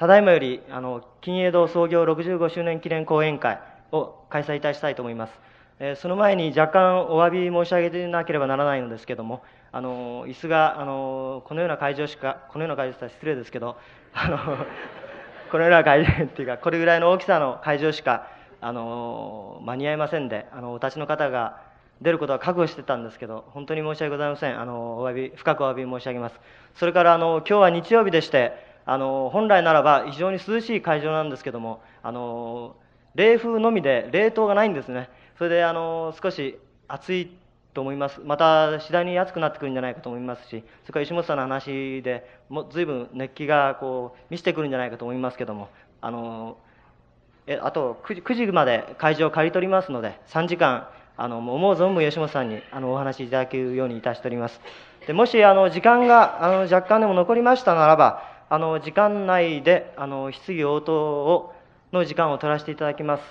ただいまよりあの金栄堂創業65周年記念講演会を開催いたしたいと思います。えその前に若干お詫び申し上げなければならないのですけども、あの椅子があのこのような会場しか、このような会場は失礼ですけど、あのこのような会場っていうか、これぐらいの大きさの会場しかあの間に合いませんで、あのお立ちの方が出ることは覚悟してたんですけど、本当に申し訳ございません。あのお詫び深くお詫び申し上げます。それからあの今日は日曜日でして、あの本来ならば非常に涼しい会場なんですけども、あの冷風のみで冷凍がないんですね。それであの少し暑いと思います。また次第に暑くなってくるんじゃないかと思いますし、それから石本さんの話でも随分熱気がこう見せてくるんじゃないかと思いますけども、あのえあと 9, 時9時まで会場を借り取りますので、3時間あの思う存分吉本さんにあのお話しいただけるようにいたしております。でもしあの時間があの若干でも残りましたならば、あの時間内であの質疑応答をの時間を取らせていただきます。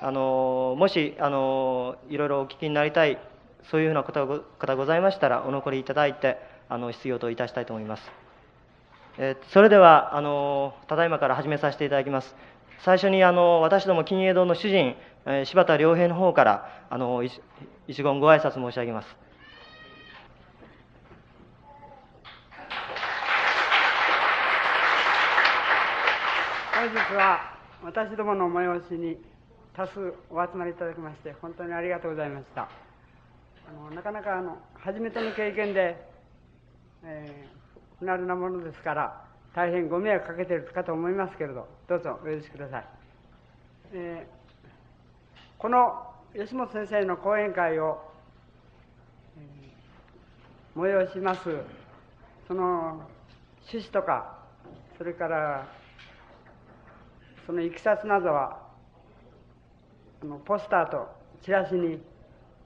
あのもしあのいろいろお聞きになりたいそういうふうなことが方ございましたらお残りいただいてあの質疑応答いたしたいと思います。えそれではあのただいまから始めさせていただきます。最初にあの私ども金栄堂の主人、え柴田良平の方からあの一言ご挨拶申し上げます。本日は私どもの催しに多数お集まりいただきまして本当にありがとうございました。あのなかなかあの初めての経験で、えー、不慣れなものですから大変ご迷惑かけているかと思いますけれどどうぞお許しください、えー、この吉本先生の講演会を、えー、催しますその趣旨とかそれからそのいきさつなどはポスターとチラシに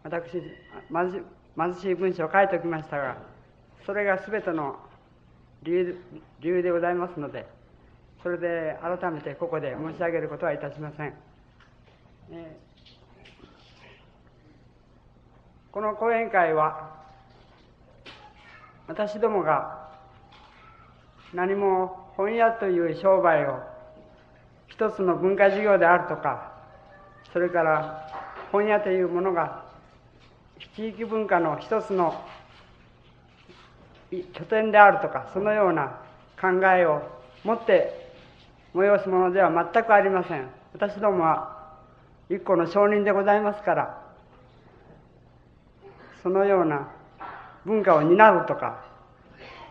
私貧しい文章を書いておきましたがそれが全ての理由理由でございますのでそれで改めてここで申し上げることはいたしません、えー、この講演会は私どもが何も本屋という商売を一つの文化事業であるとかそれから本屋というものが地域文化の一つの拠点であるとかそのような考えを持って催すものでは全くありません。私どもは一個の証人でございますからそのような文化を担うとか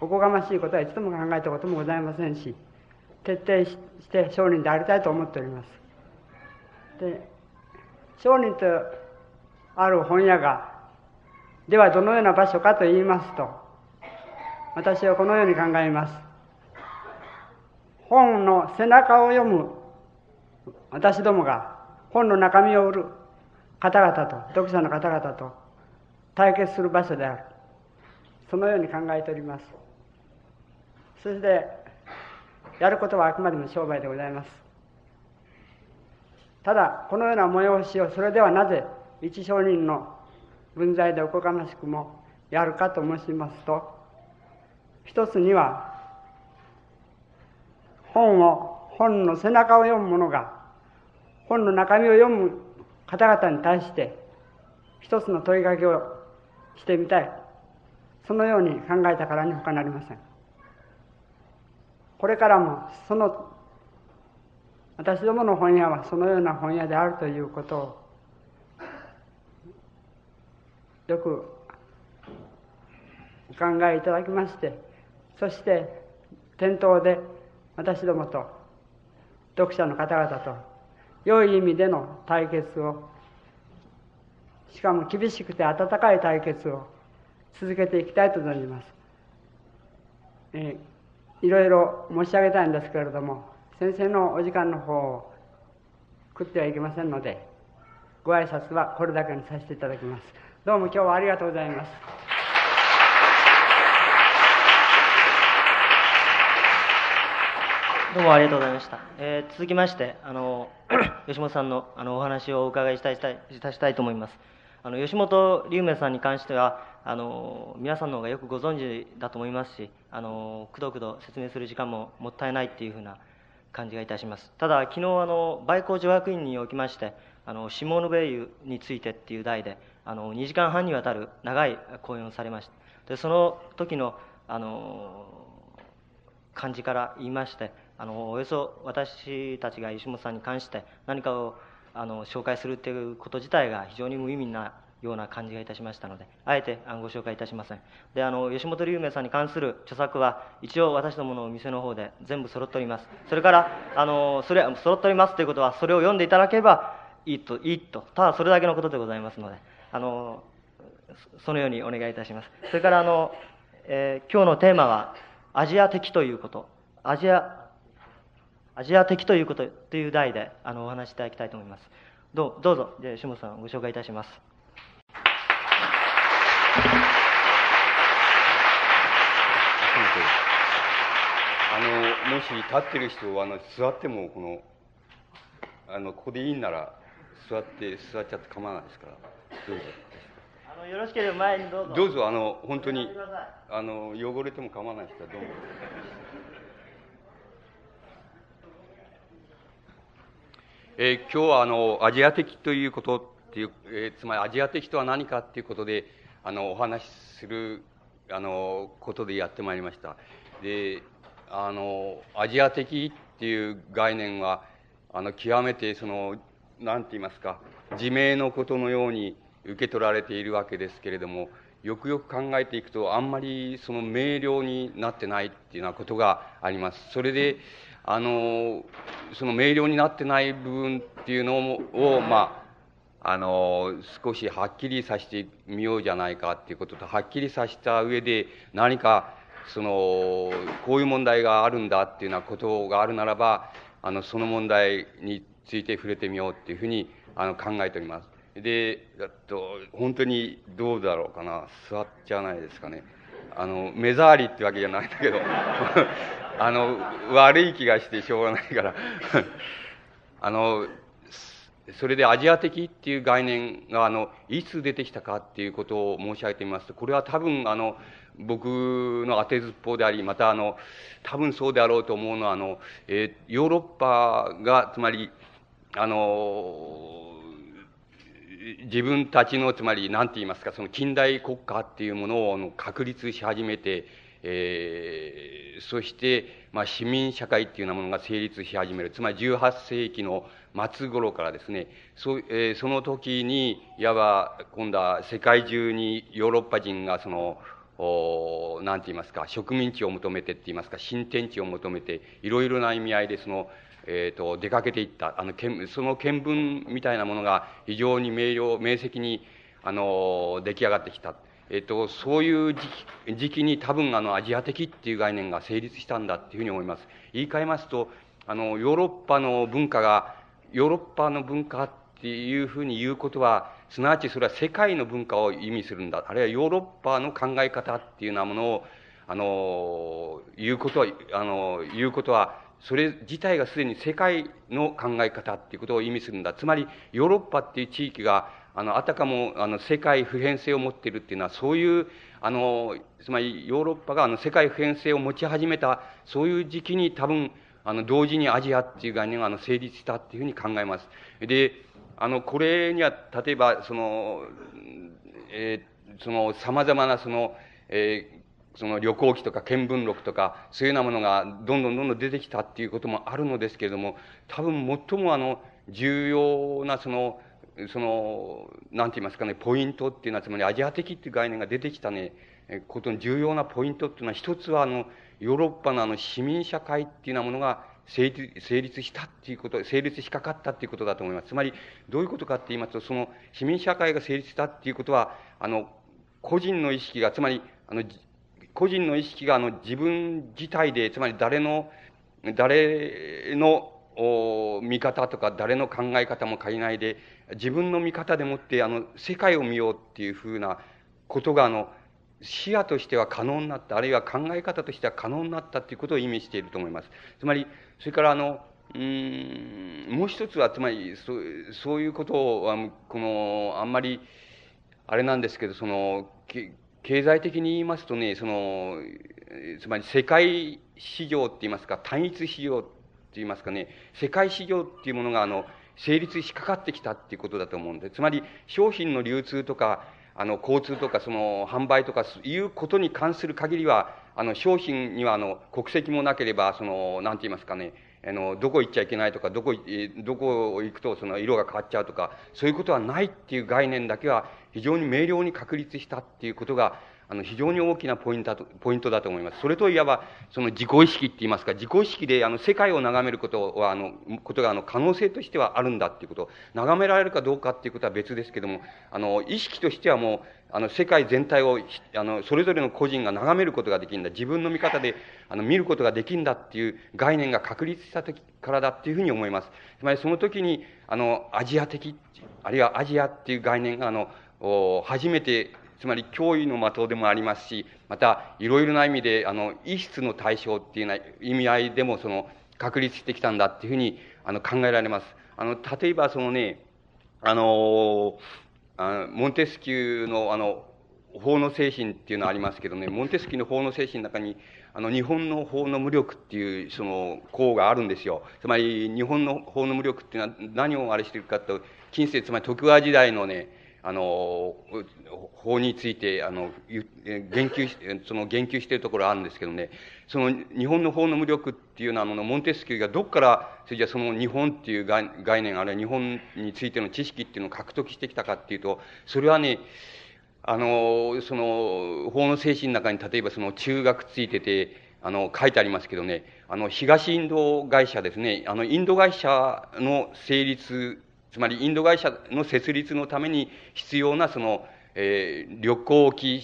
おこがましいことは一度も考えたこともございませんし徹底して商人でありたいと思っております。で商人とある本屋がではどのような場所かと言いますと私はこのように考えます。本の背中を読む私どもが本の中身を売る方々と読者の方々と対決する場所であるそのように考えておりますそしてやることはあくまでも商売でございます。ただ、このような催しをそれではなぜ一商人の分際でおこがましくもやるかと申しますと、一つには、本を、本の背中を読む者が、本の中身を読む方々に対して、一つの問いかけをしてみたい。そのように考えたからに他なりません。これからもその私どもの本屋はそのような本屋であるということをよくお考えいただきましてそして店頭で私どもと読者の方々と良い意味での対決をしかも厳しくて温かい対決を続けていきたいと存じます。えーいろいろ申し上げたいんですけれども先生のお時間の方を食ってはいけませんのでご挨拶はこれだけにさせていただきます。どうも今日はありがとうございます。どうもありがとうございました、えー、続きましてあの 吉本さんのあのお話をお伺いしたいしたいしたいと思います。あの吉本龍明さんに関してはあの皆さんの方がよくご存知だと思いますしあのくどくど説明する時間ももったいないっていうふうな感じがいたします。ただ、昨日、あの、売光女学院におきまして、あの、下野米湯についてっていう題で、あの、2時間半にわたる長い講演をされました。で、その時の、あの、感じから言いまして、あの、およそ私たちが石本さんに関して何かを、あの、紹介するっていうこと自体が非常に無意味なような感じがいたしましたので、あえてご紹介いたしません。で、あの、吉本龍明さんに関する著作は、一応私どものお店の方で全部揃っております。それから、あの、それ、揃っておりますということは、それを読んでいただければいいと、いいと、ただそれだけのことでございますので、あの、そのようにお願いいたします。それから、あの、えー、今日のテーマは、アジア的ということ、アジア、アジア的ということという題であのお話しいただきたいと思います。どうどうぞ、じゃ、下さん、ご紹介いたします。あのもし立ってる人はあの座ってもこのあのここでいいんなら座って座っちゃって構わないですから。どうぞ。あのよろしければ前にどうぞ。どうぞあの本当にあの汚れても構わない人はどうもえー、今日はあのアジア的ということっていう、えー、つまりアジア的とは何かっていうことであのお話しするあのことでやってまいりました。であのアジア的っていう概念はあの極めてその何て言いますか自明のことのように受け取られているわけですけれどもよくよく考えていくとあんまりその明瞭になってないっていうようなことがあります。それであのその明瞭になってない部分っていうのをまあの少しはっきりさせてみようじゃないかっていうこととはっきりさせた上で何かそのこういう問題があるんだっていうようなことがあるならばあのその問題について触れてみようっていうふうにあの考えております。で、と本当にどうだろうかな座っちゃないですかね。あの目障りってわけじゃないんだけど あの悪い気がしてしょうがないから あのそれでアジア的っていう概念があのいつ出てきたかっていうことを申し上げてみますとこれは多分あの僕の当てずっぽうでありまたあの多分そうであろうと思うのはあの、えー、ヨーロッパがつまりあの自分たちのつまり何て言いますかその近代国家っていうものを確立し始めて、えー、そして、まあ、市民社会っていうようなものが成立し始める。つまり18世紀の末頃からですねそ,、えー、その時にいわば今度は世界中にヨーロッパ人がそのおなんて言いますか植民地を求めてって言いますか新天地を求めていろいろな意味合いでその、えーと、出かけていったあのその見聞みたいなものが非常に明瞭明晰にあの出来上がってきた。えっ、と、そういう時期時期に多分あのアジア的っていう概念が成立したんだっていうふうに思います。言い換えますと、あの、ヨーロッパの文化が、ヨーロッパの文化っていうふうに言うことは、すなわちそれは世界の文化を意味するんだ。あるいはヨーロッパの考え方っていうようなものを、あの、言うことは、あの、言うことは、それ自体がすでに世界の考え方っていうことを意味するんだ。つまり、ヨーロッパっていう地域が、あの、あたかも、あの、世界普遍性を持っているっていうのは、そういう、あの、つまり、ヨーロッパが、あの、世界普遍性を持ち始めた、そういう時期に多分、あの、同時にアジアっていう概念が、あの、成立したっていうふうに考えます。で、あの、これには、例えば、その、えー、その、様々な、その、えー、その旅行記とか見聞録とか、そういうようなものがどんどんどんどん出てきたっていうこともあるのですけれども、多分最もあの、重要なその、その、なんて言いますかね、ポイントっていうのは、つまりアジア的っていう概念が出てきたね、ことの重要なポイントっていうのは、一つはあの、ヨーロッパのあの市民社会っていうようなものが成立成立したっていうこと、成立しかかったっていうことだと思います。つまり、どういうことかって言いますと、その市民社会が成立したっていうことは、あの、個人の意識が、つまり、あの、個人の意識が、あの、自分自体で、つまり誰の、誰の、見方とか誰の考え方も変えないで、自分の見方でもって、あの、世界を見ようっていうふうなことが、あの、視野としては可能になった、あるいは考え方としては可能になったということを意味していると思います。つまり、それからあの、うん、もう一つは、つまり、そそういうことは、この、あんまり、あれなんですけど、その、経済的に言いますとね、その、つまり世界市場って言いますか、単一市場って言いますかね、世界市場っていうものが、あの、成立しかかってきたっていうことだと思うんで、つまり商品の流通とか、あの、交通とか、その、販売とか、いうことに関する限りは、あの、商品には、あの、国籍もなければ、その、なんて言いますかね、あの、どこ行っちゃいけないとか、どこ、どこ行くとその色が変わっちゃうとか、そういうことはないっていう概念だけは非常に明瞭に確立したっていうことが、あの、非常に大きなポイントだと、ポイントだと思います。それといわば、その自己意識って言いますか、自己意識で、あの、世界を眺めることは、あの、ことが、あの、可能性としてはあるんだっていうこと、眺められるかどうかっていうことは別ですけども、あの、意識としてはもう、あの、世界全体を、あの、それぞれの個人が眺めることができるんだ。自分の見方で、あの、見ることができるんだっていう概念が確立した時からだっていうふうに思います。つまりその時に、あの、アジア的、あるいはアジアっていう概念が、あの、初めてつまり脅威の的でもありますし、また、いろいろな意味で、あの、異質の対象っていうような意味合いでも、その、確立してきたんだっていうふうに、あの、考えられます。あの、例えば、そのね、あの、あのモンテスキューの、あの、法の精神っていうのはありますけどね、モンテスキューの法の精神の中に、あの、日本の法の無力っていう、その、項があるんですよ。つまり、日本の法の無力っていうのは何をあれしてるかと、近世、つまり徳川時代のね、あの、法について、あの、言及その言及しているところあるんですけどね、その日本の法の無力っていうようなもの、モンテスキューがどこから、それじゃその日本っていう概念、あるいは日本についての知識っていうのを獲得してきたかっていうと、それはね、あの、その、法の精神の中に、例えばその中学ついてて、あの、書いてありますけどね、あの、東インド会社ですね、あの、インド会社の成立つまりインド会社の設立のために必要なその、えー、旅行記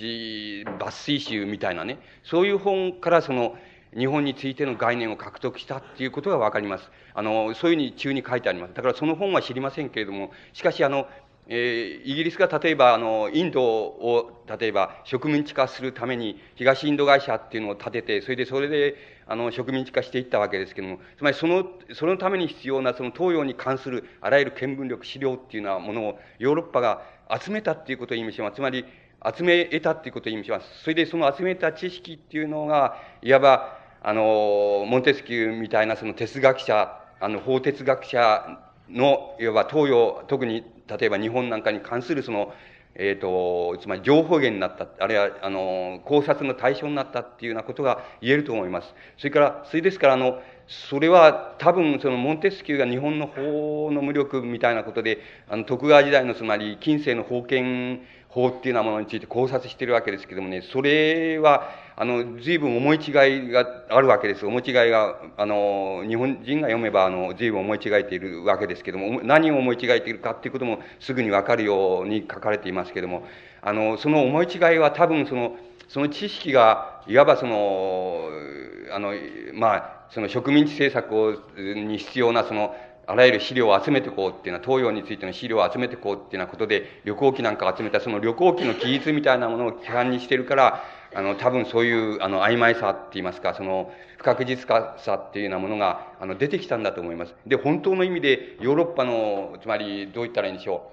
抜粋集みたいなね、そういう本からその日本についての概念を獲得したっていうことがわかります。あの、そういうふうに中に書いてあります。だからその本は知りませんけれども、しかしあの、えー、イギリスが例えば、あの、インドを、例えば植民地化するために、東インド会社っていうのを立てて、それで、それで、あの、植民地化していったわけですけども、つまりその、そのために必要な、その東洋に関するあらゆる見聞力、資料っていうようなものを、ヨーロッパが集めたっていうことを意味します。つまり、集め得たっていうことを意味します。それで、その集めた知識っていうのが、いわば、あの、モンテスキューみたいなその哲学者、あの、法哲学者の、いわば東洋、特に例えば日本なんかに関するその、えっ、ー、と、つまり情報源になった、あるいは、あの、考察の対象になったっていうようなことが言えると思います。それから、それですから、あの、それは多分そのモンテスキューが日本の法の無力みたいなことで、あの徳川時代のつまり近世の封建法っていうようなものについて考察してるわけですけどもね、それは、あの、随分思い違いがあるわけです。思い違いが、あの、日本人が読めば、あの、随分思い違えているわけですけども、何を思い違えているかっていうこともすぐにわかるように書かれていますけども、あの、その思い違いは多分その、その知識が、いわばその、あの、まあ、その植民地政策を、に必要なその、あらゆる資料を集めてこうっていうのは、東洋についての資料を集めてこうっていうようなことで、旅行記なんかを集めたその旅行記の記述みたいなものを規範にしてるから、あの、多分そういう、あの、曖昧さって言いますか、その、不確実かさっていうようなものが、あの、出てきたんだと思います。で、本当の意味で、ヨーロッパの、つまり、どう言ったらいいんでしょ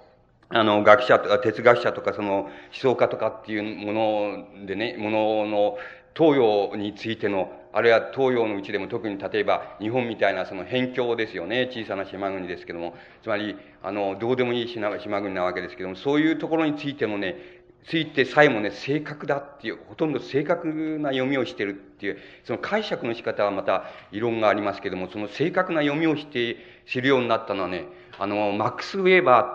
う。あの、学者とか、哲学者とか、その、思想家とかっていうものでね、ものの、東洋についてのあるいは東洋のうちでも特に例えば日本みたいなその辺境ですよね。小さな島国ですけども。つまり、あの、どうでもいい島国なわけですけども、そういうところについてもね、ついてさえもね、正確だっていう、ほとんど正確な読みをしてるっていう、その解釈の仕方はまた異論がありますけども、その正確な読みをして知るようになったのはね、あの、マックス・ウェーバーっ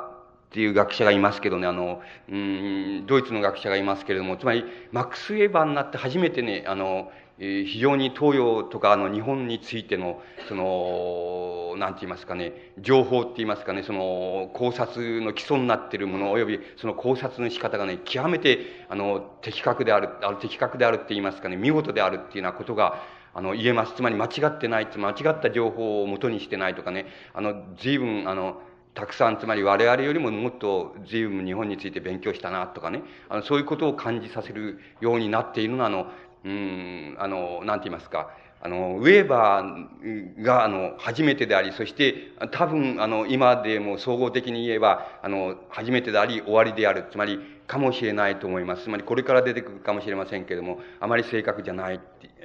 ていう学者がいますけどね、あの、うん、ドイツの学者がいますけれども、つまり、マックス・ウェーバーになって初めてね、あの、非常に東洋とかあの日本についての、その、なんて言いますかね、情報って言いますかね、その考察の基礎になっているもの及びその考察の仕方がね、極めて、あの、的確である、あの的確であるって言いますかね、見事であるっていうようなことが、あの、言えます。つまり間違ってない、間違った情報を元にしてないとかね、あの、随分、あの、たくさん、つまり我々よりももっと随分日本について勉強したなとかね、あの、そういうことを感じさせるようになっているのは、あの、うん、あの、なんて言いますか、あの、ウェーバーが、あの、初めてであり、そして、多分、あの、今でも総合的に言えば、あの、初めてであり、終わりである。つまり、かもしれないと思います。つまりこれから出てくるかもしれませんけれども、あまり正確じゃない、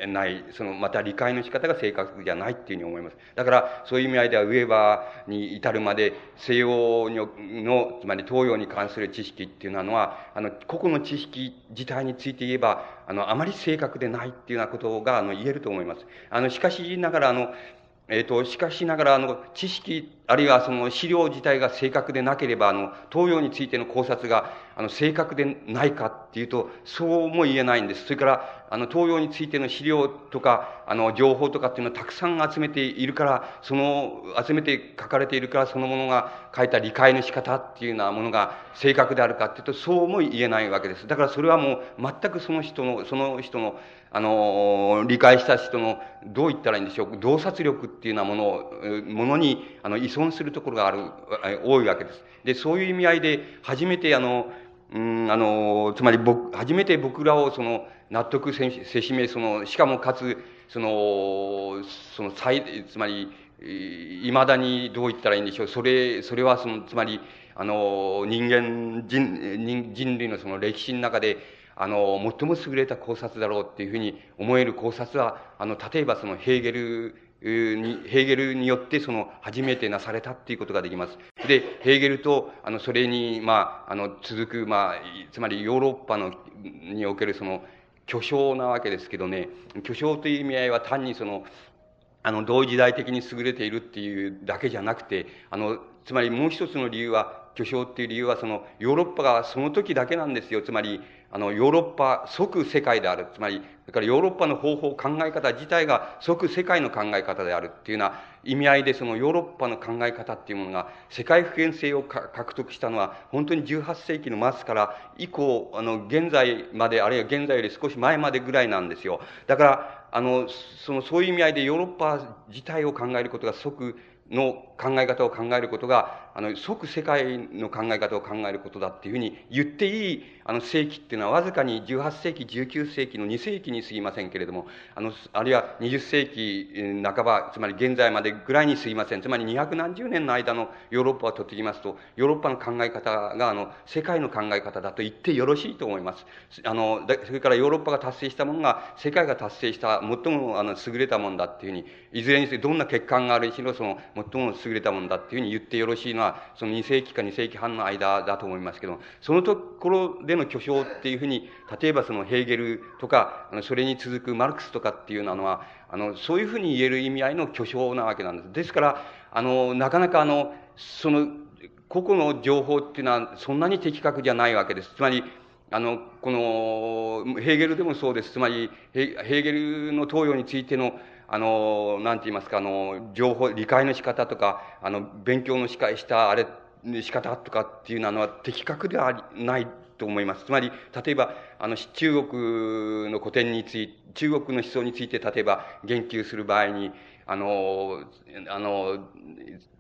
ない、その、また理解の仕方が正確じゃないっていうふうに思います。だから、そういう意味合いでは、ウェーバーに至るまで、西洋の、つまり東洋に関する知識っていうのは、あの、個々の知識自体について言えば、あの、あまり正確でないっていうようなことが、あの、言えると思います。あの、しかしながら、あの、えっ、ー、と、しかしながら、あの、知識、あるいはその資料自体が正確でなければ、あの、東洋についての考察が、あの、正確でないかっていうと、そうも言えないんです。それから、あの、東洋についての資料とか、あの、情報とかっていうのをたくさん集めているから、その、集めて書かれているから、そのものが書いた理解の仕方っていうようなものが正確であるかっていうと、そうも言えないわけです。だからそれはもう、全くその人の、その人の、あの、理解した人の、どう言ったらいいんでしょう、洞察力っていうようなものを、ものに、あの、依存するところがある、多いわけです。で、そういう意味合いで、初めてあの、うん、あの、つまり僕、初めて僕らをその、納得せしめ、その、しかもかつ、その、その、最、つまり、いまだにどう言ったらいいんでしょう。それ、それはその、つまり、あの、人間、人人、人類のその歴史の中で、あの、最も優れた考察だろうっていうふうに思える考察は、あの、例えばそのヘーゲルに、ヘーゲルによってその初めてなされたっていうことができます。で、ヘーゲルと、あの、それに、まあ、あの、続く、まあ、つまりヨーロッパの、におけるその、巨匠なわけですけどね、巨匠という意味合いは単にその、あの、同時代的に優れているっていうだけじゃなくて、あの、つまりもう一つの理由は、巨匠っていう理由はその、ヨーロッパがその時だけなんですよ。つまり、あの、ヨーロッパ即世界である。つまり、それからヨーロッパの方法、考え方自体が即世界の考え方であるっていうような意味合いで、そのヨーロッパの考え方っていうものが世界普遍性を獲得したのは、本当に18世紀の末から以降、あの、現在まで、あるいは現在より少し前までぐらいなんですよ。だから、あの、その、そういう意味合いでヨーロッパ自体を考えることが即の考え方を考えることが、あの、即世界の考え方を考えることだっていうふうに言っていい、あの、世紀っていうのはわずかに18世紀、19世紀の2世紀に過ぎませんけれども、あの、あるいは20世紀半ば、つまり現在までぐらいに過ぎません。つまり200何十年の間のヨーロッパを取ってきますと、ヨーロッパの考え方が、あの、世界の考え方だと言ってよろしいと思います。あの、それからヨーロッパが達成したものが、世界が達成した最も、あの、優れたものだっていうふうに、いずれにせよどんな欠陥があるにしろ、その、最も優れたものだっていうふうに言ってよろしいのは、その2世紀か2世紀半の間だと思いますけども、そのところでの巨匠っていうふうに、例えばそのヘーゲルとか、あのそれに続くマルクスとかっていうのは、あの、そういうふうに言える意味合いの巨匠なわけなんです。ですから、あの、なかなかあの、その、個々の情報っていうのはそんなに的確じゃないわけです。つまり、あの、この、ヘーゲルでもそうです。つまり、ヘーゲルの東洋についてのあの、なんて言いますか、あの、情報、理解の仕方とか、あの、勉強の仕返したあれ、仕方とかっていうのは的確ではないと思います。つまり、例えば、あの、中国の古典について、中国の思想について、例えば言及する場合に、あの、あの、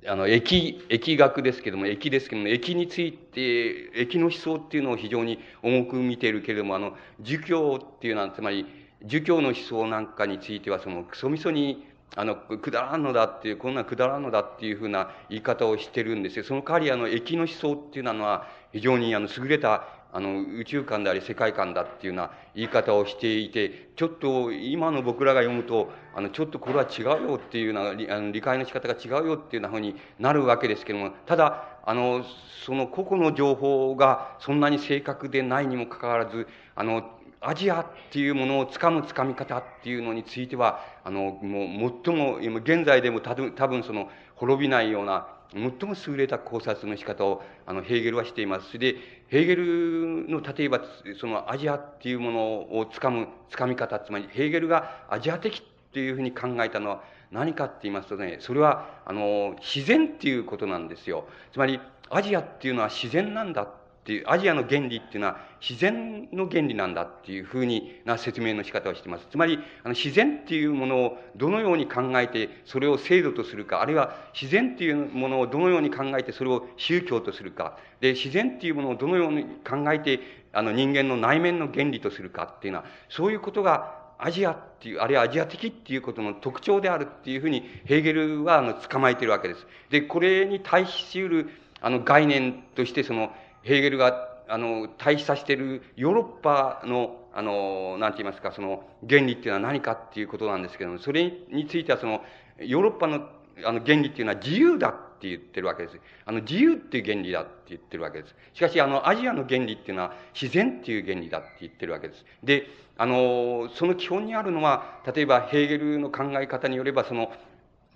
あの、疫、疫学ですけども、疫ですけども、疫について、疫の思想っていうのを非常に重く見ているけれども、あの、儒教っていうのは、つまり、儒教の思想なんかについては、その、クソみそに、あの、くだらんのだっていう、こんなくだらんのだっていうふうな言い方をしてるんですよ。その代わり、あの、駅の思想っていうのは、非常に、あの、優れた、あの、宇宙観であり世界観だっていうような言い方をしていて、ちょっと今の僕らが読むと、あの、ちょっとこれは違うよっていうような、あの理解の仕方が違うよっていうようなふうになるわけですけども、ただ、あの、その個々の情報がそんなに正確でないにもかかわらず、あの、アジアっていうものをつかむつかみ方っていうのについては、あの、もう最も、現在でも多分その滅びないような、最も優れた考察の仕方を、あの、ヘーゲルはしています。それで、ヘーゲルの、例えば、そのアジアっていうものをつかむ、つかみ方、つまり、ヘーゲルがアジア的っていうふうに考えたのは何かって言いますとね、それは、あの、自然っていうことなんですよ。つまり、アジアっていうのは自然なんだていう、アジアの原理っていうのは自然の原理なんだっていうふうにな説明の仕方をしています。つまり、あの自然っていうものをどのように考えてそれを制度とするか、あるいは自然っていうものをどのように考えてそれを宗教とするか、で、自然っていうものをどのように考えてあの人間の内面の原理とするかっていうのは、そういうことがアジアっていう、あるいはアジア的っていうことの特徴であるっていうふうに、ヘーゲルは、あの、捕まえてるわけです。で、これに対しうる、あの、概念として、その、ヘーゲルが、あの、対比させているヨーロッパの、あの、なんて言いますか、その原理っていうのは何かっていうことなんですけども、それについてはその、ヨーロッパのあの原理っていうのは自由だって言ってるわけです。あの、自由っていう原理だって言ってるわけです。しかし、あの、アジアの原理っていうのは自然っていう原理だって言ってるわけです。で、あの、その基本にあるのは、例えばヘーゲルの考え方によれば、その、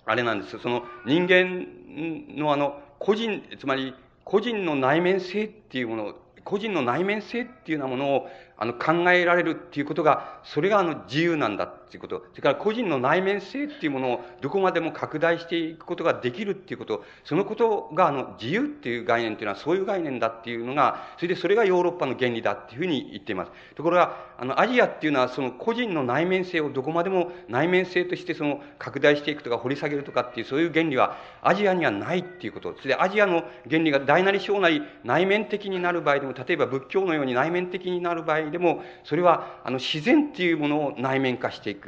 あれなんですその人間のあの、個人、つまり、個人の内面性っていうもの、個人の内面性っていうようなものを、あの、考えられるっていうことが、それがあの、自由なんだっていうこと。それから個人の内面性っていうものをどこまでも拡大していくことができるっていうこと。そのことがあの、自由っていう概念っていうのはそういう概念だっていうのが、それでそれがヨーロッパの原理だっていうふうに言っています。ところが、あの、アジアっていうのはその個人の内面性をどこまでも内面性としてその、拡大していくとか掘り下げるとかっていうそういう原理はアジアにはないっていうこと。それでアジアの原理が大なり小なり内面的になる場合でも、例えば仏教のように内面的になる場合でも、それは、あの、自然っていうものを内面化していく。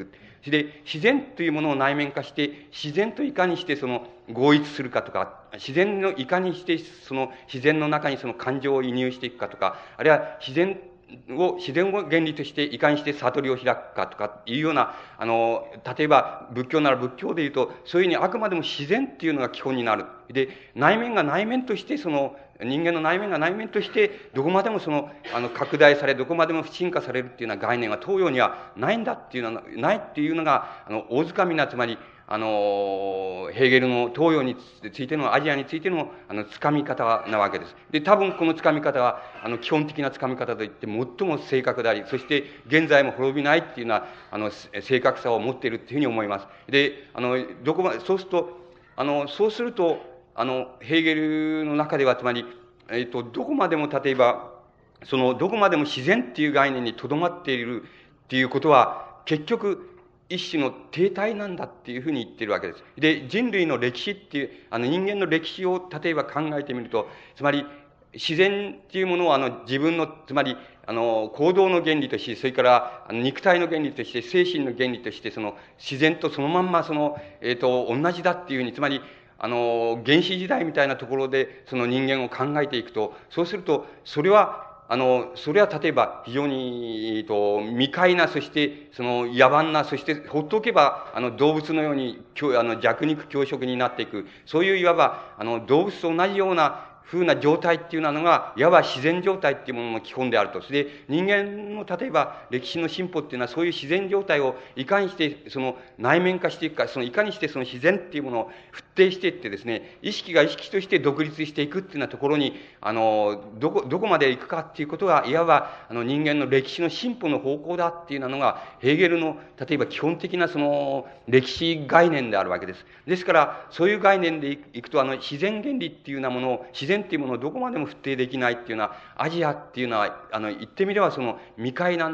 それで、自然というものを内面化して、自然といかにしてその、合一するかとか、自然のいかにして、その、自然の中にその感情を移入していくかとか、あるいは自然を、自然を原理としていかにして悟りを開くかとかいうような、あの、例えば仏教なら仏教で言うと、そういうふうにあくまでも自然っていうのが基本になる。で、内面が内面としてその、人間の内面が内面として、どこまでもその、あの、拡大され、どこまでも不進化されるっていうような概念が東洋にはないんだっていうのは、ないっていうのが、あの、大塚みな、つまり、あの、ヘーゲルの東洋についての、アジアについての、あの、掴み方なわけです。で、多分この掴み方は、あの、基本的な掴み方といって最も正確であり、そして現在も滅びないっていうような、あの、正確さを持っているっていうふうに思います。で、あの、どこまで、そうすると、あの、そうすると、あの、ヘーゲルの中では、つまり、えっ、と、どこまでも例えば、その、どこまでも自然っていう概念にとどまっているっていうことは、結局、一種の停滞なんだっていうふうに言ってるわけです。で、人類の歴史っていう、あの人間の歴史を例えば考えてみると、つまり、自然っていうものをあの自分の、つまり、あの、行動の原理として、それから、肉体の原理として、精神の原理として、その、自然とそのまんま、その、えっ、ー、と、同じだっていうふうに、つまり、あの、原始時代みたいなところで、その人間を考えていくと、そうすると、それは、あの、それは例えば非常に、えっと、未開な、そして、その野蛮な、そしてほっとけば、あの、動物のように、あの、弱肉強食になっていく。そういういわば、あの、動物と同じような風な状態っていうのが、いわば自然状態っていうものの基本であると。それで、人間の例えば歴史の進歩っていうのは、そういう自然状態をいかにして、その内面化していくか、そのいかにしてその自然っていうものを定していってですね、意識が意識として独立していくっていうようなところに、あの、どこ、どこまで行くかっていうことが、いわば、あの、人間の歴史の進歩の方向だっていうのが、ヘーゲルの、例えば基本的なその、歴史概念であるわけです。ですから、そういう概念でいくと、あの、自然原理っていうようなものを、自然っていうものをどこまでも不定できないっていうのは、アジアっていうのは、あの、言ってみればその未開な、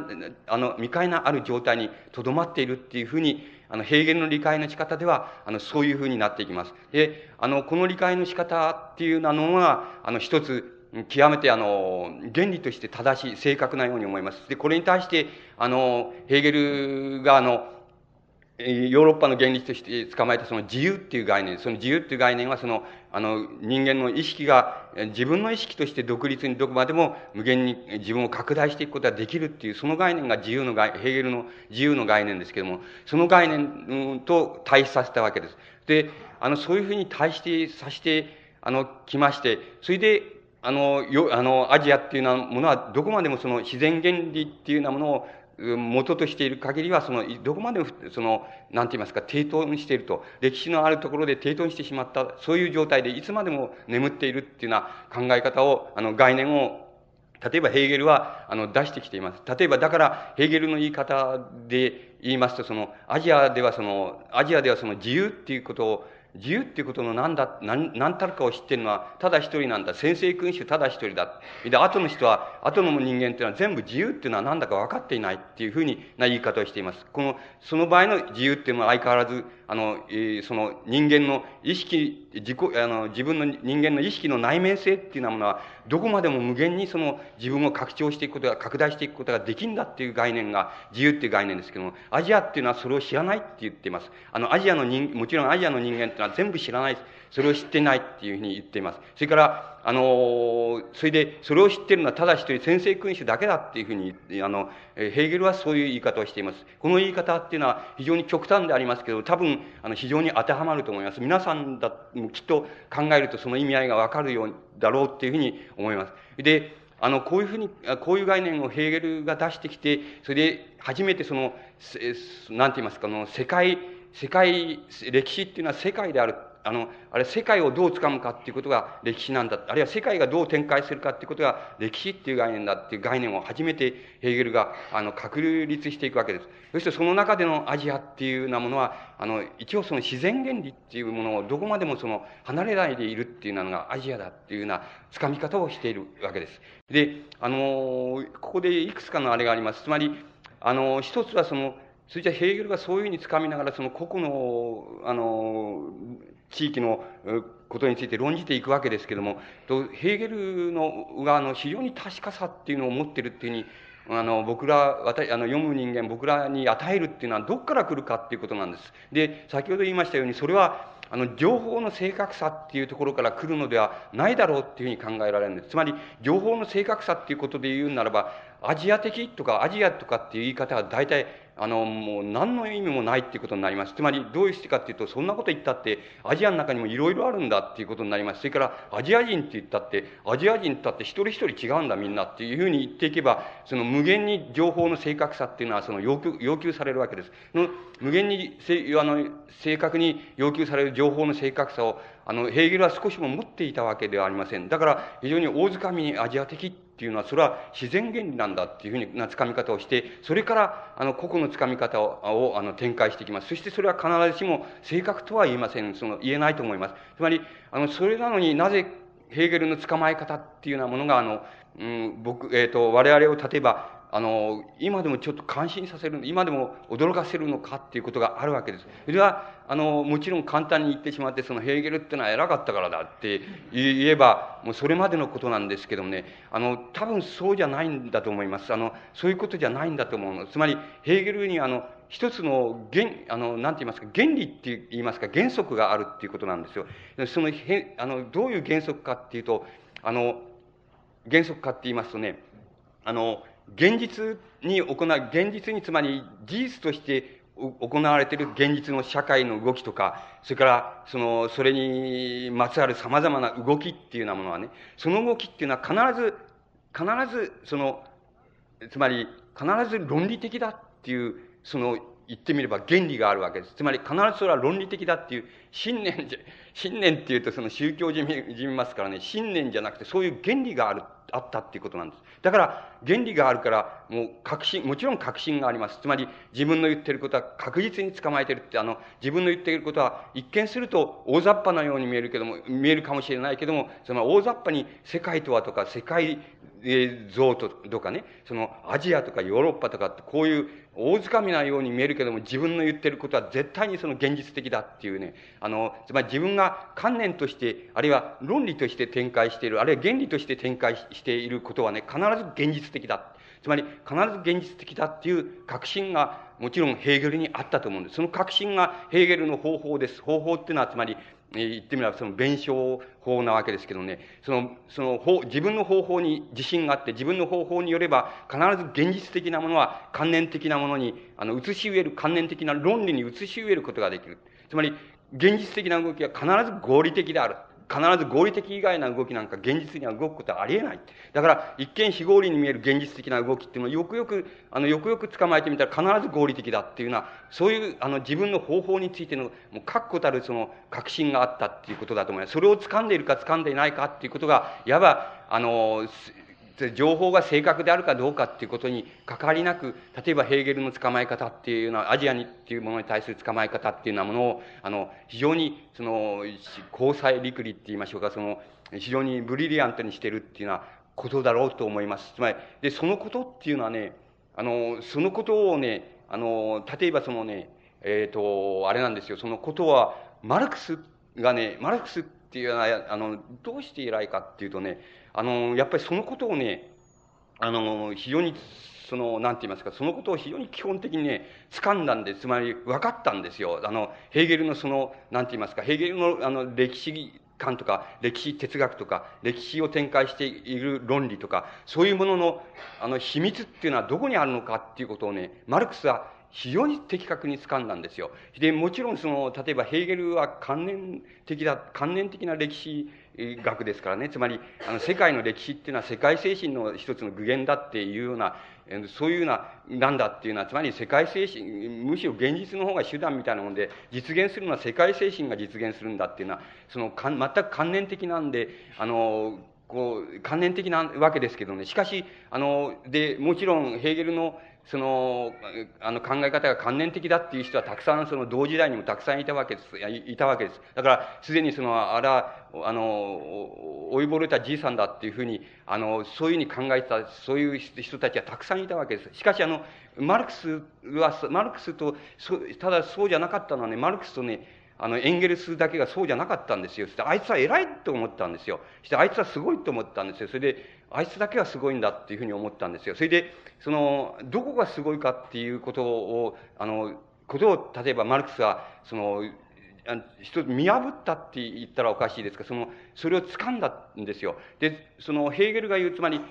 あの、未開なある状態にとどまっているっていうふうに、あの、平原の理解の仕方では、あの、そういうふうになっていきます。で、あの、この理解の仕方っていうのは、あの、一つ、極めてあの、原理として正しい、正確なように思います。で、これに対して、あの、ヘーゲルがあの、ヨーロッパの原理として捕まえたその自由っていう概念、その自由っていう概念はその、あの、人間の意識が自分の意識として独立にどこまでも無限に自分を拡大していくことができるっていう、その概念が自由の概、ヘーゲルの自由の概念ですけども、その概念と対比させたわけです。で、あの、そういうふうに対してさせて、あの、来まして、それで、あの、よ、あの、アジアっていうようなものは、どこまでもその自然原理っていうようなものを元としている限りは、その、どこまでも、その、なんて言いますか、抵当にしていると。歴史のあるところで抵当にしてしまった、そういう状態でいつまでも眠っているっていうような考え方を、あの、概念を、例えばヘーゲルは、あの、出してきています。例えば、だから、ヘーゲルの言い方で言いますと、その、アジアではその、アジアではその自由っていうことを、自由っていうことの何だ、何、何たるかを知ってるのは、ただ一人なんだ。先生君主ただ一人だ。で、後の人は、後の人間っていうのは全部自由っていうのは何だか分かっていないっていうふうな言い方をしています。この、その場合の自由っていうのは相変わらず、あの、えー、その人間の意識、自己、あの、自分の人間の意識の内面性っていうようなものは、どこまでも無限にその自分を拡張していくことが、拡大していくことができんだっていう概念が自由っていう概念ですけども、アジアっていうのはそれを知らないって言っています。あの、アジアの人、もちろんアジアの人間っていうっていうのは全部知らないです。それを知ってないっていうふうに言っています。それから、あの、それで、それを知ってるのはただ一人先生君主だけだっていうふうに、あの、ヘーゲルはそういう言い方をしています。この言い方っていうのは非常に極端でありますけど、多分、あの、非常に当てはまると思います。皆さんだ、きっと考えるとその意味合いがわかるようだろうっていうふうに思います。で、あの、こういうふうに、こういう概念をヘーゲルが出してきて、それで初めてその、なんて言いますか、あの、世界、世界、歴史っていうのは世界であるあの、あれ世界をどう掴むかっていうことが歴史なんだ。あるいは世界がどう展開するかっていうことが歴史っていう概念だっていう概念を初めてヘーゲルが、あの、確立していくわけです。そしてその中でのアジアっていうようなものは、あの、一応その自然原理っていうものをどこまでもその離れないでいるっていうのがアジアだっていうような掴み方をしているわけです。で、あの、ここでいくつかのあれがあります。つまり、あの、一つはその、それじゃヘーゲルがそういうふうに掴みながら、その個々の、あの、地域のことについて論じていくわけですけども、ヘーゲルのがあの非常に確かさっていうのを持ってるっていうふうに、あの、僕ら、私、あの、読む人間、僕らに与えるっていうのはどっから来るかっていうことなんです。で、先ほど言いましたように、それは、あの、情報の正確さっていうところから来るのではないだろうっていうふうに考えられるんです。つまり、情報の正確さっていうことで言うならば、アジア的とかアジアとかっていう言い方は大体あの、もう何の意味もないっていうことになります。つまり、どういうしてかっていうと、そんなこと言ったって、アジアの中にもいろいろあるんだっていうことになります。それから、アジア人って言ったって、アジア人って言って一人一人違うんだみんなっていうふうに言っていけば、その無限に情報の正確さっていうのは、その要求、要求されるわけです。の無限にせ、あの、正確に要求される情報の正確さを、あの、ヘーゲルは少しも持っていたわけではありません。だから、非常に大掴みにアジア的っていうのは、それは自然原理なんだっていうふうなつかみ方をして、それから、あの、個々のつかみ方を、あの、展開していきます。そしてそれは必ずしも正確とは言えません。その、言えないと思います。つまり、あの、それなのになぜ、ヘーゲルの捕まえ方っていうようなものが、あの、うん、僕、えっ、ー、と、我々を例えば、あの、今でもちょっと感心させる、今でも驚かせるのかっていうことがあるわけです。それは、あの、もちろん簡単に言ってしまって、そのヘーゲルっていうのは偉かったからだって言えば、もうそれまでのことなんですけどもね、あの、多分そうじゃないんだと思います。あの、そういうことじゃないんだと思うの。つまり、ヘーゲルにあの、一つの原、あの、なんて言いますか、原理って言いますか、原則があるっていうことなんですよ。その、へあの、どういう原則かっていうと、あの、原則かって言いますとね、あの、現実に行う、現実につまり事実として行われている現実の社会の動きとか、それから、その、それにまつわる様々な動きっていうようなものはね、その動きっていうのは必ず、必ず、その、つまり、必ず論理的だっていう、その、言ってみれば原理があるわけです。つまり必ずそれは論理的だっていう信念じゃ、信念っていうとその宗教じみ、じみますからね、信念じゃなくてそういう原理がある、あったっていうことなんです。だから、原理があるから、もう確信、もちろん確信があります。つまり、自分の言ってることは確実に捕まえてるって、あの、自分の言ってることは、一見すると大雑把なように見えるけども、見えるかもしれないけども、その大雑把に世界とはとか、世界像とかね、そのアジアとかヨーロッパとかってこういう大掴みなように見えるけども自分の言ってることは絶対にその現実的だっていうね、あの、つまり自分が観念として、あるいは論理として展開している、あるいは原理として展開していることはね、必ず現実的だ。つまり必ず現実的だっていう確信がもちろんヘーゲルにあったと思うんです。その確信がヘーゲルの方法です。方法っていうのはつまり言ってみればその弁証法なわけですけどね、その、その方、自分の方法に自信があって、自分の方法によれば、必ず現実的なものは観念的なものに、あの、移し植える、観念的な論理に移し植えることができる。つまり、現実的な動きは必ず合理的である。必ず合理的以外な動きなんか現実には動くことはありえない。だから、一見非合理に見える現実的な動きっていうのをよくよく、あの、よくよく捕まえてみたら必ず合理的だっていうのは、そういう、あの、自分の方法についての、もう確固たるその、確信があったっていうことだと思います。それを掴んでいるか掴んでいないかっていうことが、いわば、あの、情報が正確であるかどうかっていうことに関わりなく、例えばヘーゲルの捕まえ方っていうのは、アジアにっていうものに対する捕まえ方っていうようなものを、あの、非常に、その、交際陸理って言いましょうか、その、非常にブリリアントにしてるっていうようなことだろうと思います。つまり、で、そのことっていうのはね、あの、そのことをね、あの、例えばそのね、えっ、ー、と、あれなんですよ、そのことは、マルクスがね、マルクスっていうのは、あの、どうして偉いかっていうとね、あの、やっぱりそのことをね、あの、非常にその、なんて言いますか、そのことを非常に基本的にね、掴んだんで、つまり分かったんですよ。あの、ヘーゲルのその、なんて言いますか、ヘーゲルのあの、歴史観とか、歴史哲学とか、歴史を展開している論理とか、そういうものの、あの、秘密っていうのはどこにあるのかっていうことをね、マルクスは非常に的確に掴んだんですよ。で、もちろんその、例えばヘーゲルは関連的だ、関連的な歴史学ですからね。つまり、あの、世界の歴史っていうのは世界精神の一つの具現だっていうような、そういうような、なんだっていうのは、つまり世界精神、むしろ現実の方が手段みたいなもんで、実現するのは世界精神が実現するんだっていうのは、その、か全く関連的なんで、あの、こう、関連的なわけですけどね。しかし、あの、で、もちろん、ヘーゲルの、その、あの考え方が関連的だっていう人はたくさんその同時代にもたくさんいたわけです。いたわけです。だから、すでにその、あら、あの、老いぼれたじいさんだっていうふうに、あの、そういうふうに考えてた、そういう人たちはたくさんいたわけです。しかし、あの、マルクスは、マルクスと、ただそうじゃなかったのはね、マルクスとね、あの、エンゲルスだけがそうじゃなかったんですよ。そして、あいつは偉いと思ったんですよ。そして、あいつはすごいと思ったんですよ。それで、あいつだけはすごいんだっていうふうに思ったんですよ。それで、その、どこがすごいかっていうことを、あの、ことを、例えばマルクスは、その、一つ見破ったって言ったらおかしいですが、その、それを掴んだんですよ。で、その、ヘーゲルが言う、つまり、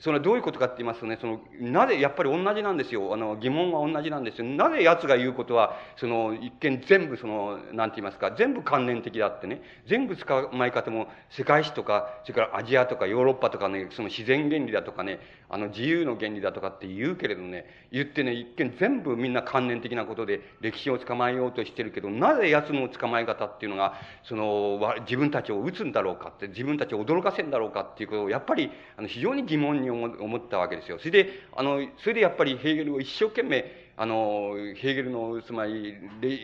それはどういうことかって言いますとね、その、なぜ、やっぱり同じなんですよ。あの、疑問は同じなんですよ。なぜ奴が言うことは、その、一見全部その、なんて言いますか、全部関連的だってね、全部捕まえ方も世界史とか、それからアジアとかヨーロッパとかね、その自然原理だとかね、あの、自由の原理だとかって言うけれどね、言ってね、一見全部みんな関連的なことで歴史を捕まえようとしてるけど、なぜ奴の捕まえ方っていうのが、その、自分たちを撃つんだろうかって、自分たちを驚かせんだろうかっていうことを、やっぱり、あの、非常に疑問に思ったわけですよ。それで、あの、それでやっぱりヘーゲルを一生懸命、あの、ヘーゲルの、つまり、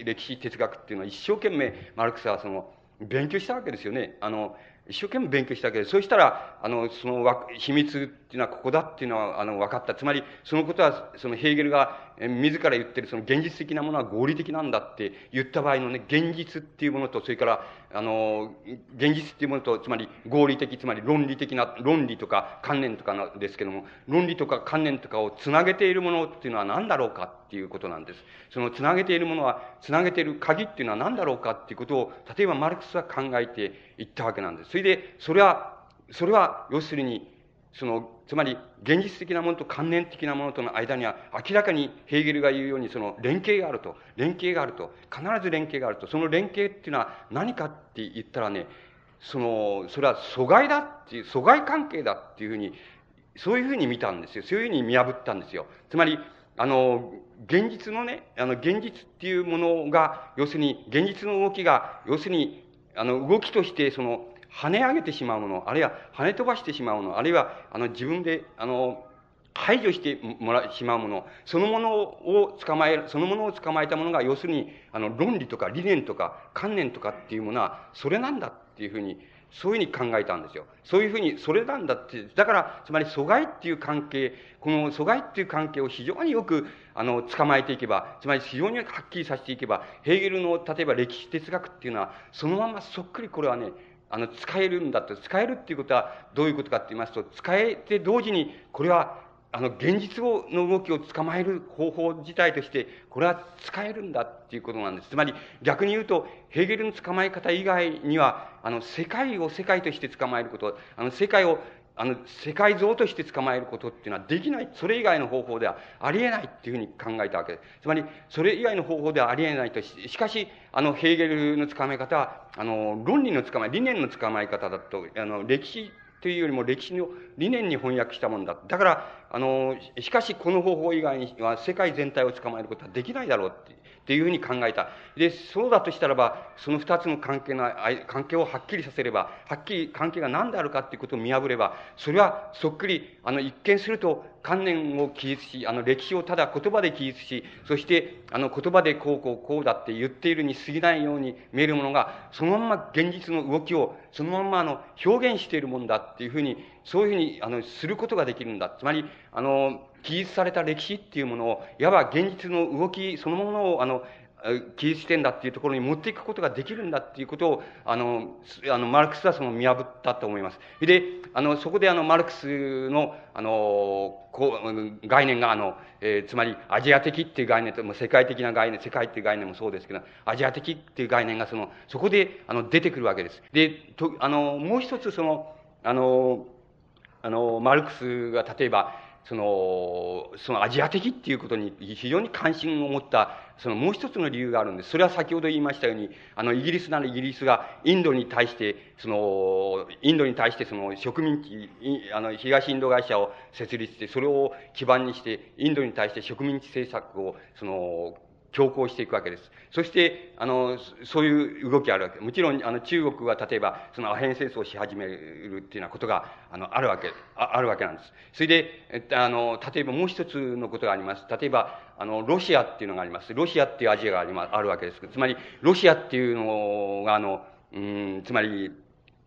歴史哲学っていうのは一生懸命、マルクスはその、勉強したわけですよね。あの、一生懸命勉強したわけです。そうしたら、あの、その秘密っていうのはここだっていうのは、あの、分かった。つまり、そのことは、そのヘーゲルが自ら言ってるその現実的なものは合理的なんだって言った場合のね、現実っていうものと、それから、あの、現実っていうものと、つまり合理的、つまり論理的な、論理とか観念とかなんですけども、論理とか観念とかをつなげているものっていうのは何だろうかっていうことなんです。そのつなげているものは、つなげている鍵っていうのは何だろうかっていうことを、例えばマルクスは考えていったわけなんです。それで、それは、それは、要するに、その、つまり、現実的なものと関連的なものとの間には、明らかにヘーゲルが言うように、その連携があると。連携があると。必ず連携があると。その連携っていうのは何かって言ったらね、その、それは阻害だっていう、阻害関係だっていうふうに、そういうふうに見たんですよ。そういうふうに見破ったんですよ。つまり、あの、現実のね、あの、現実っていうものが、要するに、現実の動きが、要するに、あの、動きとして、その、跳ね上げてしまうもの、あるいは跳ね飛ばしてしまうもの、あるいは、あの、自分で、あの、排除してもらしまうもの、そのものを捕まえる、そのものを捕まえたものが、要するに、あの、論理とか理念とか観念とかっていうものは、それなんだっていうふうに、そういうふうに考えたんですよ。そういうふうに、それなんだって、だから、つまり阻害っていう関係、この阻害っていう関係を非常によく、あの、捕まえていけば、つまり非常にはっきりさせていけば、ヘーゲルの、例えば歴史哲学っていうのは、そのままそっくりこれはね、あの、使えるんだと。使えるっていうことはどういうことかって言いますと、使えて同時に、これは、あの、現実の動きを捕まえる方法自体として、これは使えるんだっていうことなんです。つまり、逆に言うと、ヘーゲルの捕まえ方以外には、あの、世界を世界として捕まえること、あの、世界をあの、世界像として捕まえることっていうのはできない。それ以外の方法ではありえないっていうふうに考えたわけです。つまり、それ以外の方法ではありえないとし、しかし、あの、ヘーゲルの捕まえ方は、あの、論理の捕まえ、理念の捕まえ方だと、あの、歴史というよりも歴史の理念に翻訳したものだ。だから、あの、しかしこの方法以外には世界全体を捕まえることはできないだろうってっていうふうに考えた。で、そうだとしたらば、その二つの関係の、関係をはっきりさせれば、はっきり関係が何であるかっていうことを見破れば、それはそっくり、あの、一見すると観念を記述し、あの、歴史をただ言葉で記述し、そして、あの、言葉でこうこうこうだって言っているに過ぎないように見えるものが、そのまま現実の動きを、そのままあの、表現しているもんだっていうふうに、そういうふうに、あの、することができるんだ。つまり、あの、記述された歴史っていうものを、いわば現実の動きそのものを、あの、キリスト点だっていうところに持っていくことができるんだっていうことを、あの、あの、マルクスはその見破ったと思います。で、あの、そこであの、マルクスの、あの、こう、概念が、あの、えー、つまり、アジア的っていう概念と、も世界的な概念、世界っていう概念もそうですけど、アジア的っていう概念が、その、そこで、あの、出てくるわけです。で、と、あの、もう一つ、その、あの、あの、マルクスが例えば、その、そのアジア的っていうことに非常に関心を持った、そのもう一つの理由があるんです。それは先ほど言いましたように、あの、イギリスならイギリスがインドに対して、その、インドに対してその植民地、あの、東インド会社を設立して、それを基盤にして、インドに対して植民地政策を、その、強行していくわけです。そして、あの、そういう動きあるわけ。もちろん、あの、中国は例えば、そのアヘン戦争をし始めるっていうようなことが、あの、あるわけ、ああるわけなんです。それで、えっと、あの、例えばもう一つのことがあります。例えば、あの、ロシアっていうのがあります。ロシアっていうアジアがありまあるわけです。つまり、ロシアっていうのが、あの、うん、つまり、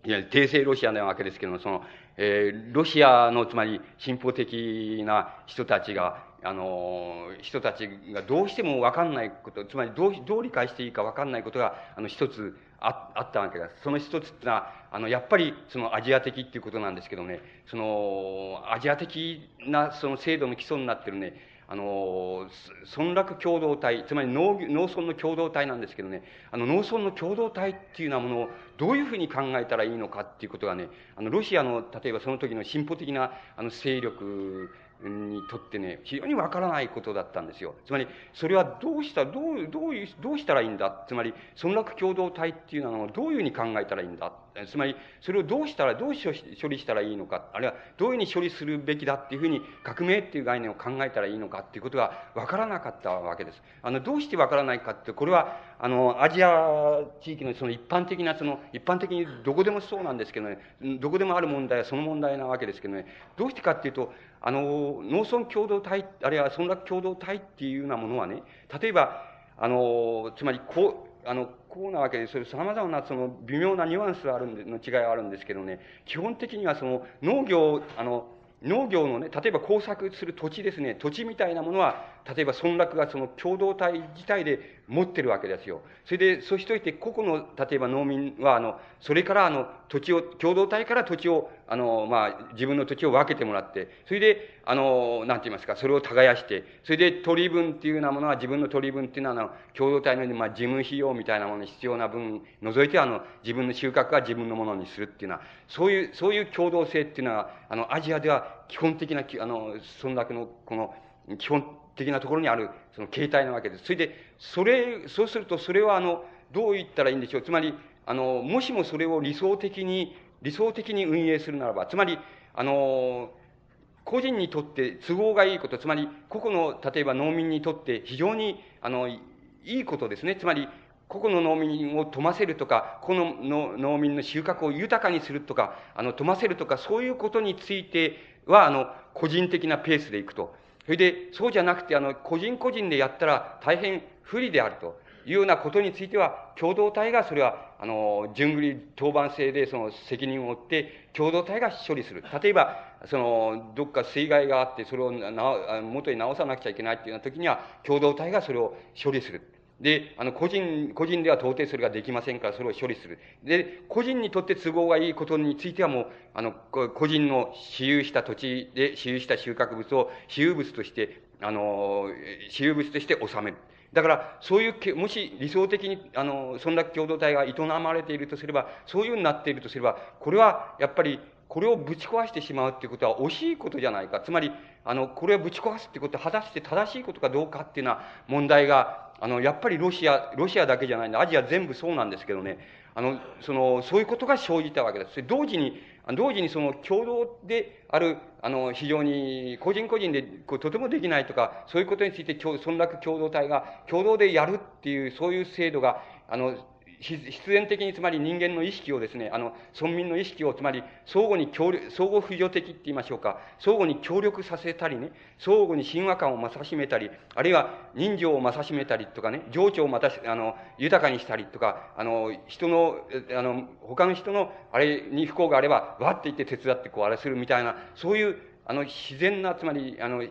いや、帝政ロシアなわけですけども、その、えー、ロシアの、つまり、進歩的な人たちが、あの、人たちがどうしてもわかんないこと、つまりどう、どう理解していいかわかんないことが、あの、一つああったわけです。その一つってのは、あの、やっぱり、そのアジア的っていうことなんですけどね、その、アジア的な、その制度の基礎になってるね、あの、村落共同体、つまり農農村の共同体なんですけどね、あの農村の共同体っていうようなものをどういうふうに考えたらいいのかっていうことがね、あのロシアの、例えばその時の進歩的なあの勢力にとってね、非常にわからないことだったんですよ。つまり、それはどうした、どう、どういう、どうしたらいいんだ？つまり、村落共同体っていうのはどういうふうに考えたらいいんだ？つまり、それをどうしたら、どう処理したらいいのか、あるいはどういうふうに処理するべきだっていうふうに、革命っていう概念を考えたらいいのかっていうことがわからなかったわけです。あの、どうしてわからないかって、これは、あの、アジア地域のその一般的な、その、一般的にどこでもそうなんですけどね、どこでもある問題はその問題なわけですけどね、どうしてかっていうと、あの、農村共同体、あるいは村落共同体っていうようなものはね、例えば、あの、つまり、こう、あの、こうなわけで、それ様々なその微妙なニュアンスあるんで、の違いはあるんですけどね、基本的にはその農業、あの、農業のね、例えば工作する土地ですね、土地みたいなものは、例えば村落がその共同体自体で持ってるわけですよ。それで、そうしといて、個々の、例えば農民は、あの、それから、あの、土地を、共同体から土地を、あの、まあ、自分の土地を分けてもらって、それで、あの、なんて言いますか、それを耕して、それで取り分っていうようなものは、自分の取り分っていうのは、あの、共同体の、まあ、事務費用みたいなものに必要な分、除いて、あの、自分の収穫は自分のものにするっていうのは、そういう、そういう共同性っていうのは、あの、アジアでは基本的な、あの、村落の、この、基本的なところにある、その形態なわけです。それで、それ、そうすると、それは、あの、どう言ったらいいんでしょう。つまり、あの、もしもそれを理想的に、理想的に運営するならば、つまり、あの、個人にとって都合がいいこと、つまり、個々の、例えば農民にとって非常に、あの、いいことですね。つまり、個々の農民を富ませるとか、個々の農民の収穫を豊かにするとか、あの、富ませるとか、そういうことについては、あの、個人的なペースでいくと。それで、そうじゃなくて、あの、個人個人でやったら大変不利であるというようなことについては、共同体がそれは、あの、順繰り当番制でその責任を負って、共同体が処理する。例えば、その、どっか水害があって、それを元に直さなくちゃいけないっていうような時には、共同体がそれを処理する。で、あの、個人、個人では到底それができませんから、それを処理する。で、個人にとって都合がいいことについてはもう、あの、個人の私有した土地で私有した収穫物を私有物として、あの、私有物として納める。だから、そういう、もし理想的に、あの、村落共同体が営まれているとすれば、そういうふうになっているとすれば、これは、やっぱり、これをぶち壊してしまうっていうことは惜しいことじゃないか。つまり、あの、これをぶち壊すってことは果たして正しいことかどうかっていうような問題が、あの、やっぱりロシア、ロシアだけじゃないんで。アジア全部そうなんですけどね。あの、その、そういうことが生じたわけです。同時に、同時にその共同である、あの、非常に個人個人でこうとてもできないとか、そういうことについて村落共同体が共同でやるっていう、そういう制度が、あの、必然的につまり人間の意識をですね、あの、村民の意識をつまり相互に協力、相互扶助的って言いましょうか、相互に協力させたりね、相互に親和感を増さしめたり、あるいは人情を増さしめたりとかね、情緒をまたあの、豊かにしたりとか、あの、人の、あの、他の人のあれに不幸があれば、わって言って手伝ってこうあれするみたいな、そういう、あの、自然な、つまり、あの、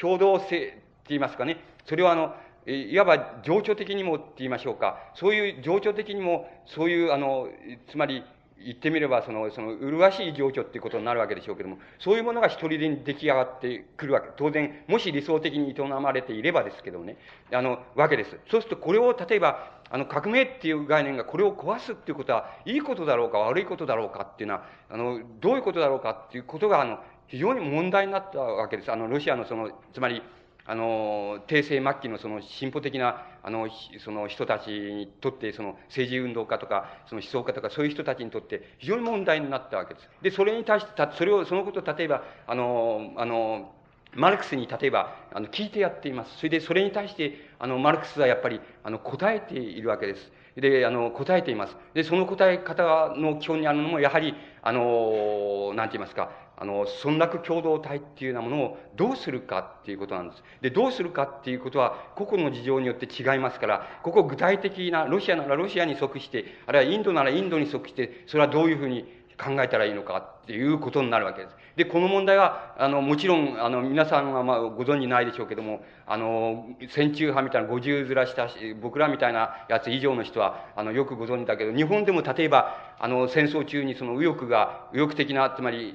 共同性って言いますかね、それをあの、いわば情緒的にもって言いましょうか、そういう情緒的にも、そういう、あの、つまり、言ってみれば、その、その、麗しい情緒っていうことになるわけでしょうけども、そういうものが一人で出来上がってくるわけ。当然、もし理想的に営まれていればですけどね、あの、わけです。そうすると、これを、例えば、あの、革命っていう概念がこれを壊すっていうことは、いいことだろうか、悪いことだろうかっていうのは、あの、どういうことだろうかっていうことが、あの、非常に問題になったわけです。あの、ロシアのその、つまり、あの、帝政末期のその進歩的な、あの、その人たちにとって、その政治運動家とか、その思想家とか、そういう人たちにとって非常に問題になったわけです。で、それに対して、たそれを、そのことを例えば、あの、あの、マルクスに例えば、あの、聞いてやっています。それで、それに対して、あの、マルクスはやっぱり、あの、答えているわけです。で、あの、答えています。で、その答え方の基本にあるのも、やはり、あの、なんて言いますか、あの、村落共同体っていうようなものをどうするかっていうことなんです。で、どうするかっていうことは、個々の事情によって違いますから、ここ具体的な、ロシアならロシアに即して、あるいはインドならインドに即して、それはどういうふうに考えたらいいのかっていうことになるわけです。で、この問題は、あの、もちろん、あの、皆さんはまあご存知ないでしょうけども、あの、戦中派みたいな50ずらした僕らみたいなやつ以上の人は、あの、よくご存知だけど、日本でも例えば、あの、戦争中にその右翼が、右翼的な、つまり、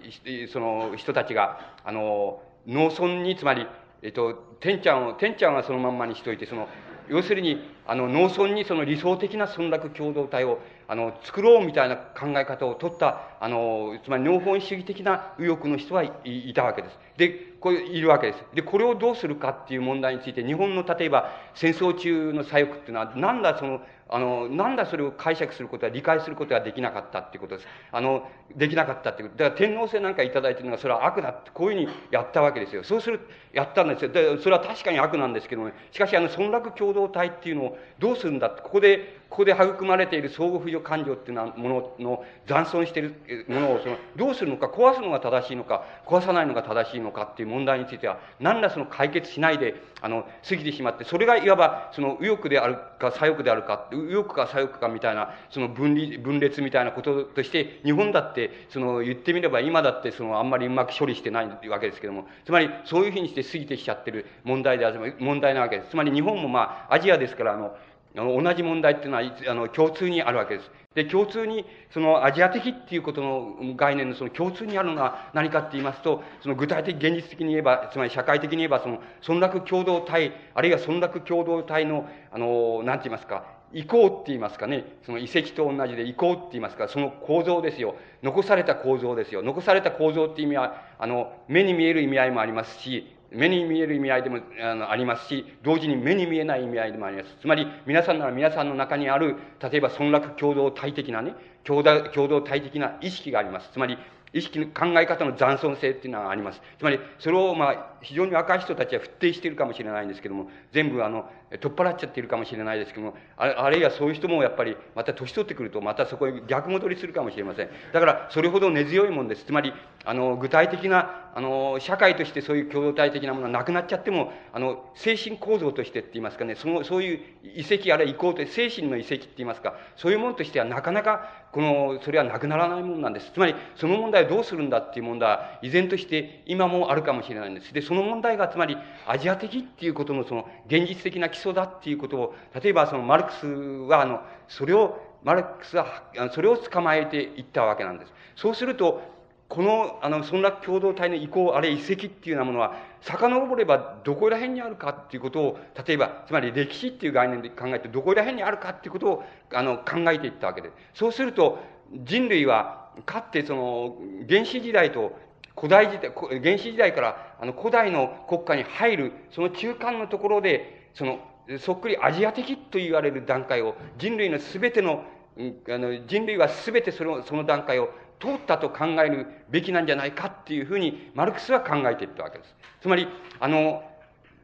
その人たちが、あの、農村に、つまり、えっと、天ちゃんを、天ちゃんはそのまんまにしといて、その、要するに、あの、農村にその理想的な村落共同体を、あの、作ろうみたいな考え方を取った、あの、つまり農本主義的な右翼の人はいたわけです。で、これ、いるわけです。で、これをどうするかっていう問題について、日本の例えば戦争中の左翼っていうのは、なんだその、あの、なんだそれを解釈することは、理解することができなかったっていうことです。あの、できなかったっていうこと。だから天皇制なんかいただいてるのが、それは悪だって、こういうふうにやったわけですよ。そうする、やったんですよ。で、それは確かに悪なんですけども、ね、しかし、あの、村落共同体っていうのをどうするんだって、ここで、ここで育まれている相互扶助感情っていうのはものの残存しているものをそのどうするのか壊すのが正しいのか壊さないのが正しいのかっていう問題については何らその解決しないであの過ぎてしまってそれがいわばその右翼であるか左翼であるか右翼か左翼かみたいなその分離分裂みたいなこととして日本だってその言ってみれば今だってそのあんまりうまく処理してないわけですけどもつまりそういうふうにして過ぎてきちゃってる問題である問題なわけです。つまり日本もまあアジアですからあのあの、同じ問題っていうのは、あの、共通にあるわけです。で、共通に、その、アジア的っていうことの概念のその共通にあるのは何かって言いますと、その具体的、現実的に言えば、つまり社会的に言えば、その、村落共同体、あるいは村落共同体の、あの、なんて言いますか、移行って言いますかね、その遺跡と同じで移行って言いますか、その構造ですよ。残された構造ですよ。残された構造っていう意味は、あの、目に見える意味合いもありますし、目に見える意味合いでもあのありますし、同時に目に見えない意味合いでもあります。つまり、皆さんなら皆さんの中にある、例えば村落共同体的なね、共同体的な意識があります。つまり、意識の考え方の残存性っていうのはあります。つまり、それをまあ、非常に若い人たちは不定しているかもしれないんですけども、全部あの、取っ払っちゃっているかもしれないですけども、あるいはそういう人もやっぱり、また年取ってくると、またそこへ逆戻りするかもしれません。だから、それほど根強いもんです。つまり、あの、具体的な、あの、社会としてそういう共同体的なものがなくなっちゃっても、あの、精神構造としてって言いますかね、その、そういう遺跡、あるいは移行と精神の遺跡って言いますか、そういうものとしてはなかなか、この、それはなくならないものなんです。つまり、その問題をどうするんだっていう問題は、依然として今もあるかもしれないんです。で、その問題が、つまり、アジア的っていうことのその、現実的な基礎だっていうことを、例えばそのマルクスは、あの、それを、マルクスは、それを捕まえていったわけなんです。そうすると、この、あの、村落共同体の移行、あるいは遺跡っていうようなものは、遡ればどこら辺にあるかっていうことを、例えば、つまり歴史っていう概念で考えて、どこら辺にあるかっていうことを、あの、考えていったわけです。そうすると、人類は、かってその、原始時代と古代時代、原始時代からあの古代の国家に入る、その中間のところで、その、そっくりアジア的と言われる段階を、人類のすべての、あの人類はすべてそのその段階を通ったと考えるべきなんじゃないかっていうふうに、マルクスは考えていったわけです。つまり、あの、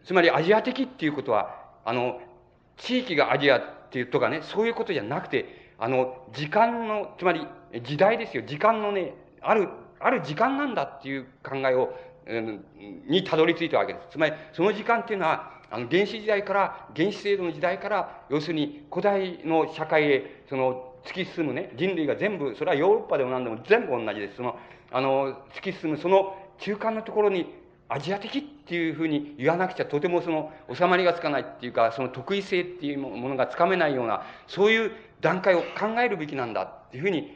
つまりアジア的っていうことは、あの、地域がアジアっていうとかね、そういうことじゃなくて、あの、時間の、つまり時代ですよ。時間のね、ある、ある時間なんだっていう考えを、うん、にたどり着いたわけです。つまり、その時間っていうのは、あの、原始時代から、原始制度の時代から、要するに古代の社会へ、その、突き進むね、人類が全部、それはヨーロッパでも何でも全部同じです。その、あの、突き進む、その中間のところに、アジア的っていうふうに言わなくちゃとてもその収まりがつかないっていうか、その得意性っていうものがつかめないような、そういう段階を考えるべきなんだっていうふうに、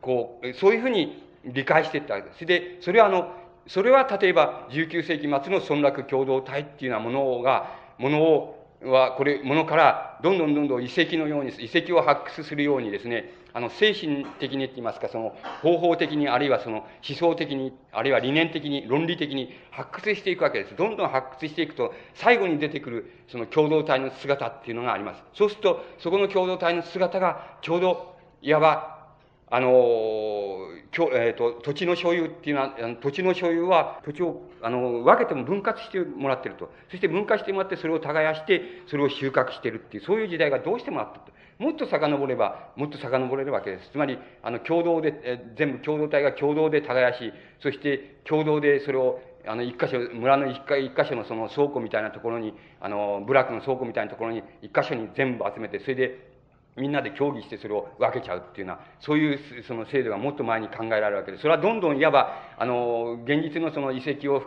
こう、そういうふうに理解していったわけです。で、それはあの、それは例えば19世紀末の村落共同体っていうようなものが、ものを、は、これ、ものから、どんどんどんどん遺跡のように、遺跡を発掘するようにですね、あの、精神的にって言いますか、その、方法的に、あるいはその、思想的に、あるいは理念的に、論理的に発掘していくわけです。どんどん発掘していくと、最後に出てくる、その共同体の姿っていうのがあります。そうすると、そこの共同体の姿が、ちょうど、いわば、あの、きょえ、ー、と、土地の所有っていうのは、土地の所有は、土地を、あの、分けても分割してもらってると。そして分割してもらって、それを耕して、それを収穫してるっていう、そういう時代がどうしてもあったと。もっと遡れば、もっと遡れるわけです。つまり、あの、共同で、え全部共同体が共同で耕し、そして共同でそれを、あの、一箇所、村の一箇一箇所のその倉庫みたいなところに、あの、部落の倉庫みたいなところに、一箇所に全部集めて、それで、みんなで協議してそれを分けちゃうっていうのは、そういうその制度がもっと前に考えられるわけで。それはどんどんいわば、あの、現実のその遺跡を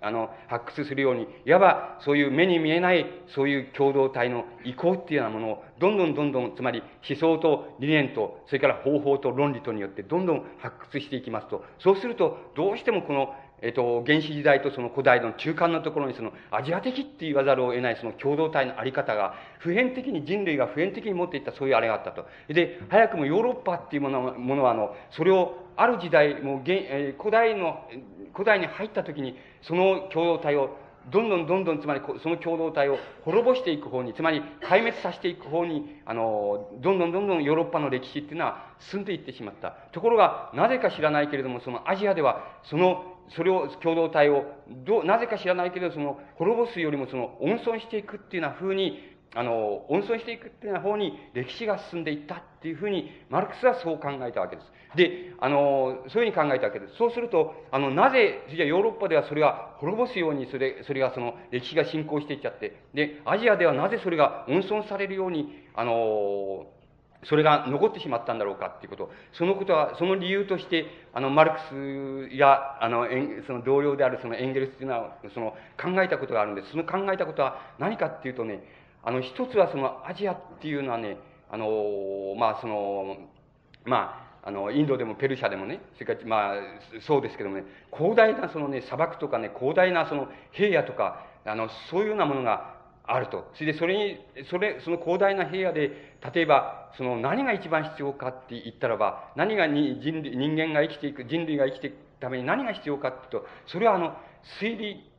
あの発掘するように、いわばそういう目に見えないそういう共同体の意向っていうようなものを、どんどんどんどん、つまり思想と理念と、それから方法と論理とによってどんどん発掘していきますと、そうすると、どうしてもこのえっ、と、原始時代とその古代の中間のところにそのアジア的って言わざるを得ないその共同体のあり方が普遍的に人類が普遍的に持っていったそういうあれがあったと。で、早くもヨーロッパっていうものものはあの、それをある時代、もう現、え、古代の、古代に入った時にその共同体をどんどんどんどん、つまりその共同体を滅ぼしていく方に、つまり壊滅させていく方に、あの、どんどんどんどんヨーロッパの歴史っていうのは進んでいってしまった。ところが、なぜか知らないけれども、そのアジアでは、そのそれを、共同体を、どう、なぜか知らないけど、その、滅ぼすよりもその、温存していくっていうような風に、あの、温存していくっていうような方に歴史が進んでいったっていうふうに、マルクスはそう考えたわけです。で、あの、そういうふうに考えたわけです。そうすると、あの、なぜ、じゃヨーロッパではそれは滅ぼすように、それ、それがその、歴史が進行していっちゃって、で、アジアではなぜそれが温存されるように、あの、それが残ってしまったんだろうかっていうこと。そのことは、その理由として、あの、マルクスや、あの、その同僚であるそのエンゲルスっていうのは、その、考えたことがあるんです。その考えたことは何かっていうとね、あの、一つはその、アジアっていうのはね、あの、まあ、その、まあ、あの、インドでもペルシャでもね、それから、まあ、そうですけどもね、広大なそのね、砂漠とかね、広大なその平野とか、あの、そういうようなものがあると。それで、それに、それ、その広大な平野で、例えば、その何が一番必要かって言ったらば、何がに人類、人間が生きていく、人類が生きていくために何が必要かっていうと、それはあの、推理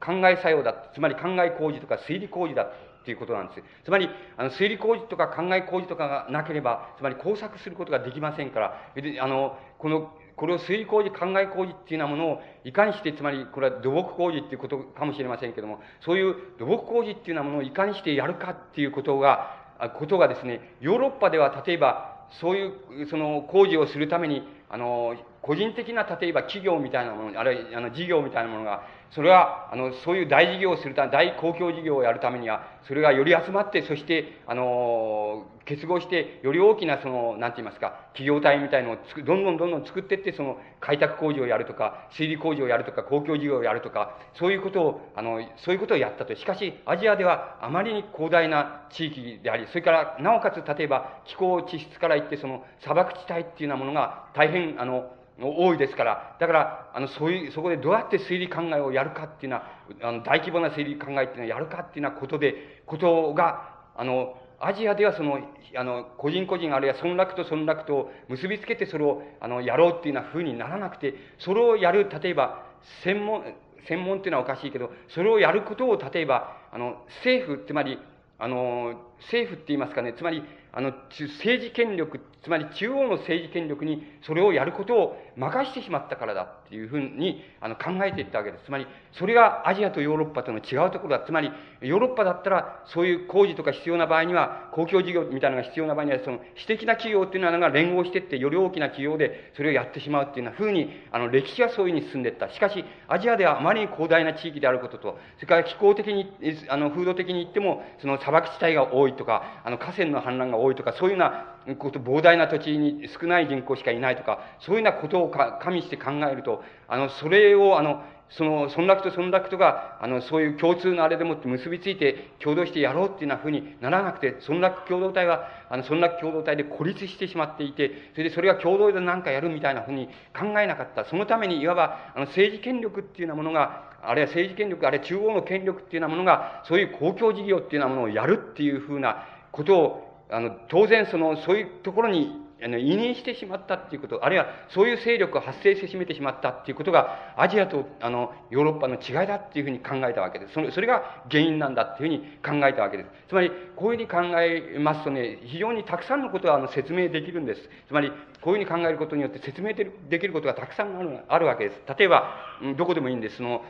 考え作用だ。つまり考え工事とか推理工事だ。っていうことなんです。つまり、あの、推理工事とか考え工事とかがなければ、つまり工作することができませんから、あの、このこれを水工事、考え工事っていうようなものを、いかにして、つまり、これは土木工事っていうことかもしれませんけども、そういう土木工事っていうようなものをいかにしてやるかっていうことが、ことがですね、ヨーロッパでは例えば、そういう、その工事をするために、あの、個人的な、例えば企業みたいなもの、あるいは、あの、事業みたいなものが、それは、あの、そういう大事業をするため、大公共事業をやるためには、それがより集まって、そして、あの、結合して、より大きな、その、なんて言いますか、企業体みたいのをつく、どんどんどんどん作っていって、その、開拓工事をやるとか、水利工事をやるとか、公共事業をやるとか、そういうことを、あの、そういうことをやったと。しかし、アジアではあまりに広大な地域であり、それから、なおかつ、例えば、気候地質から言って、その、砂漠地帯っていうようなものが、大変、あの、多いですから、だから、あの、そういう、そこでどうやって推理考えをやるかっていうのは、あの、大規模な推理考えっていうのをやるかっていうようなことで、ことが、あの、アジアではその、あの、個人個人あるいは村落と村落と結びつけてそれを、あの、やろうっていうような風にならなくて、それをやる、例えば、専門、専門っていうのはおかしいけど、それをやることを、例えば、あの、政府、つまり、あの、政府って言いますかね、つまり、あの、政治権力、つまり中央の政治権力にそれをやることを任してしまったからだ。っていうふうにあの考えていったわけです。つまり、それがアジアとヨーロッパとの違うところだ。つまり、ヨーロッパだったら、そういう工事とか必要な場合には、公共事業みたいなのが必要な場合には、その、私的な企業っていうのが連合していって、より大きな企業でそれをやってしまうっていうようなふうに、あの、歴史はそういうふうに進んでいった。しかし、アジアではあまりに広大な地域であることと、それから気候的に、あの、風土的に言っても、その砂漠地帯が多いとか、あの、河川の氾濫が多いとか、そういうようなこと、膨大な土地に少ない人口しかいないとか、そういうようなことを加味して考えると、あの、それを、あの、その、村落と村落とが、あの、そういう共通のあれでもって結びついて共同してやろうっていうなふうにならなくて、村落共同体は、あの、村落共同体で孤立してしまっていて、それでそれが共同で何かやるみたいなふうに考えなかった。そのために、いわば、あの、政治権力っていうようなものが、あるいは政治権力、あるいは中央の権力っていうようなものが、そういう公共事業っていうようなものをやるっていうふうなことを、あの、当然その、そういうところにあの、委任してしまったっていうこと、あるいはそういう勢力を発生してしめてしまったっていうことが、アジアと、あの、ヨーロッパの違いだっていうふうに考えたわけです。それそれが原因なんだっていうふうに考えたわけです。つまり、こういうふうに考えますとね、非常にたくさんのことはあの説明できるんです。つまり、こういうふうに考えることによって説明できることがたくさんあるあるわけです。例えば、どこでもいいんです。その、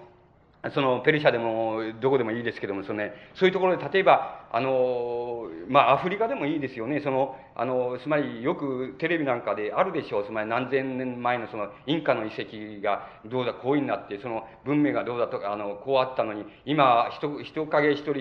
そのペルシャでもどこでもいいですけども、そのね、そういうところで例えば、あの、まあ、アフリカでもいいですよね。その、あの、つまりよくテレビなんかであるでしょう。つまり何千年前のそのインカの遺跡がどうだ、こういうになって、その文明がどうだとか、あの、こうあったのに、今、人、人影一人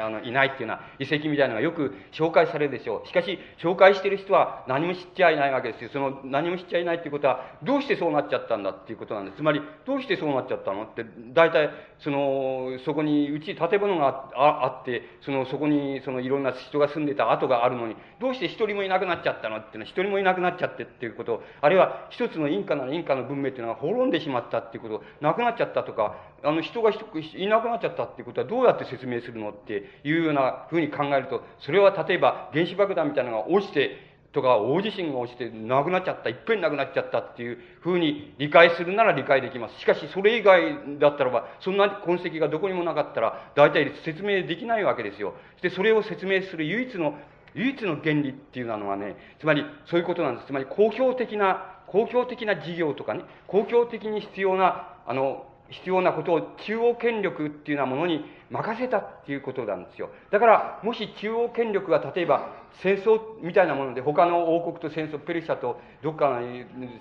あの、いないっていうような遺跡みたいなのがよく紹介されるでしょう。しかし、紹介してる人は何も知っちゃいないわけですよ。その何も知っちゃいないっていうことは、どうしてそうなっちゃったんだっていうことなんです。つまり、どうしてそうなっちゃったのって、大体、その、そこに、うち建物があって、その、そこに、その、いろんな人が住んでた跡があるのに、どうして一人もいなくなっちゃったのっていうのは、一人もいなくなっちゃってっていうこと、あるいは、一つのインカならインカの文明っていうのが滅んでしまったっていうこと、なくなっちゃったとか、あの、人がいなくなっちゃったっていうことはどうやって説明するのっていうようなふうに考えると、それは例えば原子爆弾みたいなのが落ちて、とか大地震が落ちてなくなっちゃった、いっぺんなくなっちゃったっていうふうに理解するなら理解できます。しかし、それ以外だったらば、そんな痕跡がどこにもなかったら、大体説明できないわけですよ。で、それを説明する唯一の、唯一の原理っていうのはね、つまりそういうことなんです。つまり公共的な、公共的な事業とかね、公共的に必要な、あの、必要なことを中央権力っていうようなものに任せたっていうことなんですよ。だから、もし中央権力が例えば戦争みたいなもので他の王国と戦争、ペルシャとどっか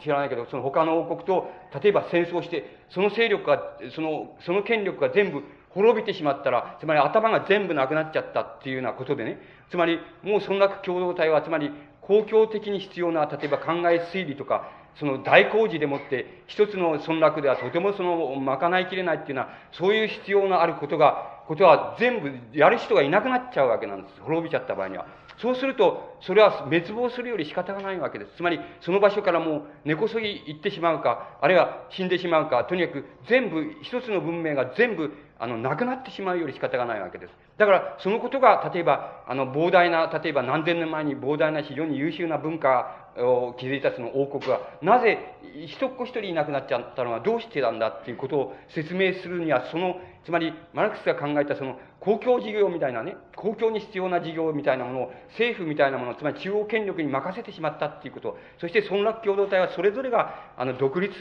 知らないけど、その他の王国と例えば戦争して、その勢力が、その、その権力が全部滅びてしまったら、つまり頭が全部なくなっちゃったっていうようなことでね、つまりもう村落共同体は、つまり公共的に必要な、例えば考え推理とか、その大工事でもって、一つの村落ではとてもその、賄いきれないっていうのは、そういう必要のあることが、ことは全部やる人がいなくなっちゃうわけなんです。滅びちゃった場合には。そうすると、それは滅亡するより仕方がないわけです。つまり、その場所からもう根こそぎ行ってしまうか、あるいは死んでしまうか、とにかく全部、一つの文明が全部、あの、なくなってしまうより仕方がないわけです。だから、そのことが、例えば、あの、膨大な、例えば何千年前に膨大な非常に優秀な文化を築いたその王国が、なぜ一っ子一人いなくなっちゃったのはどうしてなんだっていうことを説明するには、その、つまり、マルクスが考えたその公共事業みたいなね、公共に必要な事業みたいなものを、政府みたいなものを、つまり中央権力に任せてしまったっていうこと、そして村落共同体はそれぞれが、あの、独立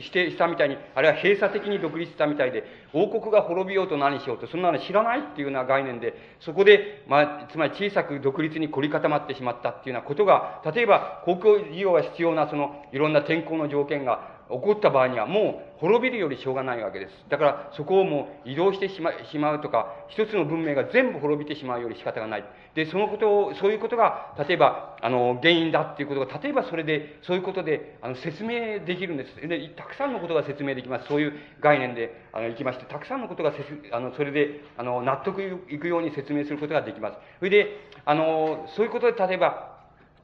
してしたみたいに、あるいは閉鎖的に独立したみたいで、王国が滅びようと何しようと、そんなの知らないっていうような概念で、そこで、まあ、つまり小さく独立に凝り固まってしまったっていうようなことが、例えば、公共事業が必要な、その、いろんな天候の条件が、起こった場合にはもう滅びるよりしょうがないわけです。だからそこをもう移動してしましまうとか、一つの文明が全部滅びてしまうより仕方がない。で、そのことを、そういうことが、例えば、あの、原因だっていうことが、例えばそれで、そういうことで、あの、説明できるんです。で、たくさんのことが説明できます。そういう概念で、あの、いきまして、たくさんのことがあの、それで、あの、納得いくように説明することができます。それで、あの、そういうことで、例えば、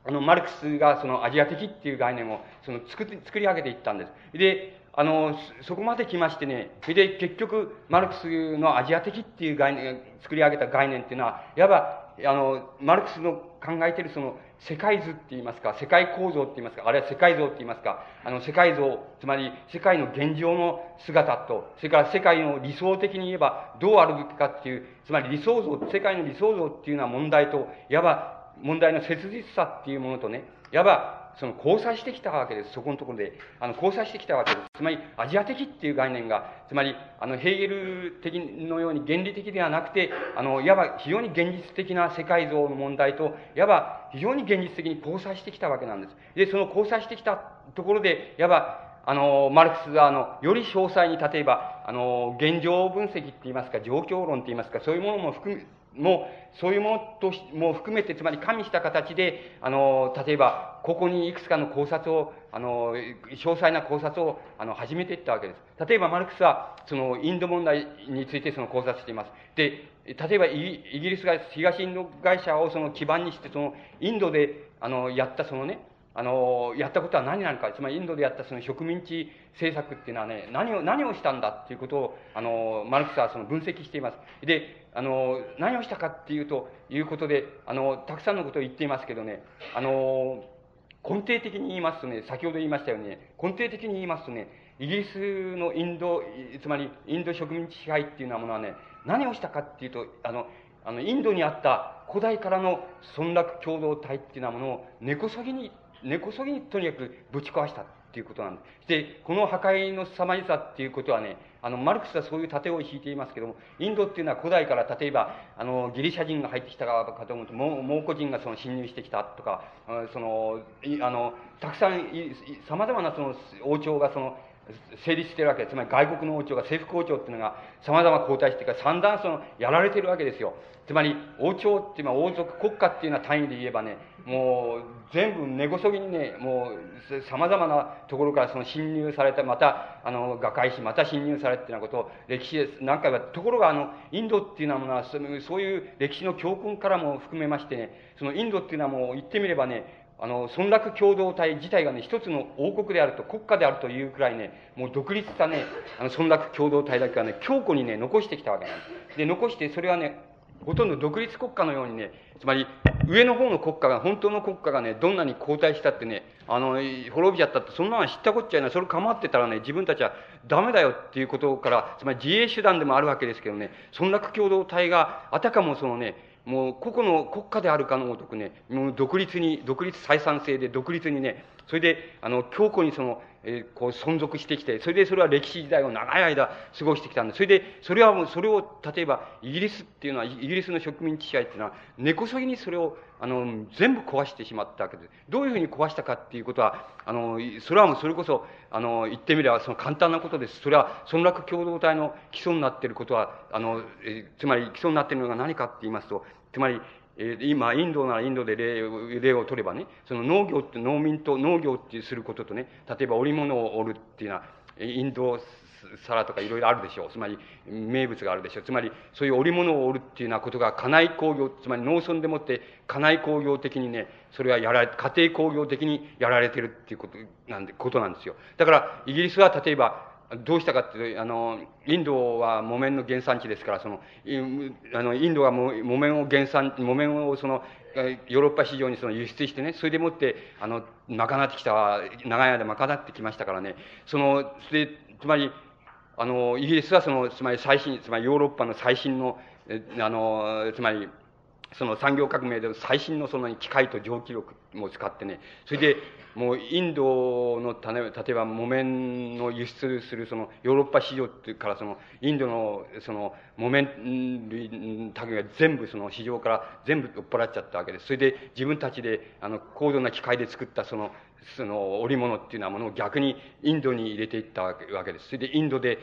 あの、マルクスがそのアジア的っていう概念をその作作り上げていったんです。で、あの、そこまで来ましてね、それで結局、マルクスのアジア的っていう概念、作り上げた概念っていうのは、いわば、あの、マルクスの考えてるその世界図って言いますか、世界構造って言いますか、あるいは世界像って言いますか、あの世界像、つまり世界の現状の姿と、それから世界の理想的に言えばどうあるべきかっていう、つまり理想像、世界の理想像っていうのは問題と、いわば問題の切実さっていうものとね、いわば、その交差してきたわけです。そこのところで。あの、交差してきたわけです。つまり、アジア的っていう概念が、つまり、あの、ヘーゲル的のように原理的ではなくて、あの、いわば非常に現実的な世界像の問題と、いわば非常に現実的に交差してきたわけなんです。で、その交差してきたところで、いわば、あの、マルクスは、あの、より詳細に、例えば、あの、現状分析って言いますか、状況論って言いますか、そういうものも含もそういうものとしも含めて、つまり加味した形で、あの、例えば、ここにいくつかの考察を、あの、詳細な考察を、あの、始めていったわけです。例えば、マルクスは、その、インド問題についてその考察しています。で、例えばイギリスが東インド会社をその基盤にして、その、インドで、あの、やったそのね、あの、やったことは何なのか、つまりインドでやったその植民地政策っていうのはね、何を、何をしたんだっていうことを、あの、マルクスはその分析しています。で、あの、何をしたかっていうと、いうことで、あの、たくさんのことを言っていますけどね、あの、根底的に言いますとね、先ほど言いましたようにね、根底的に言いますとね、イギリスのインド、つまりインド植民地支配っていうようなものはね、何をしたかっていうと、あの、あの、インドにあった古代からの村落共同体っていうようなものを根こそぎに根こそぎにとにかくぶち壊したっていうことなんです。で、この破壊の凄まじさっていうことはね、あの、マルクスはそういう盾を引いていますけども、インドっていうのは古代から例えば、あの、ギリシャ人が入ってきたかと思うと、蒙古人がその侵入してきたとか、その、あの、たくさん、様々なその王朝がその、成立してるわけ。つまり外国の王朝が、政府王朝っていうのが様々交代してから散々その、やられてるわけですよ。つまり、王朝っていうのは王族国家っていうような単位で言えばね、もう全部根こそぎにね、もう様々なところからその侵入された、また、あの、瓦解し、また侵入されっていうようなことを歴史で何回か、ところがあの、インドっていうようなものは、そういう歴史の教訓からも含めましてね、そのインドっていうのはもう言ってみればね、あの、村落共同体自体がね、一つの王国であると、国家であるというくらいね、もう独立したね、あの、村落共同体だけはね、強固にね、残してきたわけなんです。で、残して、それはね、ほとんど独立国家のようにね、つまり、上の方の国家が、本当の国家がね、どんなに後退したってね、あの、滅びちゃったって、そんなの知ったこっちゃいない。それ構ってたらね、自分たちはダメだよっていうことから、つまり自衛手段でもあるわけですけどね、村落共同体が、あたかもそのね、もう個々の国家であるかのごとくね、もう独立に、独立採算制で独立にね、それで、あの、強固にその、えー、こう存続してきて、それでそれは歴史時代を長い間過ごしてきたんで、それで、それはもう、それを、例えば、イギリスっていうのは、イギリスの植民地支配っていうのは、根こそぎにそれを、あの、全部壊してしまったわけです。どういうふうに壊したかっていうことは、あの、それはもうそれこそ、あの、言ってみれば、その簡単なことです。それは、村落共同体の基礎になっていることは、あの、えー、つまり基礎になっているのが何かって言いますと、つまり、今、インドならインドで例を例を取ればね、その農業って農民と農業ってすることとね、例えば織物を織るっていうのは、インド皿とかいろいろあるでしょう。つまり、名物があるでしょう。つまり、そういう織物を織るっていうようなことが家内工業、つまり農村でもって家内工業的にね、それはやられ、家庭工業的にやられてるっていうことなんで、ことなんですよ。だから、イギリスは例えば、どうしたかっていうと、あの、インドは木綿の原産地ですから、その、あの、インドが木綿を原産、木綿をその、ヨーロッパ市場にその輸出してね、それでもって、あの、賄ってきた、長い間賄ってきましたからね、その、それ、つまり、あの、イギリスはその、つまり最新、つまりヨーロッパの最新の、あの、つまり、その産業革命で最新のその機械と蒸気力も使ってね、それで、もうインドの例えば木綿の輸出するそのヨーロッパ市場ってからそのインドのその木綿類類が全部その市場から全部追っ払っちゃったわけです。それで自分たちであの高度な機械で作ったそのその織物っていうようなものを逆にインドに入れていったわけです。それでインドで、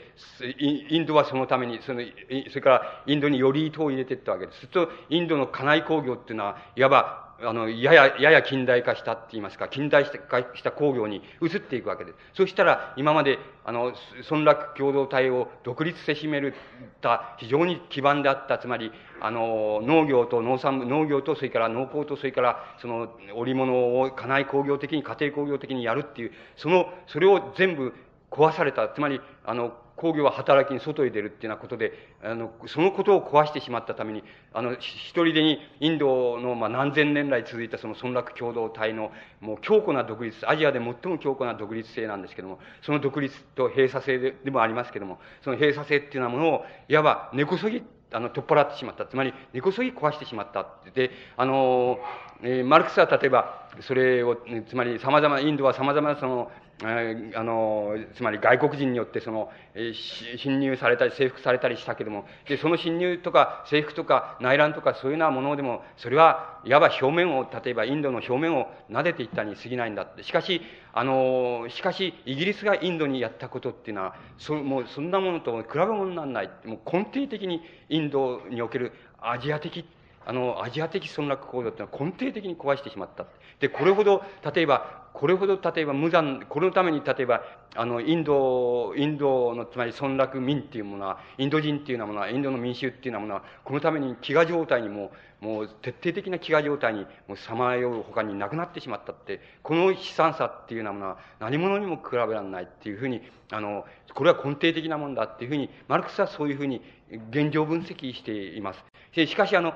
インドはそのために、その、それからインドにより糸を入れていったわけです。すると、インドの家内工業っていうのは、いわばあの、やや、やや近代化したって言いますか、近代化した工業に移っていくわけです。そしたら、今まで、あの、村落共同体を独立せしめるた非常に基盤であった、つまり、あの、農業と農産、農業と、それから農耕と、それから、その、織物を家内工業的に、家庭工業的にやるっていう、その、それを全部壊された。つまり、あの、工業は働きに外へ出るっていうようなことで、あの、そのことを壊してしまったために、あの、一人でにインドの、まあ、何千年来続いたその村落共同体の、もう強固な独立、アジアで最も強固な独立性なんですけども、その独立と閉鎖性ででもありますけども、その閉鎖性っていうようなものを、いわば根こそぎ、あの、取っ払ってしまった。つまり、根こそぎ壊してしまった。で、あの、えー、マルクスは例えば、それを、つまり様々、インドは様々なその、えー、あの、つまり外国人によってその、えー、侵入されたり征服されたりしたけども、で、その侵入とか征服とか内乱とかそういうようなものでも、それはいわば表面を、例えばインドの表面を撫でていったに過ぎないんだって。しかし、あの、しかし、イギリスがインドにやったことっていうのは、そもうそんなものと比べ物にならない。もう根底的にインドにおけるアジア的、あの、アジア的村落構造っていうのは根底的に壊してしまった。で、これほど、例えば、これほど、例えば無残、このために、例えば、あの、インド、インドの、つまり村落民っていうものは、インド人っていうようなものは、インドの民衆っていうようなものは、このために飢餓状態にももう徹底的な飢餓状態にもうさまよう他になくなってしまったって、この悲惨さっていうようなものは何者にも比べられないっていうふうに、あの、これは根底的なもんだっていうふうに、マルクスはそういうふうに現状分析しています。しかし、あの、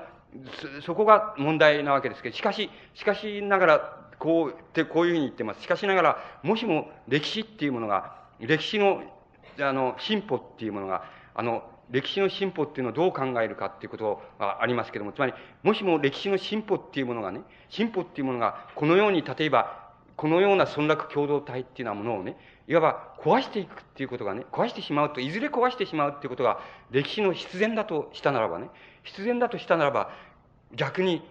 そこが問題なわけですけど、しかし、しかしながら、こう、ってこういうふうに言ってます。しかしながら、もしも歴史っていうものが、歴史の、あの、進歩っていうものが、あの、歴史の進歩っていうのをどう考えるかっていうことがありますけども、つまり、もしも歴史の進歩っていうものがね、進歩っていうものが、このように、例えば、このような村落共同体っていうようなものをね、いわば壊していくっていうことがね、壊してしまうと、いずれ壊してしまうっていうことが、歴史の必然だとしたならばね、必然だとしたならば、逆に、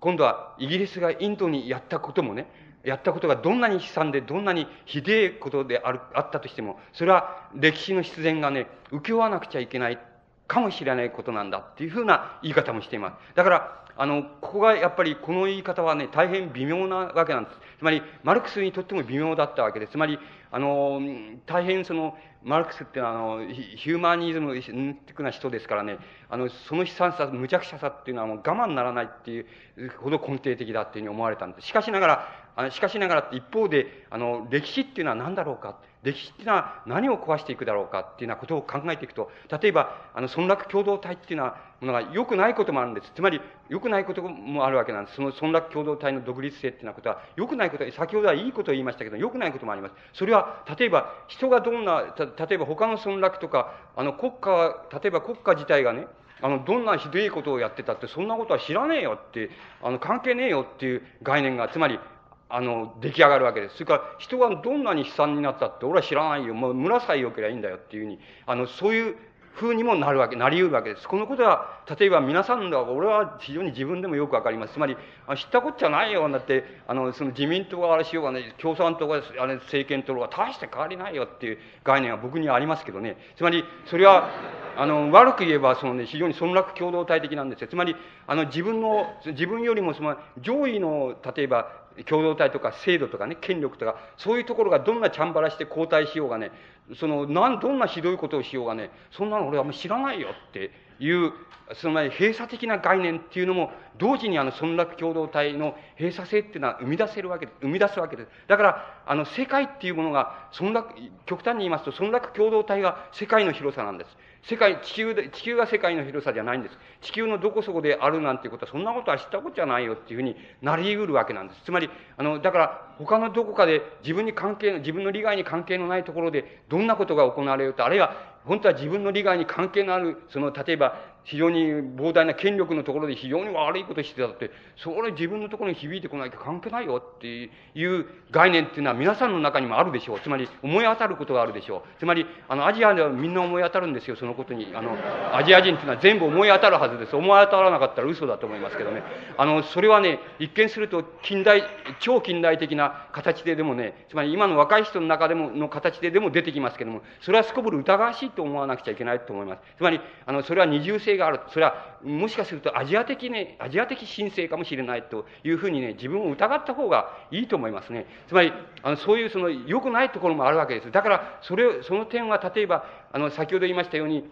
今度はイギリスがインドにやったこともね、やったことがどんなに悲惨で、どんなにひでえことである、あったとしても、それは歴史の必然がね、請け負わなくちゃいけないかもしれないことなんだっていうふうな言い方もしています。だから、あの、ここがやっぱりこの言い方はね、大変微妙なわけなんです。つまり、マルクスにとっても微妙だったわけです。つまり、あの、大変その、マルクスっていうのは、あの、ヒューマニズム的な人ですからね、あの、その悲惨さ、無茶苦茶さっていうのはもう我慢ならないっていうほど根底的だっていうふうに思われたんです。しかしながら、あしかしながら一方で、あの、歴史っていうのは何だろうか？歴史っていうのは何を壊していくだろうかっていうようなことを考えていくと、例えば、あの、村落共同体っていうのは、ものが良くないこともあるんです。つまり、良くないこともあるわけなんです。その村落共同体の独立性っていうようなことは、良くないこと、先ほどはいいことを言いましたけど、良くないこともあります。それは、例えば、人がどんな、例えば他の村落とか、あの、国家、例えば国家自体がね、あの、どんなひどいことをやってたって、そんなことは知らねえよって、あの、関係ねえよっていう概念が、つまり、あの、出来上がるわけです。それから、人がどんなに悲惨になったって、俺は知らないよ。もう、村さえ良ければいいんだよっていうふうに、あの、そういう風にもなるわけ、なり得るわけです。このことは、例えば皆さんが、俺は非常に自分でもよくわかります。つまり、あ知ったこっちゃないよ、だって、あの、その自民党があれしようがね、共産党があれ政権取ろうが、大して変わりないよっていう概念は僕にはありますけどね。つまり、それは、あの、悪く言えば、そのね、非常に村落共同体的なんですよ。つまり、あの、自分の、自分よりも、その、上位の、例えば、共同体とか制度とかね、権力とか、そういうところがどんなチャンバラして交代しようがね、その、なん、どんなひどいことをしようがね、そんなの俺はもう知らないよっていう、その閉鎖的な概念っていうのも、同時にあの村落共同体の閉鎖性っていうのは生み出せるわけで。生み出すわけです。だから、あの、世界っていうものが、村落、極端に言いますと、村落共同体が世界の広さなんです。世界、地球で、地球が世界の広さじゃないんです。地球のどこそこであるなんてことは、そんなことは知ったことじゃないよっていうふうになり得るわけなんです。つまり、あの、だから、他のどこかで自分に関係の、自分の利害に関係のないところで、どんなことが行われようと、あるいは、本当は自分の利害に関係のある、その、例えば、非常に膨大な権力のところで非常に悪いことしてたって、それ自分のところに響いてこないと関係ないよっていう概念っていうのは皆さんの中にもあるでしょう。つまり思い当たることがあるでしょう。つまり、あの、アジアではみんな思い当たるんですよ、そのことに。あの、アジア人っていうのは全部思い当たるはずです。思い当たらなかったら嘘だと思いますけどね。あの、それはね、一見すると近代、超近代的な形ででもね、つまり今の若い人の中でも、の形ででも出てきますけども、それはすこぶる疑わしいと思わなくちゃいけないと思います。つまり、あの、それは二重性がある。それは、もしかするとアジア的ね、アジア的神聖かもしれないというふうにね、自分を疑った方がいいと思いますね。つまり、あの、そういうその良くないところもあるわけです。だから、それ、その点は例えば、あの、先ほど言いましたように、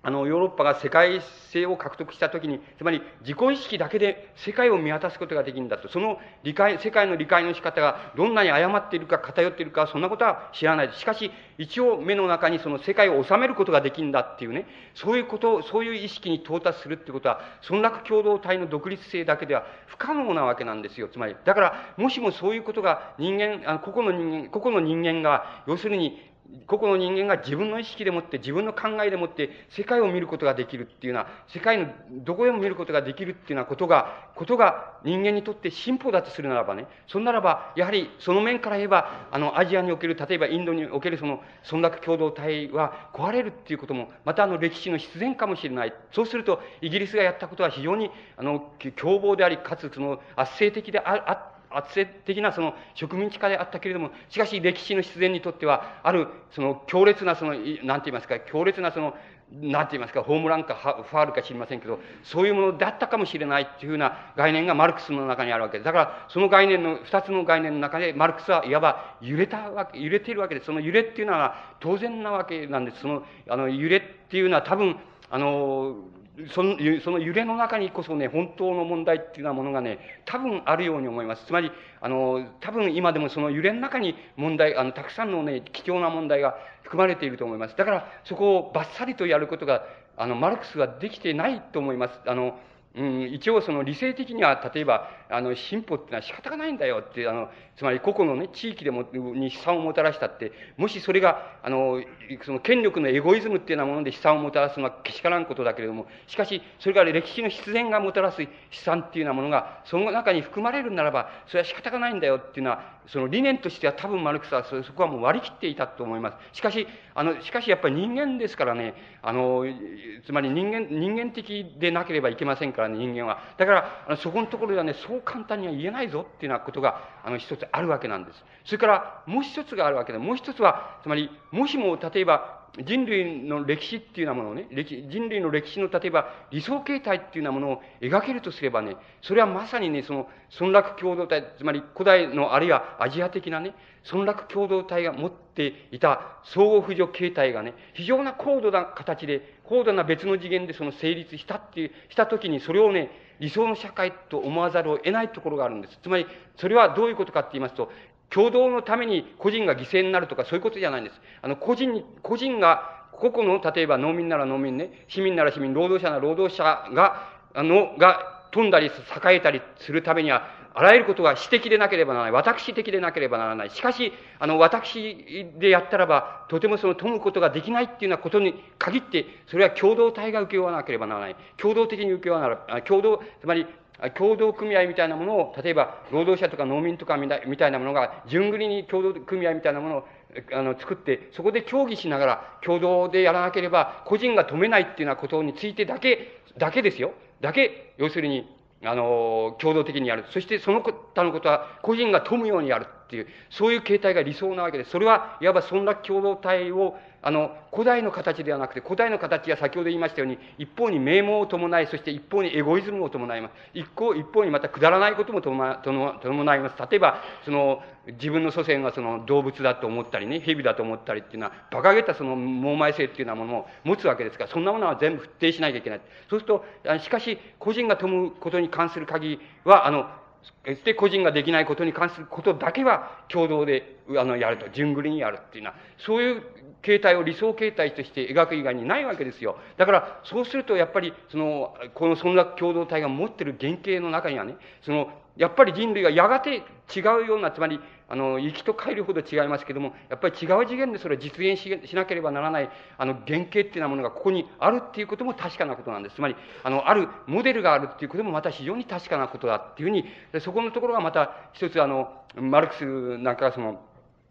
あの、ヨーロッパが世界性を獲得したときに、つまり自己意識だけで世界を見渡すことができるんだと。その理解、世界の理解の仕方がどんなに誤っているか偏っているか、そんなことは知らない。しかし、一応目の中にその世界を収めることができるんだっていうね、そういうことを、そういう意識に到達するってことは、村落共同体の独立性だけでは不可能なわけなんですよ。つまり、だから、もしもそういうことが人間、あの個々の人間、個々の人間が、要するに個々の人間が自分の意識でもって、自分の考えでもって、世界を見ることができるっていうのは、世界のどこでも見ることができるっていうようなことが、ことが人間にとって進歩だとするならばね、そんならば、やはりその面から言えば、あの、アジアにおける、例えばインドにおけるその村落共同体は壊れるっていうことも、またあの歴史の必然かもしれない。そうすると、イギリスがやったことは非常に、あの、凶暴であり、かつその圧政的でああ圧政的なその植民地化であったけれども、しかし歴史の必然にとっては、あるその強烈なその、なんて言いますか、強烈なその、なんて言いますか、ホームランかファールか知りませんけど、そういうものだったかもしれないっていうふうな概念がマルクスの中にあるわけです。だから、その概念の、二つの概念の中で、マルクスはいわば揺れたわけ、揺れているわけです。その揺れっていうのは当然なわけなんです。その、あの、揺れっていうのは多分、あの、そのその揺れの中にこそね、本当の問題っていうようなものがね、多分あるように思います。つまり、あの、多分今でもその揺れの中に問題、あの、たくさんのね、貴重な問題が含まれていると思います。だから、そこをバッサリとやることが、あの、マルクスはできてないと思います。あの、うん、一応その理性的には、例えば、あの、進歩っていうのは仕方がないんだよって、あの、つまり個々のね、地域でも、に悲惨をもたらしたって、もしそれが、あの、その権力のエゴイズムっていうようなもので悲惨をもたらすのはけしからんことだけれども、しかし、それから歴史の必然がもたらす悲惨っていうようなものが、その中に含まれるならば、それは仕方がないんだよっていうのは、その理念としては多分マルクスはそこはもう割り切っていたと思います。しかし、あの、しかしやっぱり人間ですからね、あの、つまり人間、人間的でなければいけませんからね、人間は。だから、あのそこのところではね、そう簡単には言えないぞっていうようなことが、あの、一つあるわけなんです。それから、もう一つがあるわけで、もう一つは、つまり、もしも、例えば、人類の歴史っていうようなものをね、人類の歴史の例えば理想形態っていうようなものを描けるとすればね、それはまさにね、その村落共同体、つまり古代のあるいはアジア的なね、村落共同体が持っていた相互扶助形態がね、非常な高度な形で、高度な別の次元でその成立したっていう、したときにそれをね、理想の社会と思わざるを得ないところがあるんです。つまり、それはどういうことかって言いますと、共同のために個人が犠牲になるとかそういうことじゃないんです。あの、個人に、個人が、個々の、例えば農民なら農民ね、市民なら市民、労働者なら労働者が、あの、が飛んだり栄えたりするためには、あらゆることが私的でなければならない。私的でなければならない。しかし、あの、私でやったらば、とてもその富むことができないっていうようなことに限って、それは共同体が請け負わなければならない。共同的に請け負わなら、ない。共同、つまり、共同組合みたいなものを、例えば、労働者とか農民とかみたいなものが、順繰りに共同組合みたいなものを、あの、作って、そこで協議しながら、共同でやらなければ、個人が止めないっていうようなことについてだけ、だけですよ。だけ、要するに、あの、共同的にやる。そしてその他のことは個人が富むようにやるっていう、そういう形態が理想なわけです。それはいわば村落共同体をあの、古代の形ではなくて、古代の形は先ほど言いましたように、一方に名門を伴い、そして一方にエゴイズムを伴います。一方、一方にまたくだらないことも伴います。例えば、その、自分の祖先がその動物だと思ったりね、蛇だと思ったりっていうのは、馬鹿げたその猛前性っていうようなものを持つわけですから、そんなものは全部否定しなきゃいけない。そうすると、しかし、個人が富むことに関する限りは、あの、決して個人ができないことに関することだけは共同で、あの、やると、順繰りにやるっていうのは、そういう形態を理想形態として描く以外にないわけですよ。だから、そうするとやっぱり、その、この村落共同体が持ってる原型の中にはね、その、やっぱり人類がやがて違うような、つまり、あの、行きと帰るほど違いますけども、やっぱり違う次元でそれを実現ししなければならない、あの、原型っていうようなものがここにあるっていうことも確かなことなんです。つまり、あの、あるモデルがあるっていうこともまた非常に確かなことだっていうふうに、そこのところがまた一つあの、マルクスなんかその、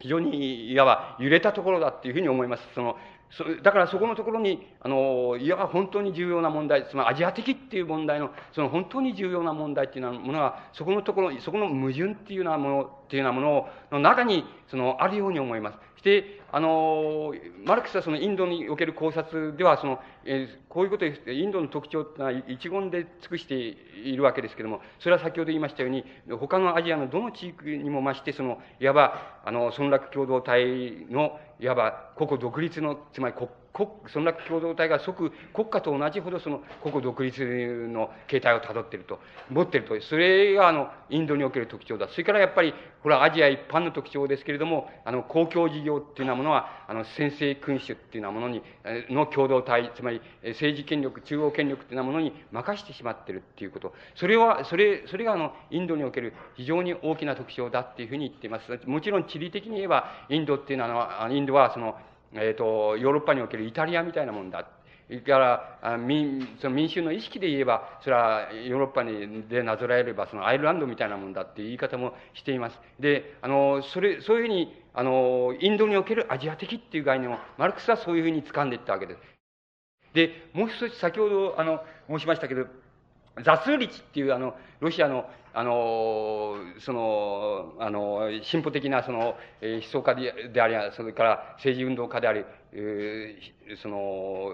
非常に、いわば揺れたところだっていうふうに思います。その、そだからそこのところに、あの、いわば本当に重要な問題、つまりアジア的っていう問題の、その本当に重要な問題っていうようなものは、そこのところ、そこの矛盾っていうようなもの、っていうようなものの中に、その、あるように思います。して、あの、マルクスはそのインドにおける考察では、その、えー、こういうことで、インドの特徴ってのは一言で尽くしているわけですけれども、それは先ほど言いましたように、他のアジアのどの地域にも増して、その、いわば、あの、村落共同体の、いわば、個々独立の、つまり国国、村落共同体が即国家と同じほどその国土独立の形態をたどっていると、持っていると。それがあの、インドにおける特徴だ。それからやっぱり、これはアジア一般の特徴ですけれども、あの、公共事業っていうようなものは、あの、先制君主っていうようなものに、の共同体、つまり政治権力、中央権力っていうようなものに任してしまってるっていうこと。それは、それ、それがあの、インドにおける非常に大きな特徴だっていうふうに言っています。もちろん地理的に言えば、インドっていうのは、インドはその、えっ、ー、と、ヨーロッパにおけるイタリアみたいなもんだ。それから民その民衆の意識で言えば、それはヨーロッパにでなぞらえれば、そのアイルランドみたいなもんだっていう言い方もしています。で、あの、それ、そういうふうに、あの、インドにおけるアジア的っていう概念を、マルクスはそういうふうに掴んでいったわけです。で、もう一つ先ほど、あの、申しましたけど、雑数率っていうあの、ロシアの、あの、その、あの、進歩的なその、えー、思想家でであり、それから政治運動家であり、えー、その、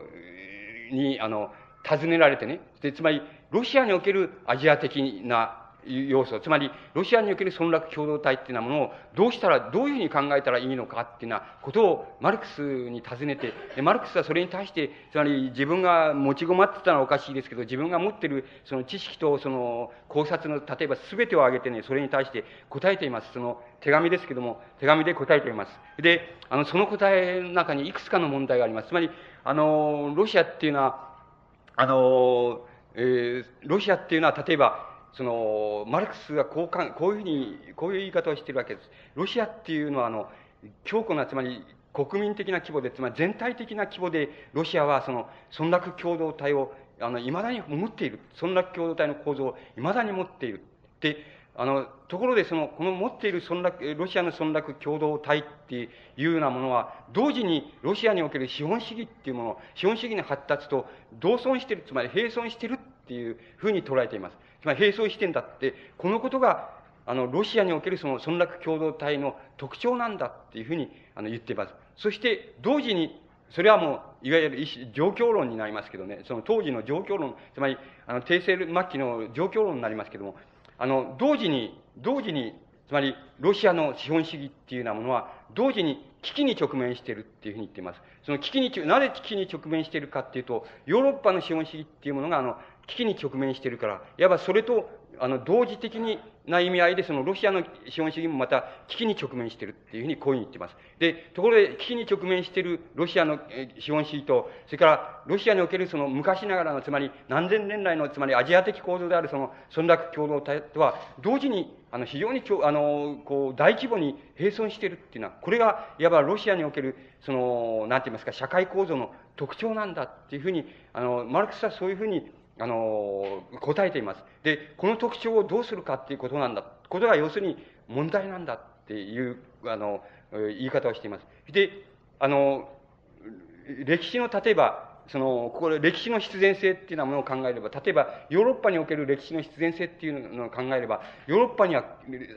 に、あの、尋ねられてね。で、つまり、ロシアにおけるアジア的な要素、つまり、ロシアにおける村落共同体っていうなものを、どうしたら、どういうふうに考えたらいいのかっていうようなことを、マルクスに尋ねて、マルクスはそれに対して、つまり自分が持ち困ってたのはおかしいですけど、自分が持ってる、その知識と、その、考察の、例えば全てを挙げてね、それに対して答えています。その、手紙ですけども、手紙で答えています。で、あの、その答えの中にいくつかの問題があります。つまり、あの、ロシアっていうのは、あの、えー、ロシアっていうのは、例えば、その、マルクスがこうか、こういうふうに、こういう言い方をしているわけです。ロシアっていうのは、あの、強固な、つまり、国民的な規模で、つまり全体的な規模で、ロシアはその、村落共同体を、あの、未だに持っている。村落共同体の構造を未だに持っている。で、あの、ところでその、この持っている村落、ロシアの村落共同体っていうようなものは、同時にロシアにおける資本主義っていうもの、資本主義の発達と同存している、つまり並存しているっていうふうに捉えています。つまり並走してんだって、このことが、あの、ロシアにおけるその村落共同体の特徴なんだっていうふうにあの言っています。そして、同時に、それはもう、いわゆる状況論になりますけどね、その当時の状況論、つまり、あの、帝政末期の状況論になりますけども、あの、同時に、同時に、つまり、ロシアの資本主義っていうようなものは、同時に危機に直面しているっていうふうに言っています。その危機に、なぜ危機に直面しているかっていうと、ヨーロッパの資本主義っていうものが、あの、危機に直面しているから、いわばそれと、あの、同時的にな意味合いで、そのロシアの資本主義もまた危機に直面しているっていうふうにこういうふうに言っています。で、ところで危機に直面しているロシアの資本主義と、それからロシアにおけるその昔ながらの、つまり何千年来の、つまりアジア的構造であるその村落共同体とは、同時に、あの、非常にあの、こう、大規模に並存しているっていうのは、これが、いわばロシアにおける、その、なんて言いますか、社会構造の特徴なんだっていうふうに、あの、マルクスはそういうふうにあの、答えています。で、この特徴をどうするかっていうことなんだ。ことが要するに問題なんだっていう、あの、言い方をしています。で、あの、歴史の例えば、その、これ、歴史の必然性っていうようなものを考えれば、例えば、ヨーロッパにおける歴史の必然性っていうのを考えれば、ヨーロッパには、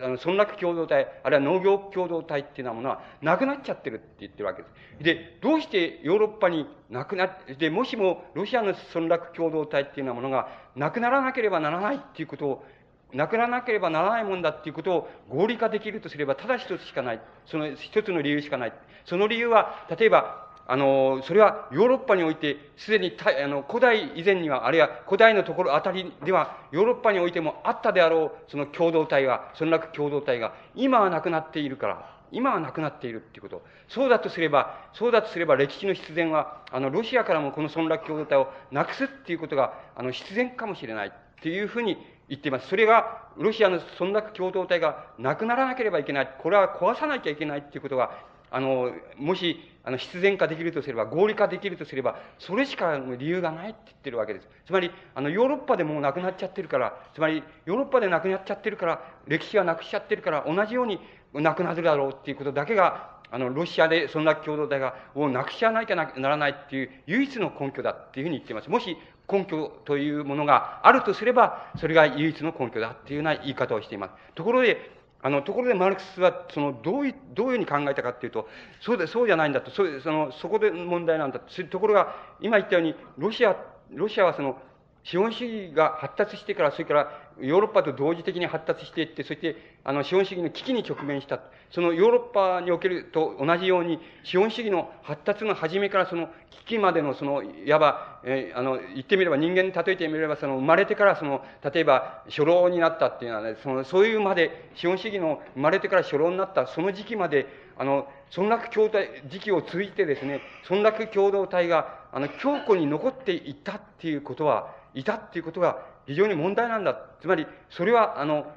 あの、村落共同体、あるいは農業共同体っていうようなものは、なくなっちゃってるって言ってるわけです。で、どうしてヨーロッパになくなって、で、もしも、ロシアの村落共同体っていうようなものが、なくならなければならないっていうことを、なくならなければならないもんだっていうことを合理化できるとすれば、ただ一つしかない。その一つの理由しかない。その理由は、例えば、あの、それはヨーロッパにおいて、すでにあの古代以前には、あるいは古代のところあたりでは、ヨーロッパにおいてもあったであろう、その共同体が、村落共同体が、今はなくなっているから、今はなくなっているっていうこと。そうだとすれば、そうだとすれば歴史の必然は、あの、ロシアからもこの村落共同体をなくすっていうことが、あの、必然かもしれないっていうふうに言っています。それが、ロシアの村落共同体がなくならなければいけない。これは壊さなきゃいけないっていうことが、あの、もし、あの、必然化できるとすれば、合理化できるとすれば、それしか理由がないって言ってるわけです。つまり、あの、ヨーロッパでもうなくなっちゃってるから、つまり、ヨーロッパでなくなっちゃってるから、歴史はなくしちゃってるから、同じようになくなるだろうっていうことだけが、あの、ロシアでそんな共同体が、をなくしちゃわなきゃならないっていう唯一の根拠だっていうふうに言っています。もし、根拠というものがあるとすれば、それが唯一の根拠だっていうような言い方をしています。ところで、あの、ところでマルクスは、その、どうい、どういうふうに考えたかっていうと、そうで、そうじゃないんだと、そその、そこで問題なんだと。ところが、今言ったように、ロシア、ロシアはその、資本主義が発達してから、それからヨーロッパと同時的に発達していって、そしてあの資本主義の危機に直面した。そのヨーロッパにおけると同じように、資本主義の発達の初めからその危機までのその、いわば、えー、あの、言ってみれば人間に例えてみれば、その生まれてからその、例えば初老になったっていうのはね、その、そういうまで、資本主義の生まれてから初老になったその時期まで、あの、村落共同体、時期を通じてですね、村落共同体が、あの、強固に残っていたっていうことは、いたっていうことが非常に問題なんだ。つまり、それは、あの、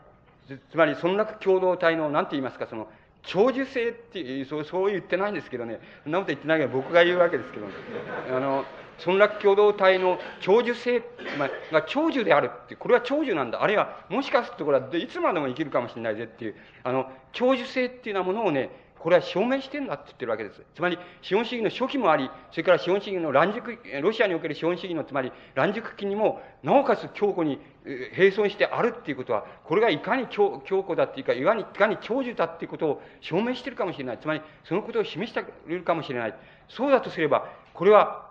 つまり、村落共同体の、なんて言いますか、その、長寿性っていう、そう、そう言ってないんですけどね、そんなこと言ってないけど、僕が言うわけですけど、ね、あの、村落共同体の長寿性、まあ、が長寿であるって、これは長寿なんだ。あるいは、もしかするとこれはいつまでも生きるかもしれないぜっていう、あの、長寿性っていうようなものをね、これは証明してるんだって言ってるわけです。つまり、資本主義の初期もあり、それから資本主義の乱熟、ロシアにおける資本主義の、つまり乱熟期にも、なおかつ強固に並存してあるっていうことは、これがいかに強強固だっていうか、いかにいかに長寿だっていうことを証明してるかもしれない。つまり、そのことを示しているかもしれない。そうだとすれば、これは、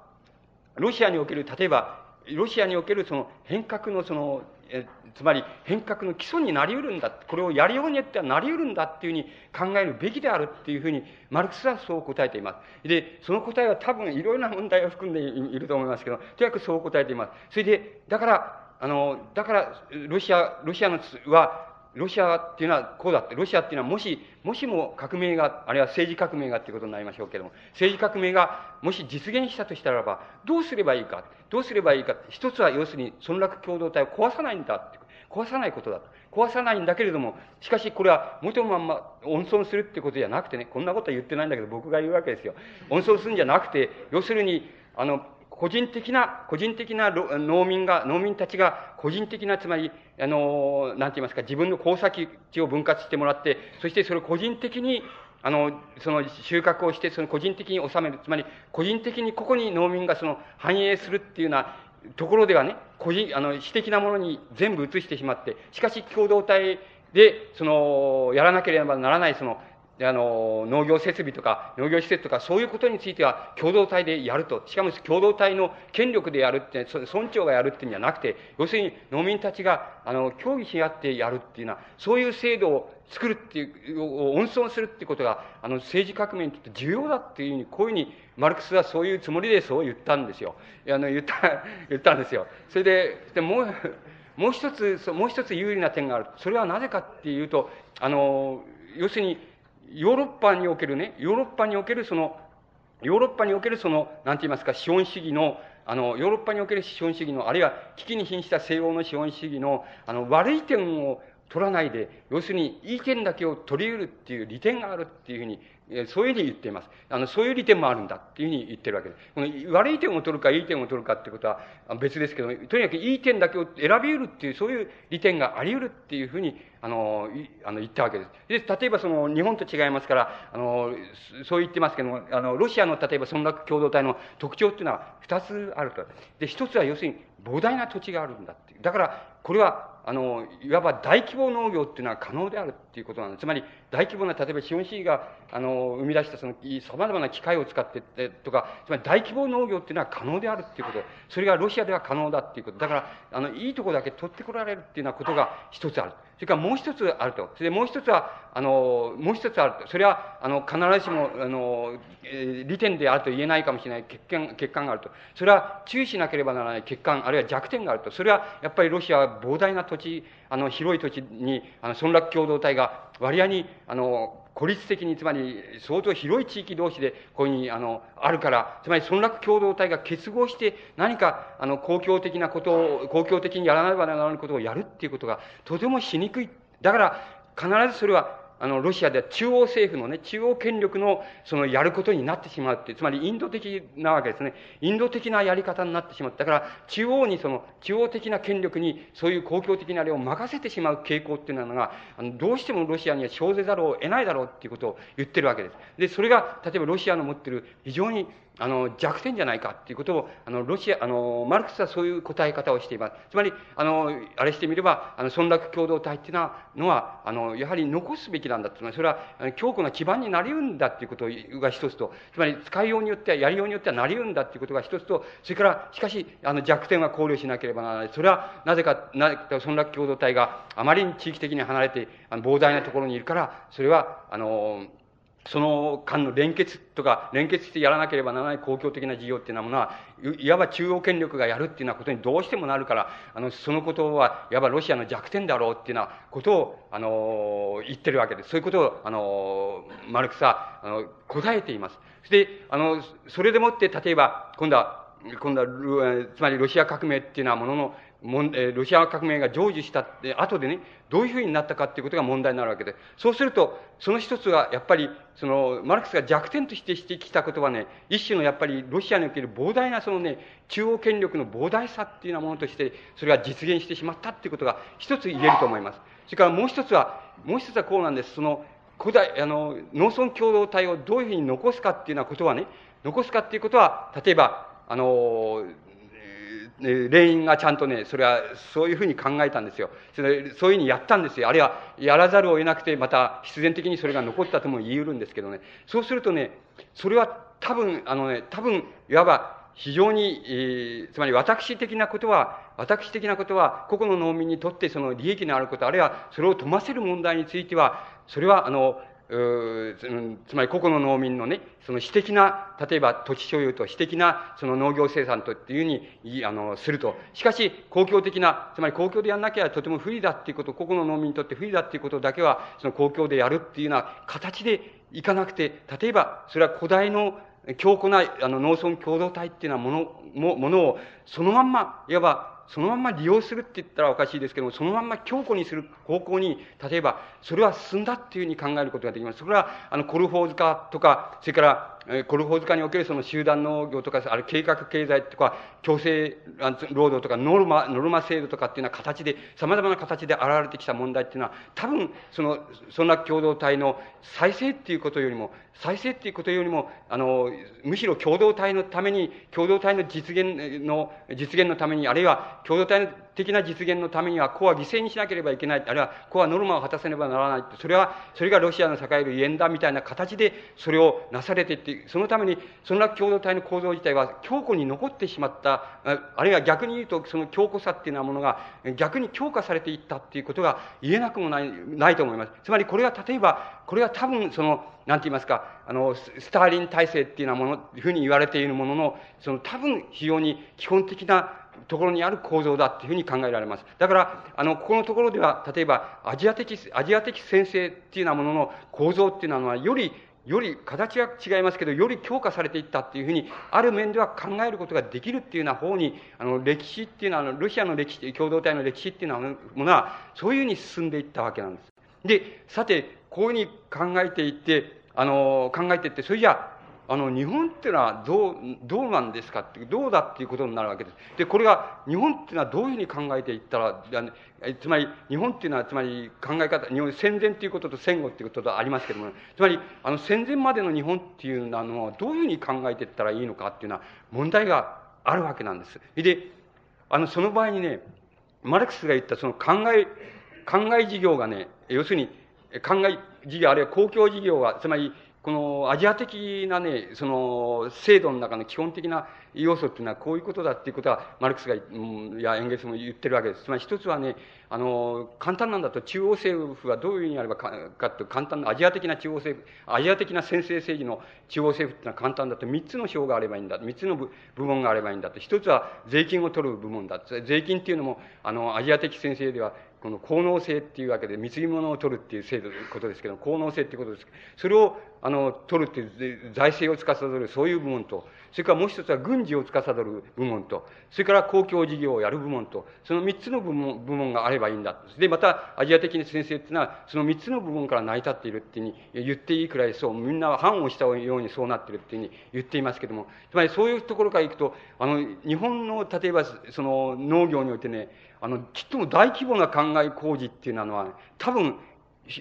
ロシアにおける、例えば、ロシアにおけるその変革のその、えつまり変革の基礎になりうるんだ。これをやりようによってはなりうるんだっていうふうに考えるべきであるっていうふうに、マルクスはそう答えています。で、その答えは多分いろいろな問題を含んでいると思いますけど、とにかくそう答えています。それで、だから、あの、だから、ロシア、ロシアのは、ロシアっていうのはこうだって、ロシアっていうのはもし、もしも革命が、あるいは政治革命がっていうことになりましょうけれども、政治革命がもし実現したとしたらば、どうすればいいか、どうすればいいか、一つは要するに村落共同体を壊さないんだって、壊さないことだと。壊さないんだけれども、しかしこれは元のまんま温存するってことじゃなくてね、こんなことは言ってないんだけど僕が言うわけですよ。温存するんじゃなくて、要するに、あの、個人的な、個人的な農民が、農民たちが個人的な、つまり、あの、なんて言いますか、自分の耕作地を分割してもらって、そしてそれを個人的に、あの、その収穫をして、その個人的に収める。つまり、個人的にここに農民がその繁栄するっていうようなところではね、個人、あの、私的なものに全部移してしまって、しかし共同体で、その、やらなければならない、その、であの、農業設備とか、農業施設とか、そういうことについては共同体でやると。しかも共同体の権力でやるって、村長がやるっていうんじゃなくて、要するに農民たちが、あの、協議し合ってやるっていうのは、そういう制度を作るっていう、温存するっていうことが、あの、政治革命にとって重要だっていうふうに、こういうふうに、マルクスはそういうつもりでそう言ったんですよ。あの、言った、言ったんですよ。それで、でもう、もう一つ、もう一つ有利な点がある。それはなぜかっていうと、あの、要するに、ヨーロッパにおけるね、ヨーロッパにおけるその、ヨーロッパにおけるその、なんて言いますか、資本主義の、あの、ヨーロッパにおける資本主義の、あるいは危機に瀕した西欧の資本主義の、あの、悪い点を取らないで、要するに、いい点だけを取り得るっていう利点があるっていうふうに、そういうふうに言っています。あの、そういう利点もあるんだっていうふうに言ってるわけです。この悪い点を取るか、いい点を取るかってことは別ですけど、とにかくいい点だけを選び得るっていう、そういう利点があり得るっていうふうに、あの、あの言ったわけです。で、例えばその、日本と違いますから、あの、そう言ってますけども、あの、ロシアの例えば村落共同体の特徴っていうのは二つあると。で、一つは要するに膨大な土地があるんだっていう。だから、これはあの、いわば大規模農業っていうのは可能であるっていうことなんです。つまり、大規模な、例えば資本主義が、あの、生み出したその、様々な機械を使ってってとか、つまり大規模農業っていうのは可能であるっていうこと。それがロシアでは可能だっていうこと。だから、あの、いいとこだけ取ってこられるっていうようなことが一つある。それからもう一つあると。それでもう一つは、あの、もう一つあると。それは、あの、必ずしも、あの、利点であると言えないかもしれない欠陥、欠陥があると。それは注意しなければならない欠陥、あるいは弱点があると。それは、やっぱりロシアは膨大な土地、あの、広い土地に、あの、村落共同体が割合に、あの、孤立的に、つまり相当広い地域同士でこういうふうにあのあるから、つまり村落共同体が結合して何かあの公共的なことを、公共的にやらなければならないことをやるっていうことがとてもしにくい。だから必ずそれはあの、ロシアでは中央政府のね、中央権力の、その、やることになってしまうって、つまりインド的なわけですね。インド的なやり方になってしまう。だから、中央にその、中央的な権力に、そういう公共的なあれを任せてしまう傾向っていうのが、あの、どうしてもロシアには生ぜざるを得ないだろうっていうことを言ってるわけです。で、それが、例えばロシアの持ってる非常にあの、弱点じゃないかっていうことを、あの、ロシア、あの、マルクスはそういう答え方をしています。つまり、あの、あれしてみれば、あの、村落共同体っていうのは、あの、やはり残すべきなんだ。つまり、それは、強固な基盤になり得るんだっていうことが一つと、つまり、使いようによっては、やりようによってはなり得るんだっていうことが一つと、それから、しかし、あの、弱点は考慮しなければならない。それは、なぜか、なぜか、村落共同体があまりに地域的に離れて、あの、膨大なところにいるから、それは、あの、その間の連結とか、連結してやらなければならない公共的な事業っていうようなものは、いわば中央権力がやるっていうようなことにどうしてもなるから、あの、そのことは、いわばロシアの弱点だろうっていうようなことを、あの、言ってるわけです。そういうことを、あの、マルクスは、あの、答えています。そして、あの、それでもって、例えば、今度は、今度は、つまりロシア革命っていうようなものの、ロシア革命が成就したって後でね、どういうふうになったかっていうことが問題になるわけで。そうすると、その一つは、やっぱり、その、マルクスが弱点として指摘したことはね、一種のやっぱり、ロシアにおける膨大なそのね、中央権力の膨大さっていうようなものとして、それが実現してしまったっていうことが一つ言えると思います。それからもう一つは、もう一つはこうなんです。その、古代、あの、農村共同体をどういうふうに残すかっていうようなことはね、残すかっていうことは、例えば、あの、霊因がちゃんとね、それはそういうふうに考えたんですよ。それそういうふうにやったんですよ。あるいはやらざるを得なくて、また必然的にそれが残ったとも言い得るんですけどね。そうするとね、それは多分、あのね、多分、いわば非常に、えー、つまり私的なことは、私的なことは、個々の農民にとってその利益のあること、あるいはそれを富ませる問題については、それは、あの、つまり個々の農民のね、その私的な、例えば土地所有と私的なその農業生産とっていうふうに、あの、すると。しかし、公共的な、つまり公共でやんなきゃとても不利だっていうこと、個々の農民にとって不利だっていうことだけは、その公共でやるっていうような形でいかなくて、例えば、それは古代の強固な、あの、農村共同体っていうようなもの、も、ものを、そのまんま、いわば、そのまま利用するって言ったらおかしいですけども、そのまま強固にする方向に、例えば、それは進んだっていうふうに考えることができます。それは、あの、コルフォーズ化とか、それから、コルフォーズ化におけるその集団農業とか、あれ計画経済とか、強制労働とか、ノルマ、ノルマ制度とかっていうような形で、様々な形で現れてきた問題っていうのは、多分、その、そんな共同体の再生っていうことよりも、再生っていうことよりも、あの、むしろ共同体のために、共同体の実現の、実現のために、あるいは共同体の的な実現のためには、子は犠牲にしなければいけない、あるいは子はノルマを果たせねばならない。それは、それがロシアの栄える縁だみたいな形で、それをなされていって、そのために、そんな共同体の構造自体は強固に残ってしまった、あるいは逆に言うと、その強固さっていうようなものが逆に強化されていったっていうことが言えなくもない、ないと思います。つまりこれは例えば、これは多分その、なんて言いますか、あの、スターリン体制っていうようなもの、ふうに言われているものの、その多分非常に基本的なところにある構造だっていうふうに考えられます。だから、あの、ここのところでは、例えば、アジア的、アジア的先生っていうようなものの構造っていうのは、よりより形は違いますけど、より強化されていったっていうふうに、ある面では考えることができるっていうような方に、あの、歴史っていうのは、あのロシアの歴史、共同体の歴史っていうのは、そういうふうに進んでいったわけなんです。で、さて、こういうふうに考えていって、あの、考えていって、それじゃああの、日本っていうのはどう、どうなんですかって、どうだっていうことになるわけです。で、これが、日本っていうのはどういうふうに考えていったら、つまり、日本っていうのは、つまり考え方、日本戦前っていうことと戦後っていうこととありますけども、つまり、あの、戦前までの日本っていうのは、どういうふうに考えていったらいいのかっていうのは、問題があるわけなんです。で、あの、その場合にね、マルクスが言ったその考え、考え事業がね、要するに、考え事業、あるいは公共事業が、つまり、このアジア的なね、その制度の中の基本的な要素っていうのはこういうことだっていうことは、マルクスが、うん、や、エンゲスも言ってるわけです。つまり一つはね、あの、簡単なんだと中央政府はどういうふうにあればか、かって簡単な、アジア的な中央政府、アジア的な先制政治の中央政府っていうのは簡単だと三つの章があればいいんだ。三つの部門があればいいんだと。一つは税金を取る部門だ。税金っていうのも、あの、アジア的先制では、この効能性っていうわけで、貢ぎ物を取るっていう制度、ことですけど、効能性っていうことです。それを、あの、取るっていう財政を司る、そういう部門と、それからもう一つは軍事を司る部門と、それから公共事業をやる部門と、その三つの部門部門があればいいんだ。で、また、アジア的な先生っていうのは、その三つの部門から成り立っているっていうふうに言っていいくらいそう、みんなは反をしたようにそうなってるっていうふうに言っていますけども、つまりそういうところからいくと、あの、日本の、例えば、その農業においてね、あの、きっとも大規模な考え工事っていうのは、多分、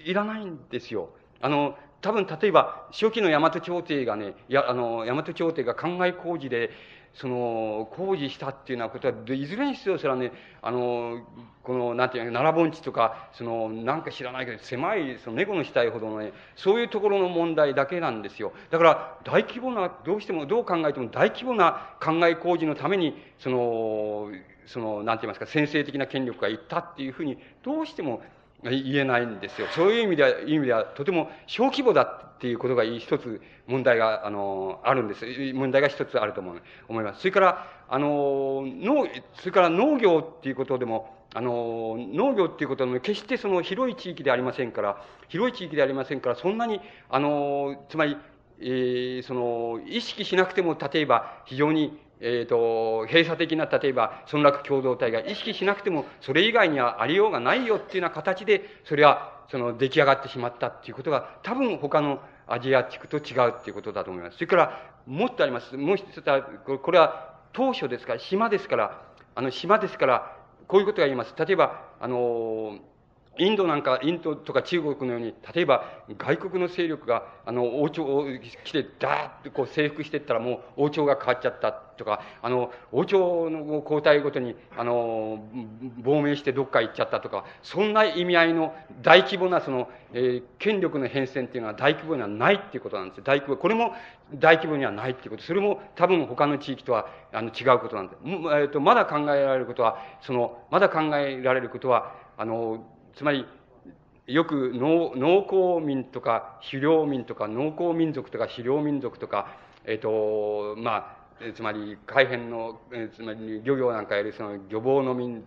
いらないんですよ。あの、多分、例えば、初期の大和朝廷がね、や、あの、大和朝廷が考え工事で、その、工事したっていうようなことは、いずれにせよ、それはね、あの、この、なんていうの、奈良盆地とか、その、なんか知らないけど、狭い、その猫の死体ほどのね、そういうところの問題だけなんですよ。だから、大規模な、どうしても、どう考えても大規模な考え工事のために、その、その、なんて言いますか、先制的な権力がいったっていうふうに、どうしても言えないんですよ。そういう意味では、意味では、とても小規模だっていうことが一つ問題が、あの、あるんです。問題が一つあると思思います。それから、あの、農、それから農業っていうことでも、あの、農業っていうことも決してその広い地域でありませんから、広い地域でありませんから、そんなに、あの、つまり、えー、その、意識しなくても、例えば、非常に、えっ、ー、と、閉鎖的な、例えば、村落共同体が意識しなくても、それ以外にはありようがないよっていうような形で、それは、その、出来上がってしまったっていうことが、多分他のアジア地区と違うっていうことだと思います。それから、もっとあります。もう一つは、これは、当初ですから、島ですから、あの、島ですから、こういうことが言います。例えば、あの、インドなんか、インドとか中国のように、例えば外国の勢力が、あの、王朝を来て、ダーッとこう征服していったらもう王朝が変わっちゃったとか、あの、王朝の交代ごとに、あの、亡命してどっか行っちゃったとか、そんな意味合いの大規模なその、えー、権力の変遷っていうのは大規模にはないっていうことなんですよ。大規模。これも大規模にはないっていうこと。それも多分他の地域とはあの違うことなんです。えーと、まだ考えられることは、その、まだ考えられることは、あの、つまり、よく農農耕民とか狩猟民とか農耕民族とか狩猟民族とか、えっ、ー、と、まあ、つまり海辺の、つまり漁業なんかやるその漁房の民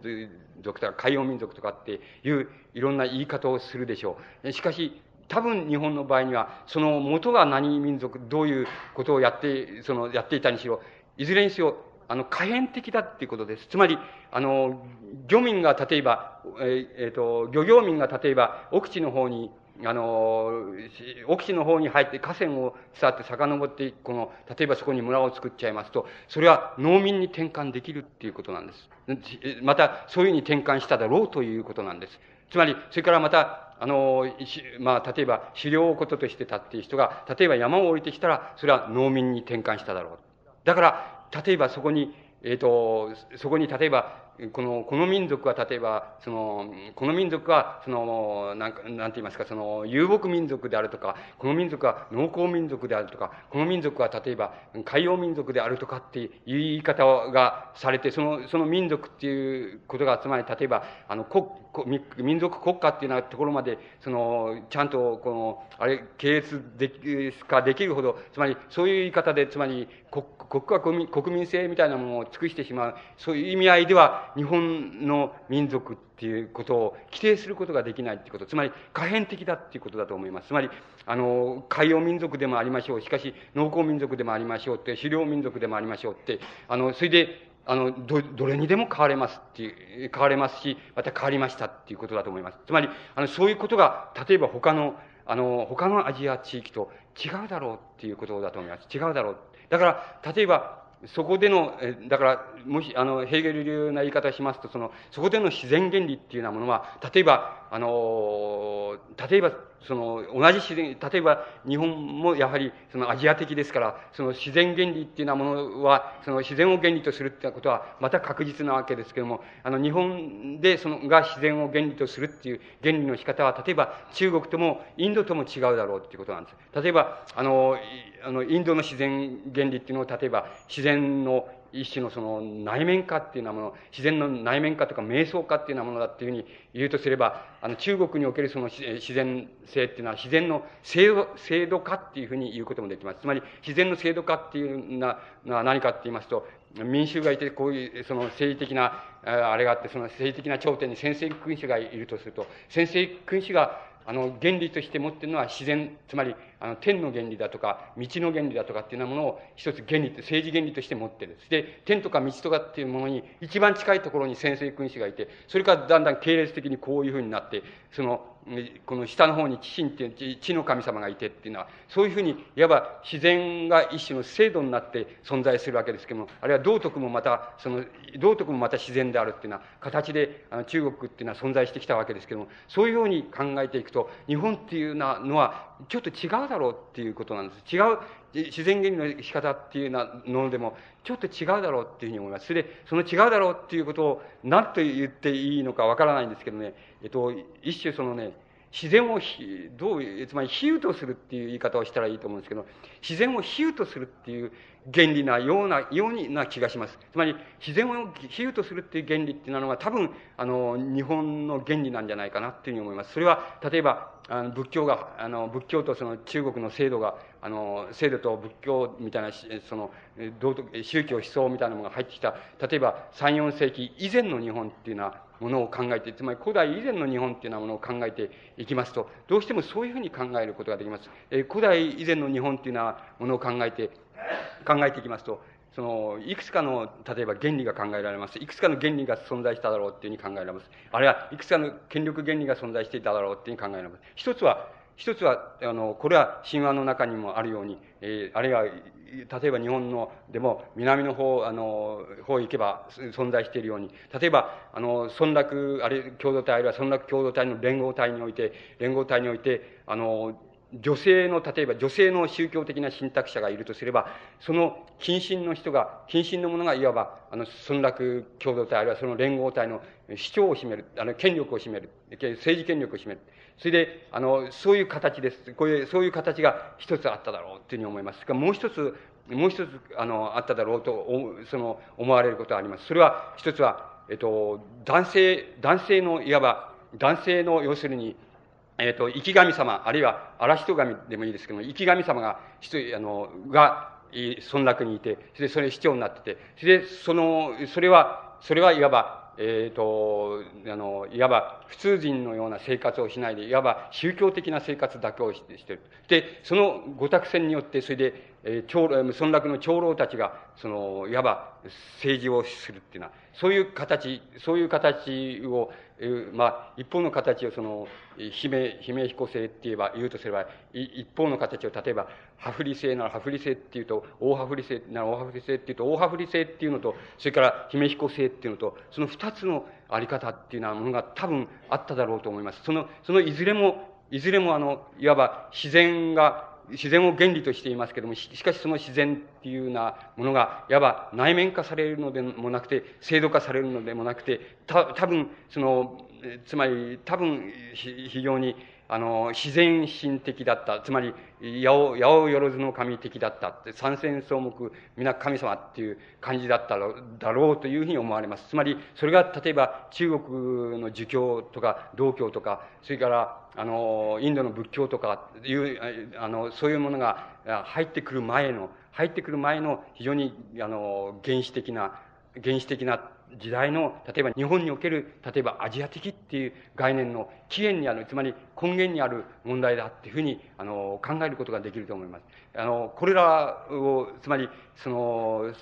族とか海洋民族とかっていういろんな言い方をするでしょう。しかし、多分日本の場合には、その元が何民族、どういうことをやって、そのやっていたにしろ、いずれにせよ、あの、可変的だっていうことです。つまり、あの、漁民が例えば、えっ、えー、と、漁業民が例えば、奥地の方に、あの、奥地の方に入って河川を伝って遡って、この、例えばそこに村を作っちゃいますと、それは農民に転換できるっていうことなんです。また、そういうふうに転換しただろうということなんです。つまり、それからまた、あの、まあ、例えば、狩猟をこととしてたっていう人が、例えば山を降りてきたら、それは農民に転換しただろう。だから、例えばそこに、えっ、ー、と、そこに例えば、この、この民族は例えば、その、この民族は、その、なんか、なんて言いますか、その、遊牧民族であるとか、この民族は農耕民族であるとか、この民族は例えば、海洋民族であるとかっていう言い方がされて、その、その民族っていうことが、つまり例えば、あの、国、民族国家っていうようなところまで、その、ちゃんと、この、あれ、形列でき、かできるほど、つまり、そういう言い方で、つまり、国、国家国民、国民性みたいなものを尽くしてしまう、そういう意味合いでは、日本の民族っていうことを規定することができないっていうこと、つまり、可変的だっていうことだと思います。つまり、あの、海洋民族でもありましょう。しかし、農耕民族でもありましょうって、狩猟民族でもありましょうって、あの、それで、あの、ど、どれにでも変われますっていう、変われますし、また変わりましたっていうことだと思います。つまり、あの、そういうことが、例えば他の、あの、他のアジア地域と違うだろうっていうことだと思います。違うだろう。だから、例えば、そこでの、だから、もし、あの、ヘーゲル流な言い方しますと、その、そこでの自然原理っていうようなものは、例えば、あの、例えば、その、同じ自然、例えば、日本もやはり、そのアジア的ですから、その自然原理っていうようなものは、その自然を原理とするっていうことは、また確実なわけですけども、あの、日本で、その、が自然を原理とするっていう原理の仕方は、例えば、中国とも、インドとも違うだろうっていうことなんです。例えば、あの、あの、インドの自然原理っていうのを、例えば、自然の一種のその内面化っていうようなもの、自然の内面化とか瞑想化っていうようなものだっていうふうに言うとすれば、あの中国におけるその自然性っていうのは自然の制度制度化っていうふうに言うこともできます。つまり自然の制度化っていうのは何かって言いますと、民衆がいて、こういう、その政治的な、あれがあって、その政治的な頂点に先制君主がいるとすると、先制君主があの、原理として持ってるのは自然、つまり、あの、天の原理だとか、道の原理だとかっていうようなものを一つ原理、政治原理として持っている。で、天とか道とかっていうものに一番近いところに先生君主がいて、それからだんだん系列的にこういうふうになって、その、この下の方に地神っていう地の神様がいてっていうのは、そういうふうに、いわば自然が一種の制度になって存在するわけですけども、あるいは道徳もまた、その、道徳もまた自然であるっていうような形で、あの中国っていうのは存在してきたわけですけども、そういうように考えていくと、日本っていうのは、ちょっと違うだろうっていうことなんです。違う、自然原理の仕方っていうようなのでも、ちょっと違うだろうっていうふうに思います。それで、その違うだろうっていうことを何と言っていいのかわからないんですけどね、えっと、一種そのね、自然をどう、つまり比喩とするっていう言い方をしたらいいと思うんですけど、自然を比喩とするっていう原理なような、ような気がします。つまり、自然を比喩とするっていう原理っていうのは多分、あの、日本の原理なんじゃないかなっていうふうに思います。それは、例えば、あの仏教が、あの、仏教とその中国の制度が、あの、制度と仏教みたいな、その、道徳、宗教思想みたいなものが入ってきた、例えば3、4世紀以前の日本っていうのは、ものを考えて、つまり古代以前の日本っていうようなものを考えていきますと、どうしてもそういうふうに考えることができます。えー、古代以前の日本っていうようなものを考えて、考えていきますと、その、いくつかの、例えば原理が考えられます。いくつかの原理が存在しただろうっていうふうに考えられます。あるいは、いくつかの権力原理が存在していただろうっていうふうに考えられます。一つは、一つは、あの、これは神話の中にもあるように、えー、あるいは、例えば日本のでも南の方、あの、方へ行けば存在しているように、例えば、あの、村落、あるいは共同体、あるいは村落共同体の連合体において、連合体において、あの、女性の、例えば女性の宗教的な信託者がいるとすれば、その近親の人が、近親の者がいわば、あの、村落共同体、あるいはその連合体の主張を占める、あの、権力を占める、政治権力を占める。それで、あの、そういう形です。こういう、そういう形が一つあっただろうというふうに思います。もう一つ、もう一つ、あの、あっただろうと、その、思われることがあります。それは、一つは、えっと、男性、男性の、いわば、男性の、要するに、えっ、ー、と、生き神様、あるいは荒人神でもいいですけども、生き神様が、あの、が、村落にいて、それでそれ市長になってて、それ、その、それは、それはいわば、えっ、ー、と、あの、いわば普通人のような生活をしないで、いわば宗教的な生活だけをしてる。で、その五択戦によって、それで、えー、長村落の長老たちが、その、いわば政治をするっていうのは、そういう形、そういう形を、まあ、一方の形をその、姫、姫彦制って言えば、言うとすれば、一方の形を、例えば、ハフリ制ならハフリ制っていうと、大ハフリ制なら大ハフリ制っていうと、大ハフリ制っていうのと、それから姫彦制っていうのと、その二つのあり方っていうようなものが多分あっただろうと思います。その、そのいずれも、いずれもあの、いわば自然が自然を原理としていますけれども、しかしその自然っていうようなものが、いわば内面化されるのでもなくて、制度化されるのでもなくて、た、多分、その、つまり、多分、非常に、あの、自然神的だった。つまり、八百、八百万の神的だったって、三千草木、皆神様っていう感じだっただろうというふうに思われます。つまり、それが例えば中国の儒教とか道教とか、それから、あの、インドの仏教とかいう、あの、そういうものが入ってくる前の、入ってくる前の非常に、あの、原始的な、原始的な時代の、例えば日本における、例えばアジア的っていう概念の起源にある、つまり根源にある問題だっていうふうに、あの、考えることができると思います。あの、これらを、つまり、その、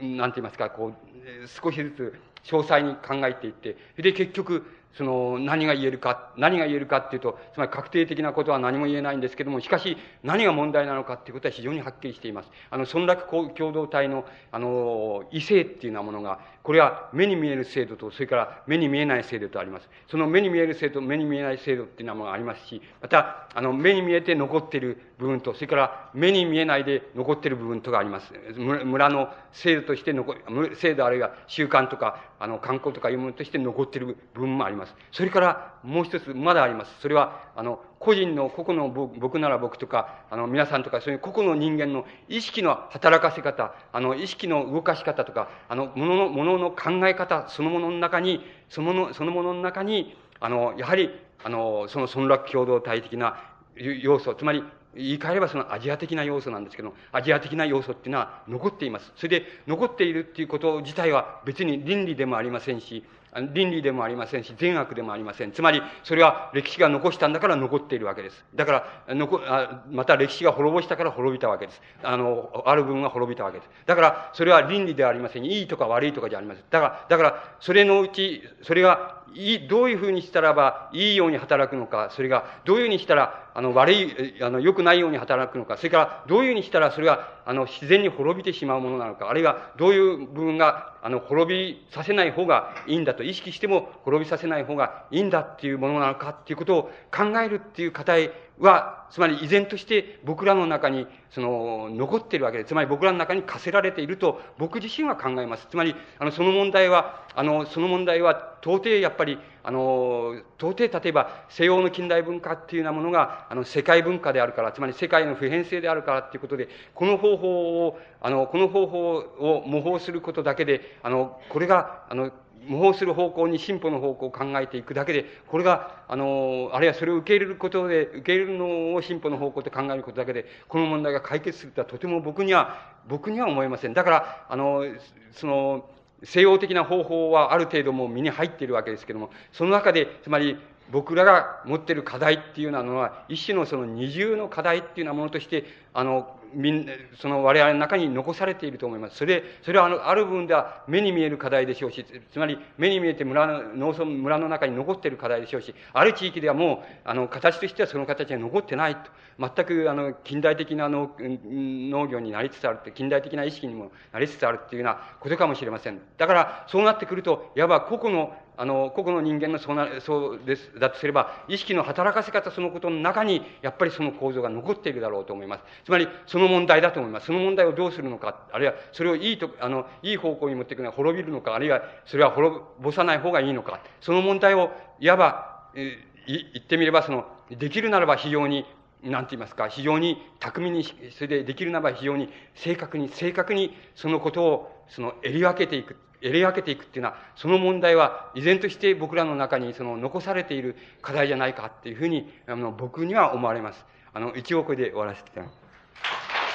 なんて言いますか、こう、少しずつ詳細に考えていって、で、結局、その、何が言えるか、何が言えるかっていうと、つまり確定的なことは何も言えないんですけども、しかし、何が問題なのかっていうことは非常にはっきりしています。あの、村落共同体の、あの、異性っていうようなものが、これは目に見える制度と、それから目に見えない制度とあります。その目に見える制度、目に見えない制度っていうようなものがありますし、また、あの、目に見えて残っている部分と、それから目に見えないで残っている部分とがあります。村の制度として残制度あるいは習慣とか、あの、観光とかいうものとして残っている部分もあります。それからもう一つ、まだあります。それは、あの、個人の個々の僕なら僕とか、あの、皆さんとか、そういう個々の人間の意識の働かせ方、あの、意識の動かし方とか、あの、ものの、ものの考え方そのものの中に、そのもの、そのものの中に、あの、やはり、あの、その村落共同体的な要素、つまり、言い換えればそのアジア的な要素なんですけど、アジア的な要素っていうのは残っています。それで、残っているっていうこと自体は別に倫理でもありませんし、倫理でもありませんし、善悪でもありません。つまり、それは歴史が残したんだから残っているわけです。だから、残あまた歴史が滅ぼしたから滅びたわけです。あの、ある部分が滅びたわけです。だから、それは倫理ではありません。いいとか悪いとかじゃありません。だから、だから、それのうち、それが、い、どういうふうにしたらば、いいように働くのか、それが、どういうふうにしたら、あの、悪い、あの、良くないように働くのか、それから、どういうふうにしたら、それが、あの、自然に滅びてしまうものなのか、あるいは、どういう部分が、あの、滅びさせない方がいいんだと意識しても滅びさせない方がいいんだっていうものなのかっていうことを考えるっていう課題は、つまり依然として僕らの中に、その、残っているわけで。つまり僕らの中に課せられていると僕自身は考えます。つまり、あの、その問題は、あの、その問題は到底やっぱり、あの、到底例えば西洋の近代文化っていうようなものが、あの、世界文化であるから、つまり世界の普遍性であるからっていうことで、この方法を、あの、この方法を模倣することだけで、あの、これが、あの、模倣する方向に進歩の方向を考えていくだけで、これが、あの、あるいはそれを受け入れることで、受け入れるのを進歩の方向と考えることだけで、この問題が解決するとはとても僕には、僕には思えません。だから、あの、その、西洋的な方法はある程度もう身に入っているわけですけども、その中で、つまり、僕らが持っている課題っていうのは、一種のその二重の課題っていうようなものとして、あの、みんその我々の中に残されていると思います。それ、それはあの、ある部分では目に見える課題でしょうし、つまり目に見えて村の、農村、村の中に残っている課題でしょうし、ある地域ではもう、あの、形としてはその形が残ってないと。全く、あの、近代的な農農業になりつつあるって、近代的な意識にもなりつつあるっていうようなことかもしれません。だから、そうなってくると、いわば個々のあの、個々の人間のそうな、そうです、だとすれば、意識の働かせ方そのことの中に、やっぱりその構造が残っているだろうと思います。つまり、その問題だと思います。その問題をどうするのか、あるいは、それをいいと、あの、いい方向に持っていくのは滅びるのか、あるいは、それは滅ぼさない方がいいのか、その問題を、いわば、え言ってみれば、その、できるならば非常になんて言いますか、非常に巧みに、それでできるならば非常に正確に、正確にそのことを、その、襟分けていく。得り分けていくっていうのは、その問題は依然として僕らの中にその残されている課題じゃないかっていうふうに、あの、僕には思われます。あの、一応これで終わらせていただきます。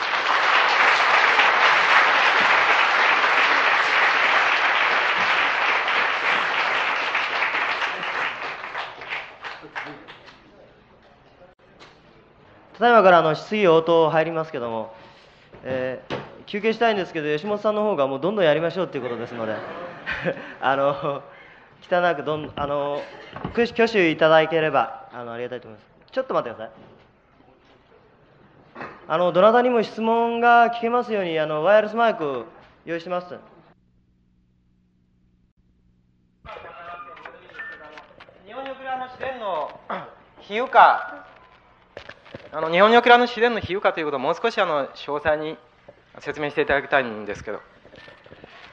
ただいまからあの質疑応答入りますけども、えー休憩したいんですけど吉本さんの方がもうどんどんやりましょうっていうことですので あの汚くどんあの挙手いただければあのありがたいと思います。ちょっと待ってください。あのどなたにも質問が聞けますようにあのワイヤレスマイク用意してます。日本に送るの自然の 比喩化あの日本に送るの自然の比喩化ということをもう少しあの詳細に説明していただきたいんですけど。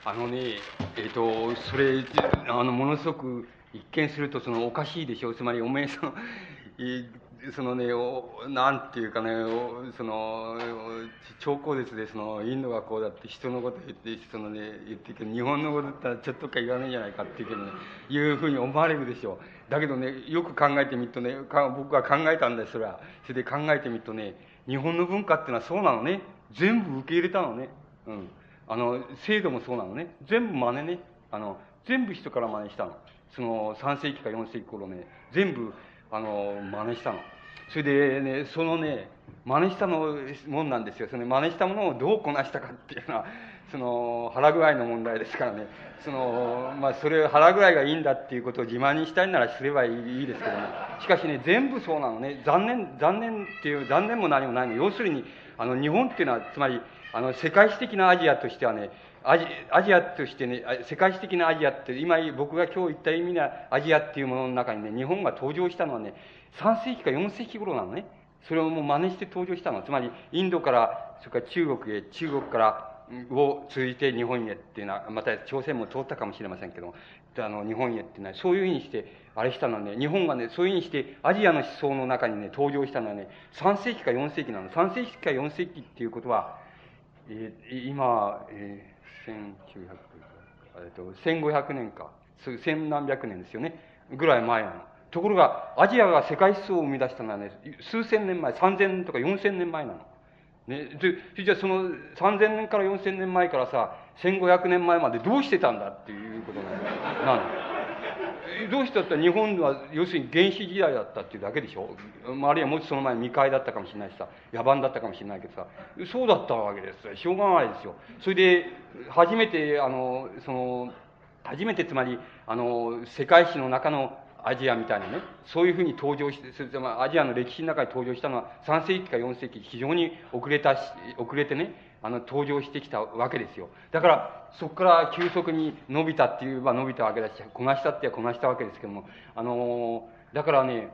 あのね、えっ、ー、と、それ、あの、ものすごく一見するとそのおかしいでしょう。つまり、おめえその、そのね、おなんていうかね、その、超高絶で、その、インドがこうだって人のこと言って、そのね、言ってけど、日本のことだったらちょっとか言わないんじゃないかっていうけどね、いうふうに思われるでしょう。だけどね、よく考えてみるとね、僕は考えたんです、それは。それで考えてみるとね、日本の文化っていうのはそうなのね。全部受け入れたのね。うん。あの、制度もそうなのね。全部真似ね。あの、全部人から真似したの。その3世紀か4世紀頃ね、全部、あの、真似したの。それでね、そのね、真似したのもんなんですよ。その真似したものをどうこなしたかっていうのは、その腹具合の問題ですからね。その、まあ、それ腹具合がいいんだっていうことを自慢にしたいならすればいいですけどね。しかしね、全部そうなのね。残念、残念っていう、残念も何もないの。要するに、あの、日本っていうのは、つまり、あの、世界史的なアジアとしてはね、アジアジアとしてね、世界史的なアジアって、今僕が今日言った意味なアジアっていうものの中にね、日本が登場したのはね、3世紀か4世紀頃なのね。それをもう真似して登場したの。つまり、インドから、それから中国へ、中国から、を通じて日本へっていうのは、また朝鮮も通ったかもしれませんけど、あの、日本へってい、そういうふうにして、あれしたのはね、日本がね、そういうふうにして、アジアの思想の中にね、登場したのはね、3世紀か4世紀なの。3世紀か4世紀っていうことは、えー、今、えー、1900、えっと、1500年か、千何百年ですよね、ぐらい前なの。ところが、アジアが世界思想を生み出したのはね、数千年前、3000年とか4000年前なの。ね、で、じゃあその3000年から4000年前からさ、1500年前までどうしてたんだっていうことなの。なの。どうしてだった？ら日本は要するに原始時代だったっていうだけでしょ？あるいはもしその前未開だったかもしれないしさ、野蛮だったかもしれないけどさ、そうだったわけです。しょうがないですよ。それで、初めて、あの、その、初めてつまり、あの、世界史の中のアジアみたいなね、そういうふうに登場して、まあ、アジアの歴史の中に登場したのは3世紀か4世紀、非常に遅れたし、遅れてね、あの、登場してきたわけですよ。だから、そこから急速に伸びたって言えば伸びたわけだし、こなしたってはこなしたわけですけども、あの、だからね、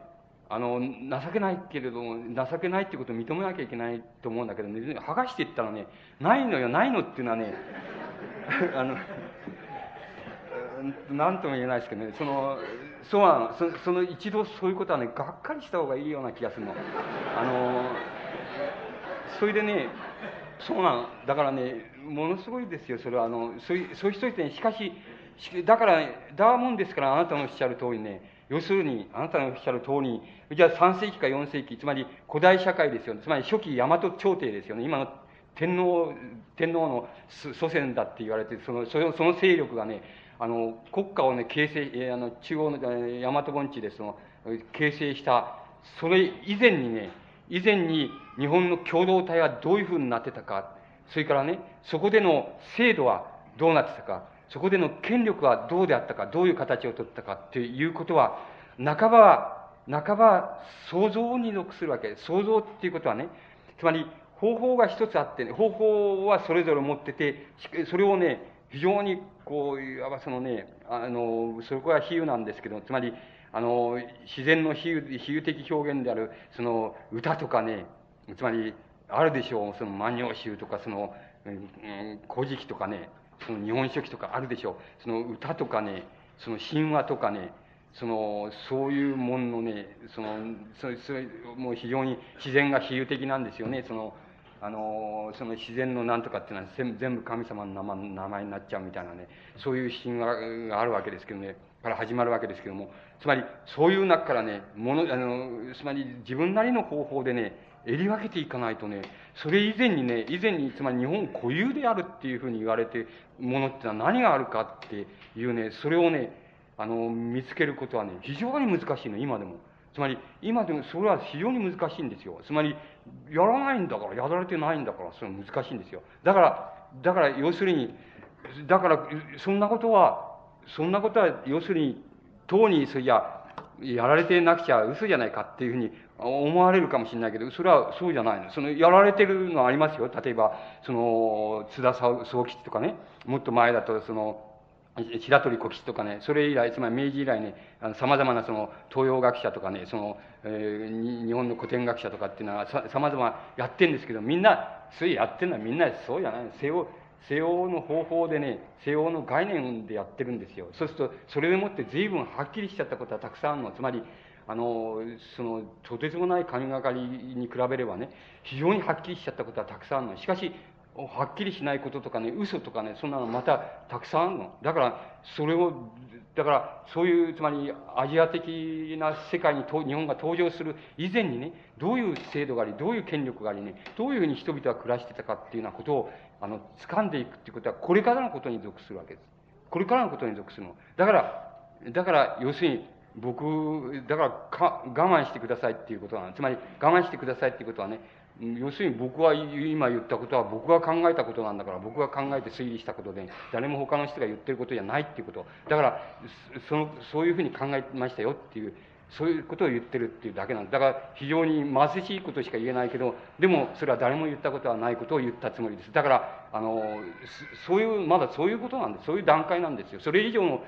あの、情けないけれども、情けないってことを認めなきゃいけないと思うんだけどね、剥がしていったらね、ないのよ、ないのっていうのはね、あの、何とも言えないですけどね、その、そうなの、そその一度そういうことはね、がっかりした方がいいような気がするの。あの、それでね、そうなの。だからね、ものすごいですよ、それは。あの、そういう、そういう人ってね、しかし、だから、ね、だもんですから、あなたのおっしゃる通りね、要するに、あなたのおっしゃる通り、じゃあ3世紀か4世紀、つまり古代社会ですよね。つまり初期大和朝廷ですよね。今の天皇、天皇の祖先だって言われて、そのその勢力がね、あの、国家をね、形成、あの、中央の大和盆地でその、形成した、それ以前にね、以前に日本の共同体はどういうふうになってたか、それからね、そこでの制度はどうなってたか、そこでの権力はどうであったか、どういう形をとったかっていうことは、半ばは、半ば想像に属するわけ。想像っていうことはね、つまり方法が一つあって、ね、方法はそれぞれ持ってて、それをね、非常にこう、いわばそのね、あの、そこは比喩なんですけど、つまり、あの、自然の比喩比喩的表現である、その、歌とかね、つまり、あるでしょう、その万葉集とか、その、うん、古事記とかね、その日本書紀とかあるでしょう。その歌とかね、その神話とかね、その、そういうもののね、その、それ、それ、もう非常に自然が比喩的なんですよね。その、あの、その自然のなんとかっていうのは全部神様の名前になっちゃうみたいなね、そういう神話があるわけですけどね、から始まるわけですけども、つまり、そういう中からね、もの、あの、つまり自分なりの方法でね、襟分けていかないとね、それ以前にね、以前に、つまり日本固有であるっていうふうに言われてものってのは何があるかっていうね、それをね、あの、見つけることはね、非常に難しいの、今でも。つまり、今でもそれは非常に難しいんですよ。つまり、やらないんだから、やられてないんだから、それは難しいんですよ。だから、だから、要するに、だから、そんなことは、そんなことは、要するに、党に、それじゃ、やられてなくちゃ嘘じゃないかっていうふうに思われるかもしれないけど、それはそうじゃないの。その、やられてるのはありますよ。例えば、その、津田総吉とかね、もっと前だと、その、白鳥小吉とかね、それ以来、つまり明治以来ね、様々なその東洋学者とかね、その、えー、日本の古典学者とかっていうのはさ様々やってるんですけど、みんな、そういやってるのはみんなそうじゃない西洋、西洋の方法でね、西洋の概念でやってるんですよ。そうすると、それでもって随分はっきりしちゃったことはたくさんあるの。つまり、あの、その、とてつもない神がかりに比べればね、非常にはっきりしちゃったことはたくさんあるの。しかし、はっきりしないこととかね、嘘とかね、そんなのまたたくさんあるの。だから、それを、だから、そういう、つまり、アジア的な世界に日本が登場する以前にね、どういう制度があり、どういう権力がありね、どういうふうに人々は暮らしてたかっていうようなことを、あの、掴んでいくっていうことは、これからのことに属するわけです。これからのことに属するの。だから、だから、要するに、僕、だからか、我慢してくださいっていうことは、つまり、我慢してくださいっていうことはね、要するに僕は今言ったことは僕が考えたことなんだから僕が考えて推理したことで誰も他の人が言ってることじゃないっていうこと。だからそのそういうふうに考えましたよっていうそういうことを言ってるっていうだけなんだ。から非常に貧しいことしか言えないけどでもそれは誰も言ったことはないことを言ったつもりです。だからあのそういうまだそういうことなんです。そういう段階なんですよ。それ以上の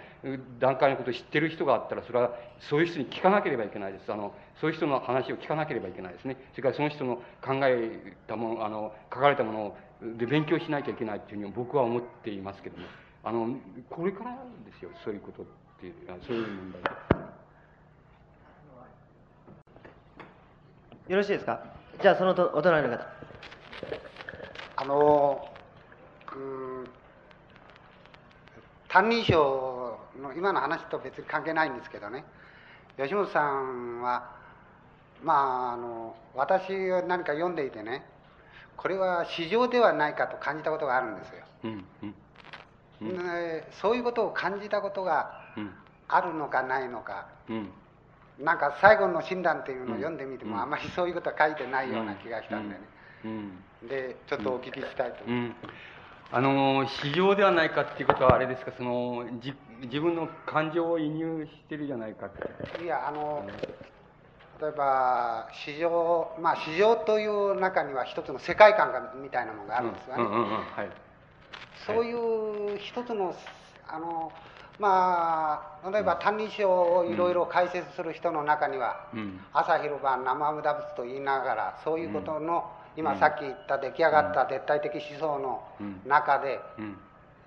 段階のことを知ってる人があったらそれはそういう人に聞かなければいけないです。あのそういう人の話を聞かなければいけないですね。それからその人の考えたものあの書かれたもので勉強しなきゃいけないっていうふうに僕は思っていますけども。あのこれからですよ。そういうことっていうそういう問題。よろしいですか？じゃあそのとお隣の方。あのうん担任賞の今の話と別に関係ないんですけどね。吉本さんはまああの私が何か読んでいてねこれは市場ではないかと感じたことがあるんですよ、うんうんうん、そういうことを感じたことがあるのかないのか、うんなんか最後の診断っていうのを読んでみても、あまりそういうことは書いてないような気がしたんでね、でちょっとお聞きしたいと。思います。あの市場ではないかっていうことはあれですか？そのじ自分の感情を移入してるじゃないかって。いやあの、例えば市場まあ市場という中には一つの世界観がみたいなものがあるんですよね、そういう一つのあのまあ、例えば「歎異抄」をいろいろ解説する人の中には、うん、朝昼晩生無駄仏と言いながらそういうことの、うん、今さっき言った出来上がった絶対的思想の中で、うん、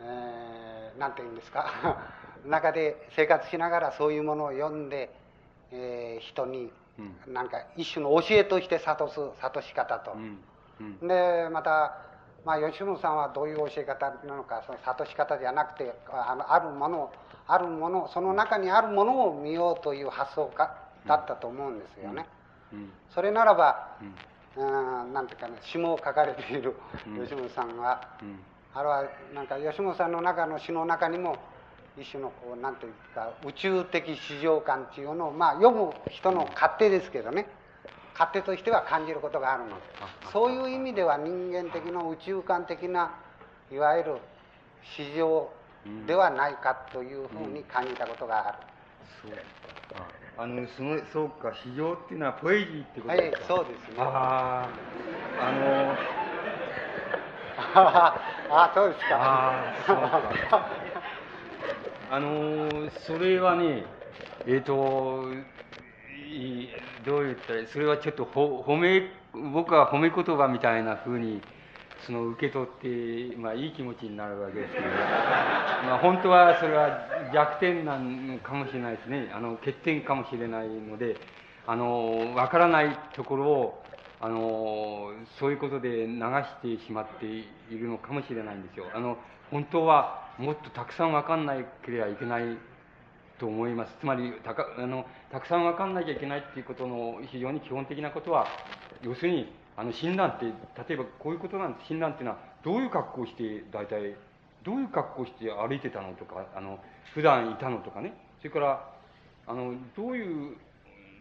えー、なんて言うんですか？中で生活しながらそういうものを読んで、えー、人になんか一種の教えとして諭す諭し方と、でまたまあ、吉野さんはどういう教え方なのかその諭し方じゃなくてあのあるものあるものその中にあるものを見ようという発想かだったと思うんですよね。それならば、うん、なんていうかね詩も書かれている吉本さんは、あれはなんか吉本さんの中の詩の中にも一種のこう何というか宇宙的市場感っていうのをまあ読む人の勝手ですけどね勝手としては感じることがあるので。そういう意味では人間的な宇宙観的ないわゆる市場ではないかというふうに感じたことがある。そうあのそのそうか市場っていうのはポエジーってことですか、はい、そうですね。あああの あそうですか。あそうか。あのそれはねえっ、ー、とどう言ったらそれはちょっと褒め僕は褒め言葉みたいなふうにその受け取って、まあ、いい気持ちになるわけですけど、まあ、本当はそれは弱点なのかもしれないですねあの欠点かもしれないのであの分からないところをあのそういうことで流してしまっているのかもしれないんですよ。あの本当はもっとたくさん分かんなければいけないと思います。つまりたかあのたくさん分かんなきゃいけないっていうことの非常に基本的なことは要するにあの診断って例えばこういうことなんです診断っていうのはどういう格好をして大体どういう格好をして歩いてたのとかあの普段いたのとかねそれからあのどういう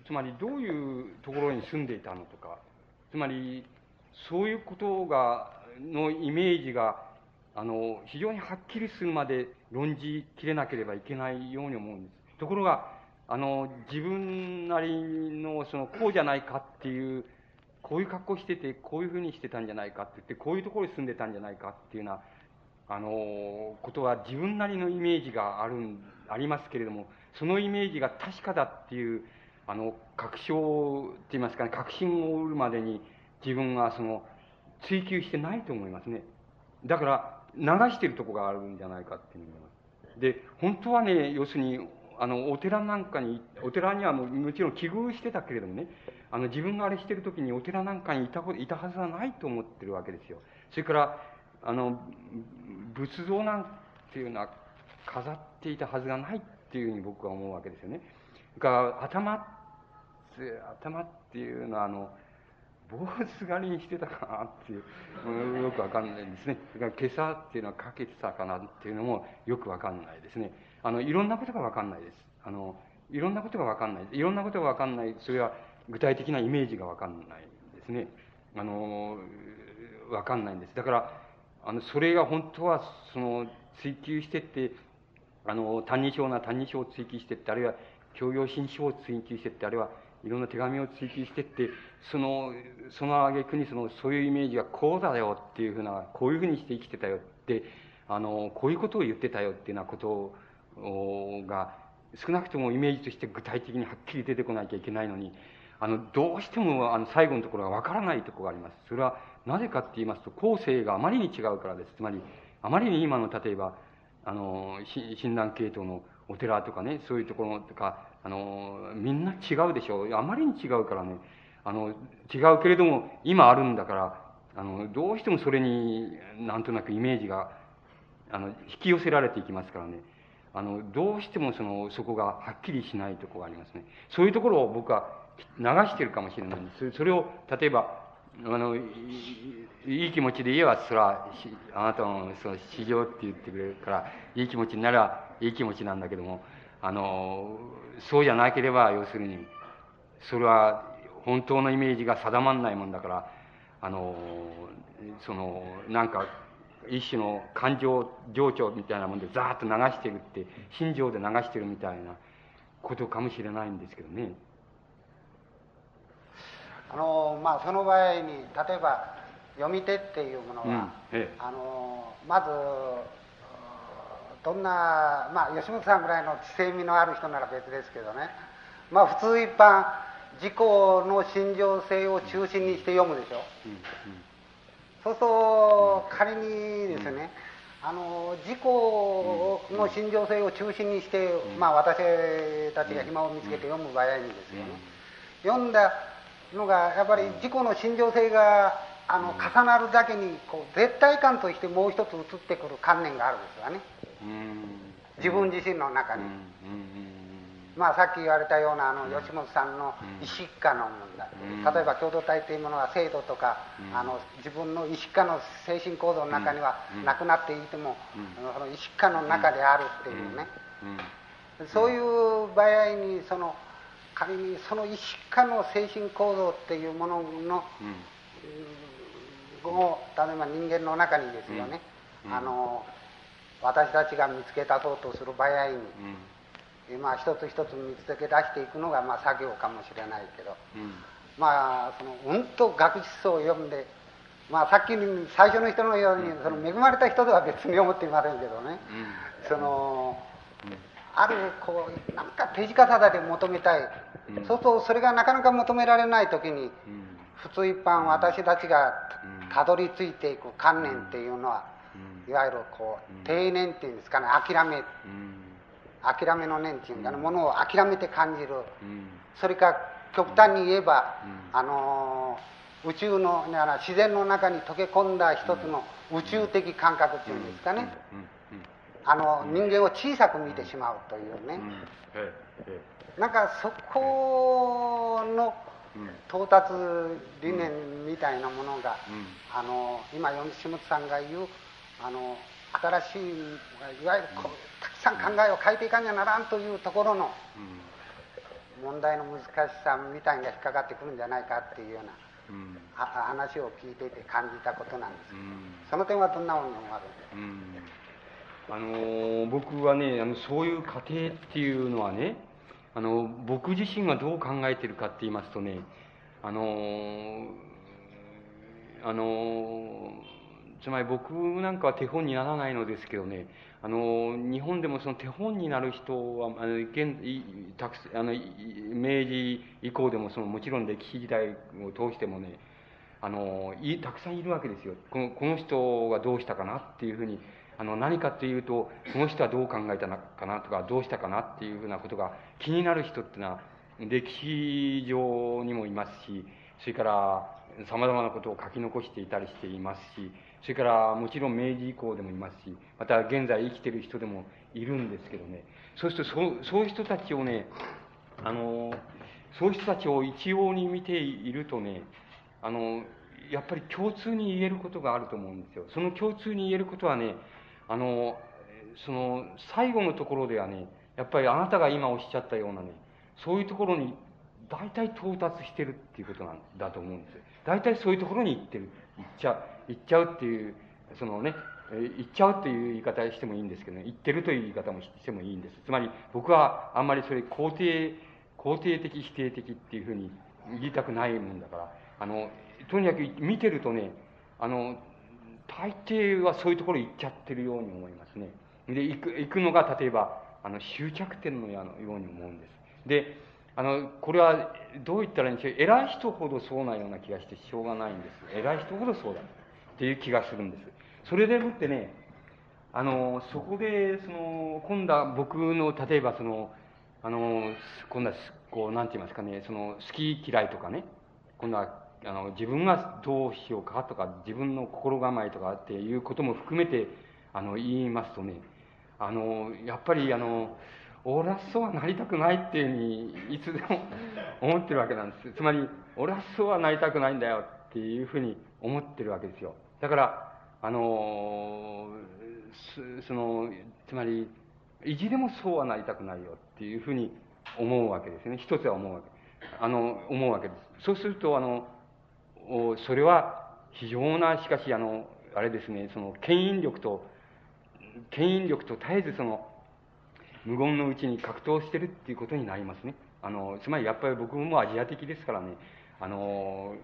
つまりどういうところに住んでいたのとかつまりそういうことがのイメージがあの非常にはっきりするまで論じきれなければいけないように思うんです。ところがあの自分なりのそのこうじゃないかっていうこういう格好しててこういうふうにしてたんじゃないかって言ってこういうところに住んでたんじゃないかっていうようなあのことは自分なりのイメージがあるありますけれどもそのイメージが確かだっていうあの確証って言いますかね確信を得るまでに自分がその追求してないと思いますねだから流してるとこがあるんじゃないかって思います。で本当はね要するにあのお寺なんかにお寺にはももちろん危惧してたけれどもねあの自分があれしてる時にお寺なんかにいたいたはずはないと思ってるわけですよ。それからあの仏像なんていうのは飾っていたはずがないっていうふうに僕は思うわけですよね。が頭って頭っていうのはあの坊主狩りにしてたかなっていう、よくわかんないですね。それから今朝っていうのはかけてたかなっていうのもよくわかんないですね。あの、いろんなことがわかんないです。あの、いろんなことがわかんない。いろんなことがわかんない。それは具体的なイメージがわかんないですね。あの、わかんないんです。だから、あの、それが本当は、その、追求してって、あの、歎異抄な歎異抄を追求してって、あるいは、教養新書を追求してって、あるいは、いろんな手紙を追求してって、その、その挙句にその、そういうイメージがこうだよっていうふうな、こういうふうにして生きてたよって、あの、こういうことを言ってたよっていうようなことが、少なくともイメージとして具体的にはっきり出てこなきゃいけないのに、あの、どうしても、あの、最後のところがわからないところがあります。それは、なぜかって言いますと、後世があまりに違うからです。つまり、あまりに今の、例えば、あの、診断系統のお寺とかね、そういうところとか、あの、みんな違うでしょう。あまりに違うからね、あの、違うけれども、今あるんだから、あの、どうしてもそれになんとなくイメージが、あの、引き寄せられていきますからね。あの、どうしてもその、そこがはっきりしないとこがありますね。そういうところを僕は流してるかもしれないんです。それを、例えば、あの、いい気持ちで言えば、それは、あなたのその市場って言ってくれるから、いい気持ちになればいい気持ちなんだけども、あの、そうじゃなければ、要するに、それは本当のイメージが定まんないもんだから、あの、その、なんか、一種の感情情緒みたいなもんでザーッと流してるって、心情で流してるみたいなことかもしれないんですけどね。あの、まあ、その場合に、例えば、読み手っていうものは、うんええ、あの、まず、どんな、まあ、吉本さんぐらいの知性味のある人なら別ですけどね、まあ、普通一般、自己の心情性を中心にして読むでしょ。うんうん、そうすると、仮にですね、あの自己の心情性を中心にして、まあ、私たちが暇を見つけて読む場合にですよね、読んだのがやっぱり自己の心情性があの重なるだけにこう絶対感としてもう一つ移ってくる観念があるんですよね。自分自身の中に。まあさっき言われたようなあの吉本さんの意識化の問題、例えば共同体というものは制度とか、あの自分の意識化の精神行動の中にはなくなっていても、その意識化の中であるっていうね、そういう場合にその仮にその意識化の精神行動っていうものの、を例えば人間の中にですよね、あの私たちが見つけ出そうとする場合に、うん、まあ一つ一つ見つけ出していくのがまあ作業かもしれないけど、うん、まあそのうんと学術を読んでまあさっき最初の人のように、その恵まれた人では別に思っていませんけどね、その、あるこうなんか手近さだけ求めたい、そうするとそれがなかなか求められない時に、普通一般私たちがたどり着いていく観念っていうのは、いわゆるこう定念っていうんですかね諦め、諦めの念っていうかねものを諦めて感じる、それか極端に言えば、あの宇宙の自然の中に溶け込んだ一つの宇宙的感覚っていうんですかね、あの人間を小さく見てしまうというね、なんかそこの到達理念みたいなものが、あの今吉本さんが言うあの新しいいわゆるこうたくさん考えを変えていかんにゃならんというところの問題の難しさみたいなが引っかかってくるんじゃないかっていうような、うん、話を聞いていて感じたことなんです、うん、その点はどんなものがあるんですか、あの僕はねあのそういう過程っていうのはねあの僕自身がどう考えてるかって言いますとねあのあのつまり僕なんかは手本にならないのですけどね、あの、日本でもその手本になる人は、あの、現、たくあの、明治以降でもその、もちろん歴史時代を通してもね、あの、い、たくさんいるわけですよ。この、この人がどうしたかなっていうふうに、あの、何かっていうと、この人はどう考えたのかなとか、どうしたかなっていうふうなことが気になる人っていうのは、歴史上にもいますし、それから、様々なことを書き残していたりしていますし、それからもちろん明治以降でもいますし、また現在生きてる人でもいるんですけどね、そうするとそうそういう人たちをね、あの、そういう人たちを一様に見ているとね、あの、やっぱり共通に言えることがあると思うんですよ。その共通に言えることはね、あの、その最後のところではね、やっぱりあなたが今おっしゃったようなね、そういうところに大体到達してるっていうことなんだと思うんです。大体そういうところに行ってる、行っちゃう。言っちゃうっていう、そのね、言っちゃうという言い方してもいいんですけどね、言ってるという言い方もしてもいいんです。つまり僕はあんまりそれ肯定、肯定的、否定的っていうふうに言いたくないもんだから、あの、とにかく見てるとね、あの、大抵はそういうところ行っちゃってるように思いますね。で、行く、行くのが例えば、あの、終着点のように思うんです。で、あの、これはどう言ったらいいんでしょう。偉い人ほどそうなような気がしてしょうがないんです。偉い人ほどそうだ。っていう気がするんです。それでもってね、あの、そこで、その、今度は僕の、例えばその、あの、今度は、こう、なんて言いますかね、その、好き嫌いとかね、今度は、あの、自分がどうしようかとか、自分の心構えとかっていうことも含めて、あの、言いますとね、あの、やっぱり、あの、俺はそうはなりたくないっていうふうに、いつでも 思ってるわけなんです。つまり、俺はそうはなりたくないんだよっていうふうに思ってるわけですよ。だから、あの、その、つまり、意地でもそうはなりたくないよっていうふうに思うわけですね。一つは思うわけ。あの、思うわけです。そうすると、あの、それは非常な、しかし、あの、あれですね、その、牽引力と、牽引力と絶えずその、無言のうちに格闘してるっていうことになりますね。あの、つまりやっぱり僕もアジア的ですからね、あの、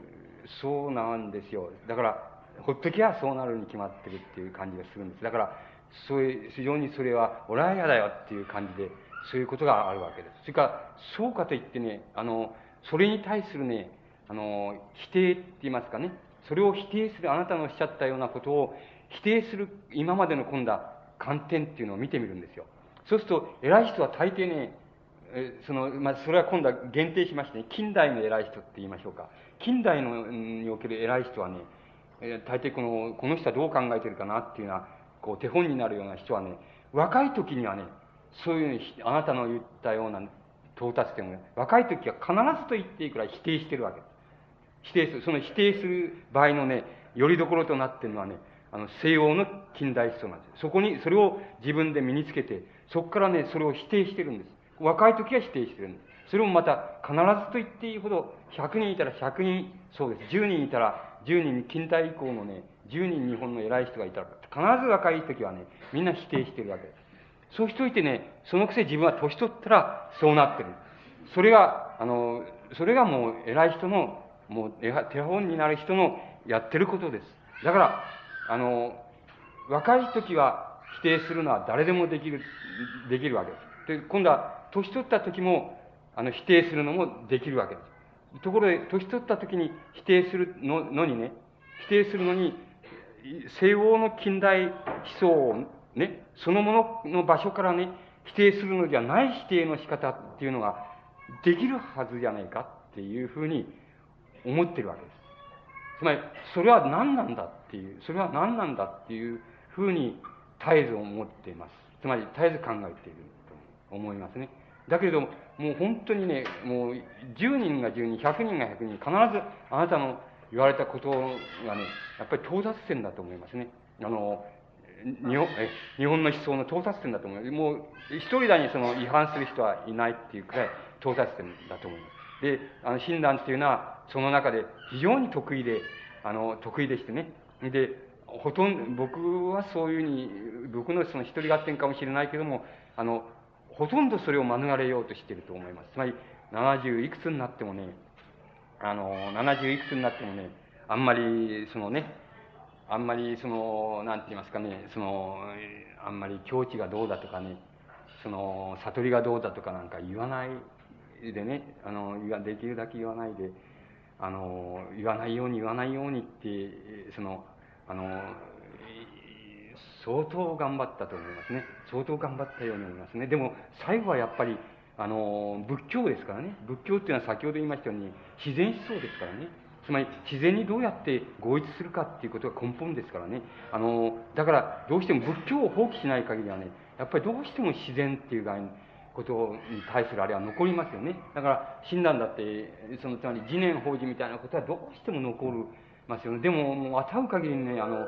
そうなんですよ。だから、ほっときゃそうなるに決まってるっていう感じがするんです。だから、そういう、非常にそれは、俺は嫌だよっていう感じで、そういうことがあるわけです。それから、そうかといってね、あの、それに対するね、あの、否定って言いますかね、それを否定する、あなたのおっしゃったようなことを否定する、今までの今度は観点っていうのを見てみるんですよ。そうすると、偉い人は大抵ね、その、まあ、それは今度は限定しましてね、近代の偉い人って言いましょうか。近代のにおける偉い人はね、え大抵この、この人はどう考えてるかなっていうのは、こう手本になるような人はね、若い時にはね、そういうあなたの言ったような、到達点を、ね若い時は必ずと言っていいくらい否定してるわけです。否定する。その否定する場合のね、よりどころとなっているのはね、あの、西欧の近代思想なんです。そこに、それを自分で身につけて、そこからね、それを否定してるんです。若い時は否定してるんです。それもまた、必ずと言っていいほど、100人いたら100人、そうです。10人いたら、10人、近代以降のね、10人日本の偉い人がいたら、必ず若い時はね、みんな否定してるわけです。そうしといてね、そのくせ自分は年取ったらそうなってる。それが、あの、それがもう偉い人の、もう手本になる人のやってることです。だから、あの、若い時は否定するのは誰でもできる、できるわけです。で、今度は年取った時も、あの、否定するのもできるわけです。ところで、年取った時に否定するのにね、否定するのに、西欧の近代思想をね、そのものの場所からね、否定するのじゃない否定の仕方っていうのができるはずじゃないかっていうふうに思ってるわけです。つまり、それは何なんだっていう、それは何なんだっていうふうに絶えず思っています。つまり、絶えず考えていると思いますね。だけれども、もう本当にね、もう10人が10人、100人が100人、必ずあなたの言われたことがね、やっぱり到達点だと思いますね。あの、日本え日本の思想の到達点だと思います。もう、一人だにその違反する人はいないっていうくらい到達点だと思います。で、あの、親鸞っていうのは、その中で非常に得意で、あの、得意でしてね。で、ほとんど、僕はそういうふうに、僕のその一人合点かもしれないけども、あの、ほとんどそれを免れようとしていると思います。つまり、70いくつになってもね、あの、70いくつになってもね、あんまり、そのね、あんまりその、なんて言いますかね、その、あんまり境地がどうだとかね、その、悟りがどうだとかなんか言わないでね、あの、できるだけ言わないで、あの、言わないように言わないようにって、その、あの、相当頑張ったと思いますね。相当頑張ったように思いますね。でも、最後はやっぱり、あの、仏教ですからね。仏教っていうのは先ほど言いましたように、自然思想ですからね。つまり自然にどうやって合一するかっていうことが根本ですからね。あの、だからどうしても仏教を放棄しない限りはね、やっぱりどうしても自然っていう概念、ことに対するあれは残りますよね。だから、親鸞だって、そのつまり次年法事みたいなことはどうしても残るますよね。でも、もう当たる限りね、あの、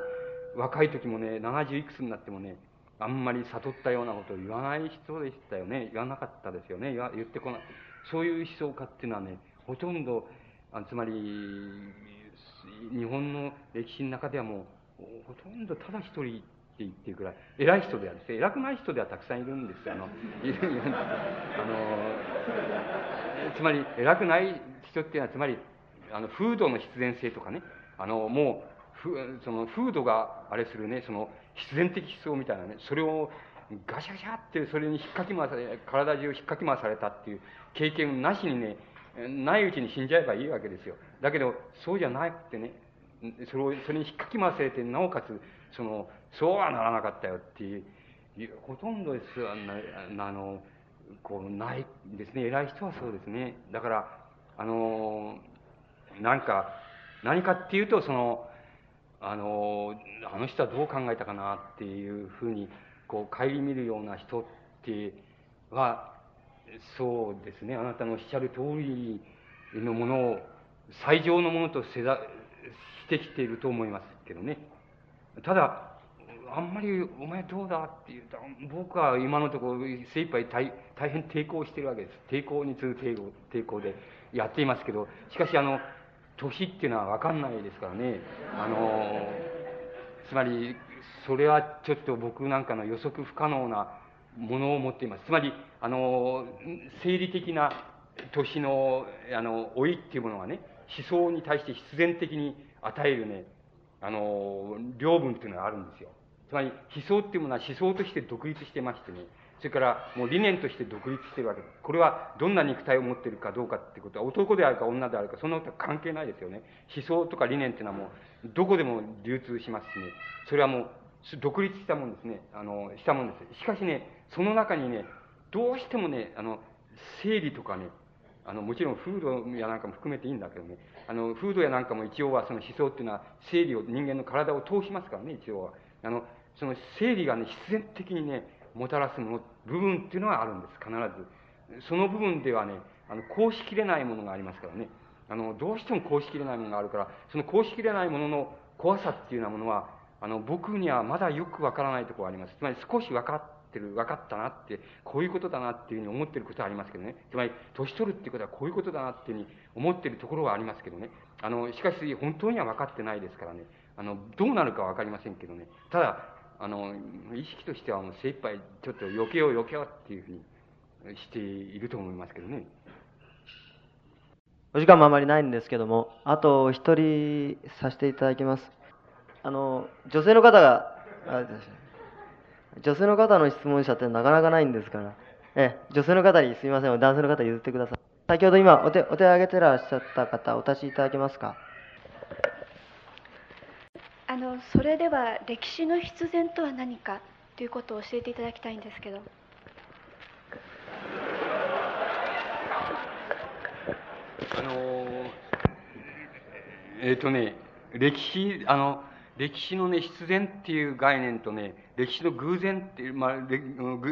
若い時もね、70いくつになってもね、あんまり悟ったようなことを言わない人でしたよね。言わなかったですよね。言ってこない。そういう思想家っていうのはね、ほとんどあつまり、日本の歴史の中ではもう、ほとんどただ一人って言っていいくらい、偉い人ではですね、偉くない人ではたくさんいるんですよ。あの、いる、んです。あの、つまり、偉くない人っていうのは、つまり、あの、風土の必然性とかね、あの、もう、ふその風土があれするね、その必然的思想みたいなね、それをガシャガシャってそれに引っかき回され、体中を引っかき回されたっていう経験なしにね、ないうちに死んじゃえばいいわけですよ。だけど、そうじゃなくてね、それを、それに引っかき回されて、なおかつ、その、そうはならなかったよっていう、ほとんどです、あの、こう、ないですね。偉い人はそうですね。だから、あの、なんか、何かっていうと、その、あの、あの人はどう考えたかなっていうふうに、こう、顧みるような人っては、そうですね。あなたのおっしゃる通りのものを最上のものとせざしてきていると思いますけどね。ただ、あんまりお前どうだって言うと、僕は今のところ精一杯大大変抵抗してるわけです。抵抗に次ぐ抵抗抵抗でやっていますけど、しかしあの、年っていうのはわかんないですからね。あの、つまり、それはちょっと僕なんかの予測不可能なものを持っています。つまり、あの、生理的な年の、あの、老いっていうものがね、思想に対して必然的に与えるね、あの、領分っていうのがあるんですよ。つまり、思想っていうものは思想として独立してましてね、それからもう理念として独立してるわけです。これはどんな肉体を持っているかどうかってことは、男であるか女であるか、そんなことは関係ないですよね。思想とか理念っていうのはもう、どこでも流通しますしね、それはもう、独立したもんですね。あの、したもんです。しかしね、その中にね、どうしてもね、あの、生理とかね、あの、もちろん風土やなんかも含めていいんだけどね、あの、風土やなんかも一応はその思想っていうのは、生理を、人間の体を通しますからね、一応は。あの、その生理がね、必然的にね、もたらすものっ、部分っていうのはあるんです、必ず。その部分ではね、あの、こうしきれないものがありますからね。あの、どうしてもこうしきれないものがあるから、そのこうしきれないものの怖さっていうようなものは、あの、僕にはまだよくわからないところがあります。つまり少し分かってる、分かったなって、こういうことだなっていうふうに思ってることはありますけどね。つまり、年取るっていうことはこういうことだなっていうふうに思ってるところはありますけどね。あの、しかし、本当には分かってないですからね。あの、どうなるか分かりませんけどね。ただ、あの、意識としてはもう精一杯ちょっと避けよう避けようっていうふうにしていると思いますけどね。お時間もあまりないんですけども、あと一人させていただきます。あの、女性の方が、女性の方の質問者ってなかなかないんですから、え女性の方にすみません、男性の方譲ってください。先ほど今お手、お手を挙げてらっしゃった方、お立ちいただけますか？の、それでは歴史の必然とは何かということを教えていただきたいんですけど。あのえっ、ー、とね、歴史、あの、歴史のね、必然っていう概念とね、歴史の偶然っていう、まあ、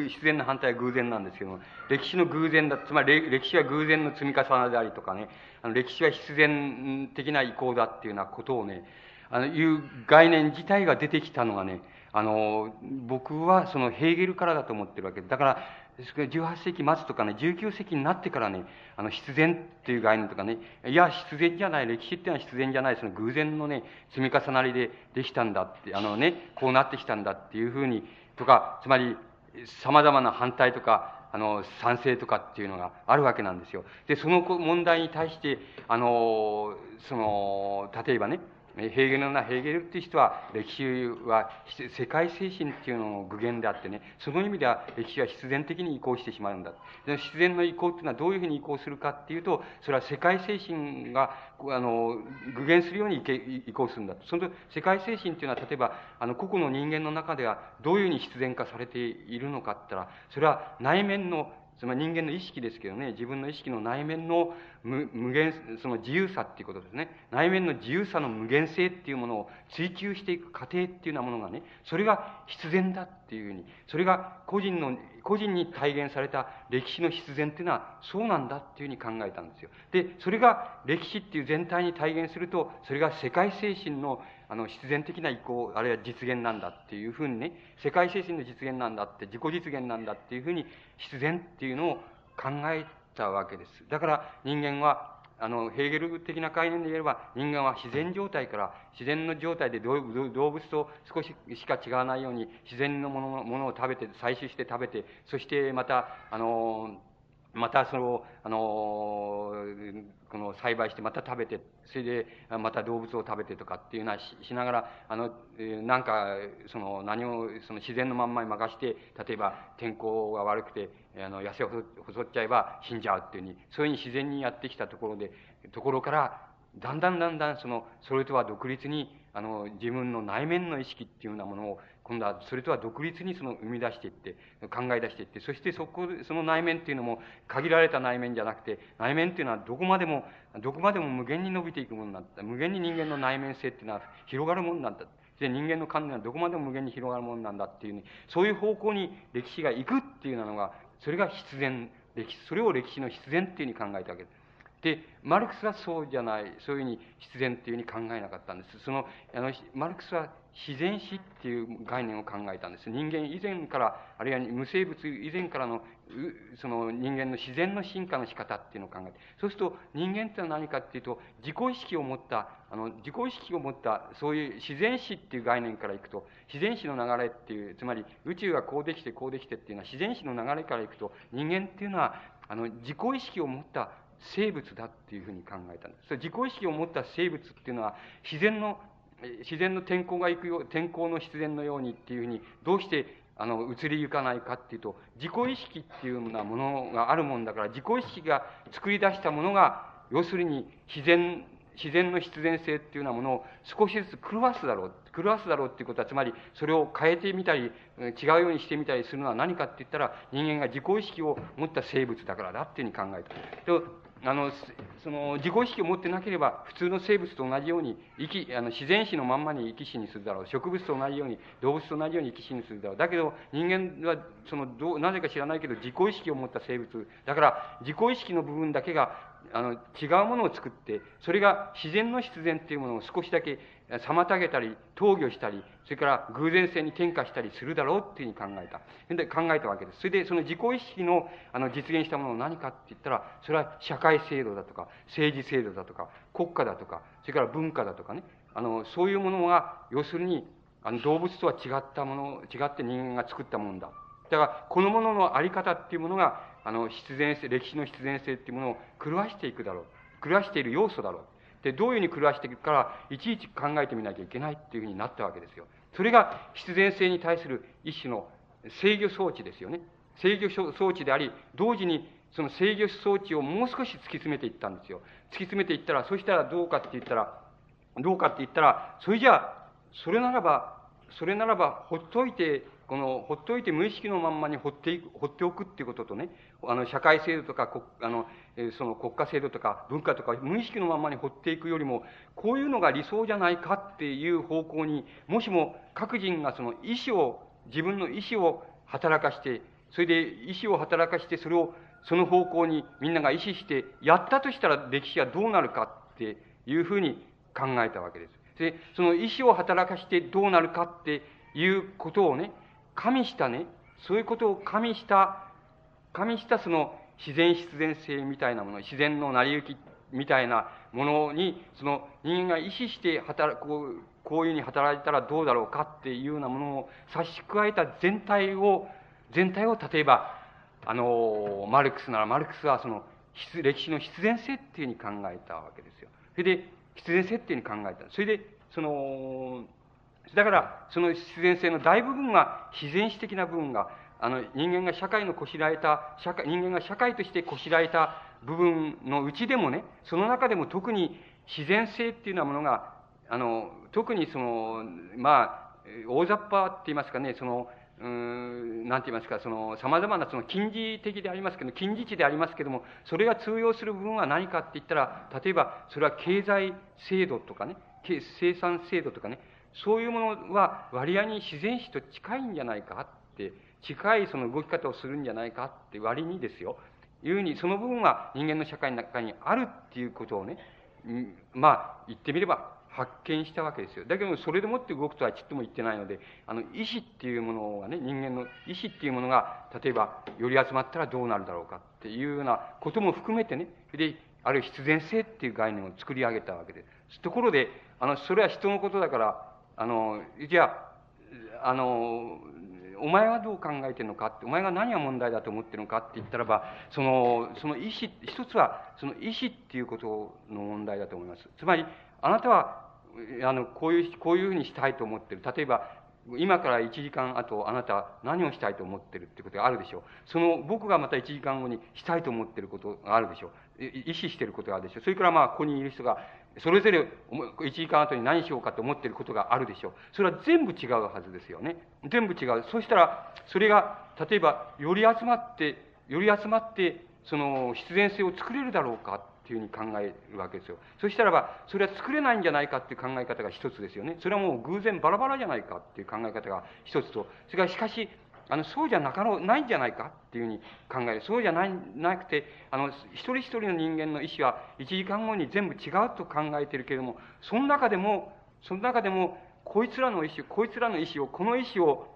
必然の反対は偶然なんですけども、歴史の偶然だ、つまり歴史は偶然の積み重ねでありとかね、あの歴史は必然的な意向だっていうようなことをね、あの、いう概念自体が出てきたのがね、あの、僕はそのヘーゲルからだと思ってるわけ。だから、ですから18世紀末とかね、19世紀になってからね、あの、必然っていう概念とかね、いや、必然じゃない、歴史っていうのは必然じゃない、その偶然のね、積み重なりでできたんだって、あのね、こうなってきたんだっていうふうに、とか、つまり、様々な反対とか、あの、賛成とかっていうのがあるわけなんですよ。で、その問題に対して、あの、その、例えばね、ヘーゲルのなヘーゲルっていう人は歴史は世界精神っていうのの具現であってね、その意味では歴史は必然的に移行してしまうんだ。で必然の移行っていうのはどういうふうに移行するかっていうと、それは世界精神が、あの、具現するように移行するんだ。その世界精神っていうのは、例えば、あの、個々の人間の中ではどういうふうに必然化されているのかって言ったら、それは内面のつまり人間の意識ですけどね、自分の意識の内面の無限、その自由さっていうことですね。内面の自由さの無限性っていうものを追求していく過程っていうようなものがね、それが必然だっていうふうに、それが個人の、個人に体現された歴史の必然っていうのはそうなんだっていうふうに考えたんですよ。で、それが歴史っていう全体に体現すると、それが世界精神のあの、必然的な意向、あるいは実現なんだっていうふうにね、世界精神の実現なんだって、自己実現なんだっていうふうに、必然っていうのを考えたわけです。だから人間は、あの、ヘーゲル的な概念で言えば、人間は自然状態から、自然の状態で動物と少ししか違わないように、自然のものものを食べて、採取して食べて、そしてまた、あの、またその、あの、この栽培してまた食べて、それでまた動物を食べてとかっていうのはししながら、あの、なんか、その何を、その自然のまんまに任して、例えば天候が悪くて、あの、痩せ細っちゃえば死んじゃうっていうふうに、そういうふうに自然にやってきたところで、ところから、だんだんだんだんその、それとは独立に、あの、自分の内面の意識っていうようなものを今度はそれとは独立にその生み出していって、考え出していって、そしてそこ、その内面っていうのも限られた内面じゃなくて、内面っていうのはどこまでも、どこまでも無限に伸びていくものなんだ。無限に人間の内面性っていうのは広がるものなんだ。で、人間の観念はどこまでも無限に広がるものなんだっていうね、そういう方向に歴史が行くっていうのが、それが必然、歴史、それを歴史の必然っていうふうに考えたわけです。で、マルクスはそうじゃない、そういうふうに必然っていうふうに考えなかったんです。その、あの、マルクスは自然史っていう概念を考えたんです。人間以前から、あるいは無生物以前からの、その人間の自然の進化の仕方っていうのを考えて、そうすると人間ってのは何かっていうと、自己意識を持った、あの、自己意識を持った、そういう自然史っていう概念からいくと、自然史の流れっていう、つまり宇宙がこうできてこうできてっていうのは自然史の流れからいくと、人間っていうのは、あの、自己意識を持った生物だっていうふうに考えたんです。自己意識を持った生物っていうのは、自然の、自然の天候が行くよ、天候の必然のようにっていうふうに、どうしてあの、移りゆかないかっていうと、自己意識っていうようなものがあるもんだから、自己意識が作り出したものが、要するに自然、自然の必然性っていうようなものを少しずつ狂わすだろう。狂わすだろうっていうことは、つまり、それを変えてみたり、違うようにしてみたりするのは何かって言ったら、人間が自己意識を持った生物だからだっていうふうに考えた。あの、その、自己意識を持ってなければ、普通の生物と同じように、生き、あの、自然史のまんまに生き死にするだろう。植物と同じように、動物と同じように生き死にするだろう。だけど、人間は、その、どう、なぜか知らないけど、自己意識を持った生物。だから、自己意識の部分だけが、あの、違うものを作って、それが自然の必然っていうものを少しだけ妨げたり、投御したり、それから偶然性に転化したりするだろうっていうふうに考えた。で、考えたわけです。それで、その自己意識の、あの、実現したものは何かって言ったら、それは社会制度だとか、政治制度だとか、国家だとか、それから文化だとかね、あの、そういうものが、要するに、あの、動物とは違ったもの、違って人間が作ったものだ。だから、このもののあり方っていうものが、あの、必然性、歴史の必然性っていうものを狂わしていくだろう。狂わしている要素だろう。で、どういうふうに狂わしていくから、いちいち考えてみなきゃいけないっていうふうになったわけですよ。それが必然性に対する一種の制御装置ですよね。制御装置であり、同時にその制御装置をもう少し突き詰めていったんですよ。突き詰めていったら、そしたらどうかって言ったら、どうかって言ったら、それじゃあ、それならば、それならば、ほっといて、この、ほっといて無意識のまんまに放っていく、放っておくっていうこととね、あの、社会制度とか、あの、えその国家制度とか文化とか無意識のまんまに放っていくよりも、こういうのが理想じゃないかっていう方向に、もしも各人がその意思を、自分の意思を働かして、それで意思を働かして、それをその方向にみんなが意思してやったとしたら歴史はどうなるかっていうふうに考えたわけです。で、その意思を働かしてどうなるかっていうことをね、加味したね、そういうことを加味した、加味したその自然必然性みたいなもの、自然の成り行きみたいなものに、その人間が意識して働こう、こういうふうに働いたらどうだろうかっていうようなものを差し加えた全体を、全体を例えば、あの、マルクスならマルクスはその、歴史の必然性っていうふうに考えたわけですよ。それで、必然性っていうふうに考えた。それで、その、だから、その必然性の大部分が、自然史的な部分が、あの、人間が社会のこしらえた、社会、人間が社会としてこしらえた部分のうちでもね、その中でも特に自然性っていうようなものが、あの、特にその、まあ、大雑把って言いますかね、その、うん、なんて言いますか、その、様々なその近似的でありますけど、近似値でありますけども、それが通用する部分は何かって言ったら、例えば、それは経済制度とかね、生産制度とかね、そういうものは割合に自然史と近いんじゃないかって、近いその動き方をするんじゃないかって割にですよ、いうふうに、その部分は人間の社会の中にあるっていうことをね、まあ、言ってみれば発見したわけですよ。だけど、それでもって動くとはちっとも言ってないので、あの、意志っていうものがね、人間の意志っていうものが、例えば、より集まったらどうなるだろうかっていうようなことも含めてね、で、ある必然性っていう概念を作り上げたわけです。ところで、あの、それは人のことだから、あの、じゃあ、あの、お前はどう考えてるのかって、お前が何が問題だと思ってるのかって言ったらば、その、その意思、一つは、その意思っていうことの問題だと思います。つまり、あなたは、あの、こういう、こういうふうにしたいと思ってる。例えば、今から1時間後、あなた何をしたいと思ってるってことがあるでしょう。その、僕がまた1時間後にしたいと思ってることがあるでしょう。意思してることがあるでしょう。それからまあ、ここにいる人が、それぞれ1時間後に何しようかと思っていることがあるでしょう。それは全部違うはずですよね。全部違う。そしたら、それが、例えば、より集まって、より集まって、その必然性を作れるだろうかっていうふうに考えるわけですよ。そしたらば、それは作れないんじゃないかっていう考え方が一つですよね。それはもう偶然バラバラじゃないかっていう考え方が一つと、それからしかし、あの、そうじゃなかろう、ないんじゃないかっていうふうに考える。そうじゃない、なくて、あの、一人一人の人間の意思は、一時間後に全部違うと考えてるけれども、その中でも、その中でも、こいつらの意思、こいつらの意思を、この意思を、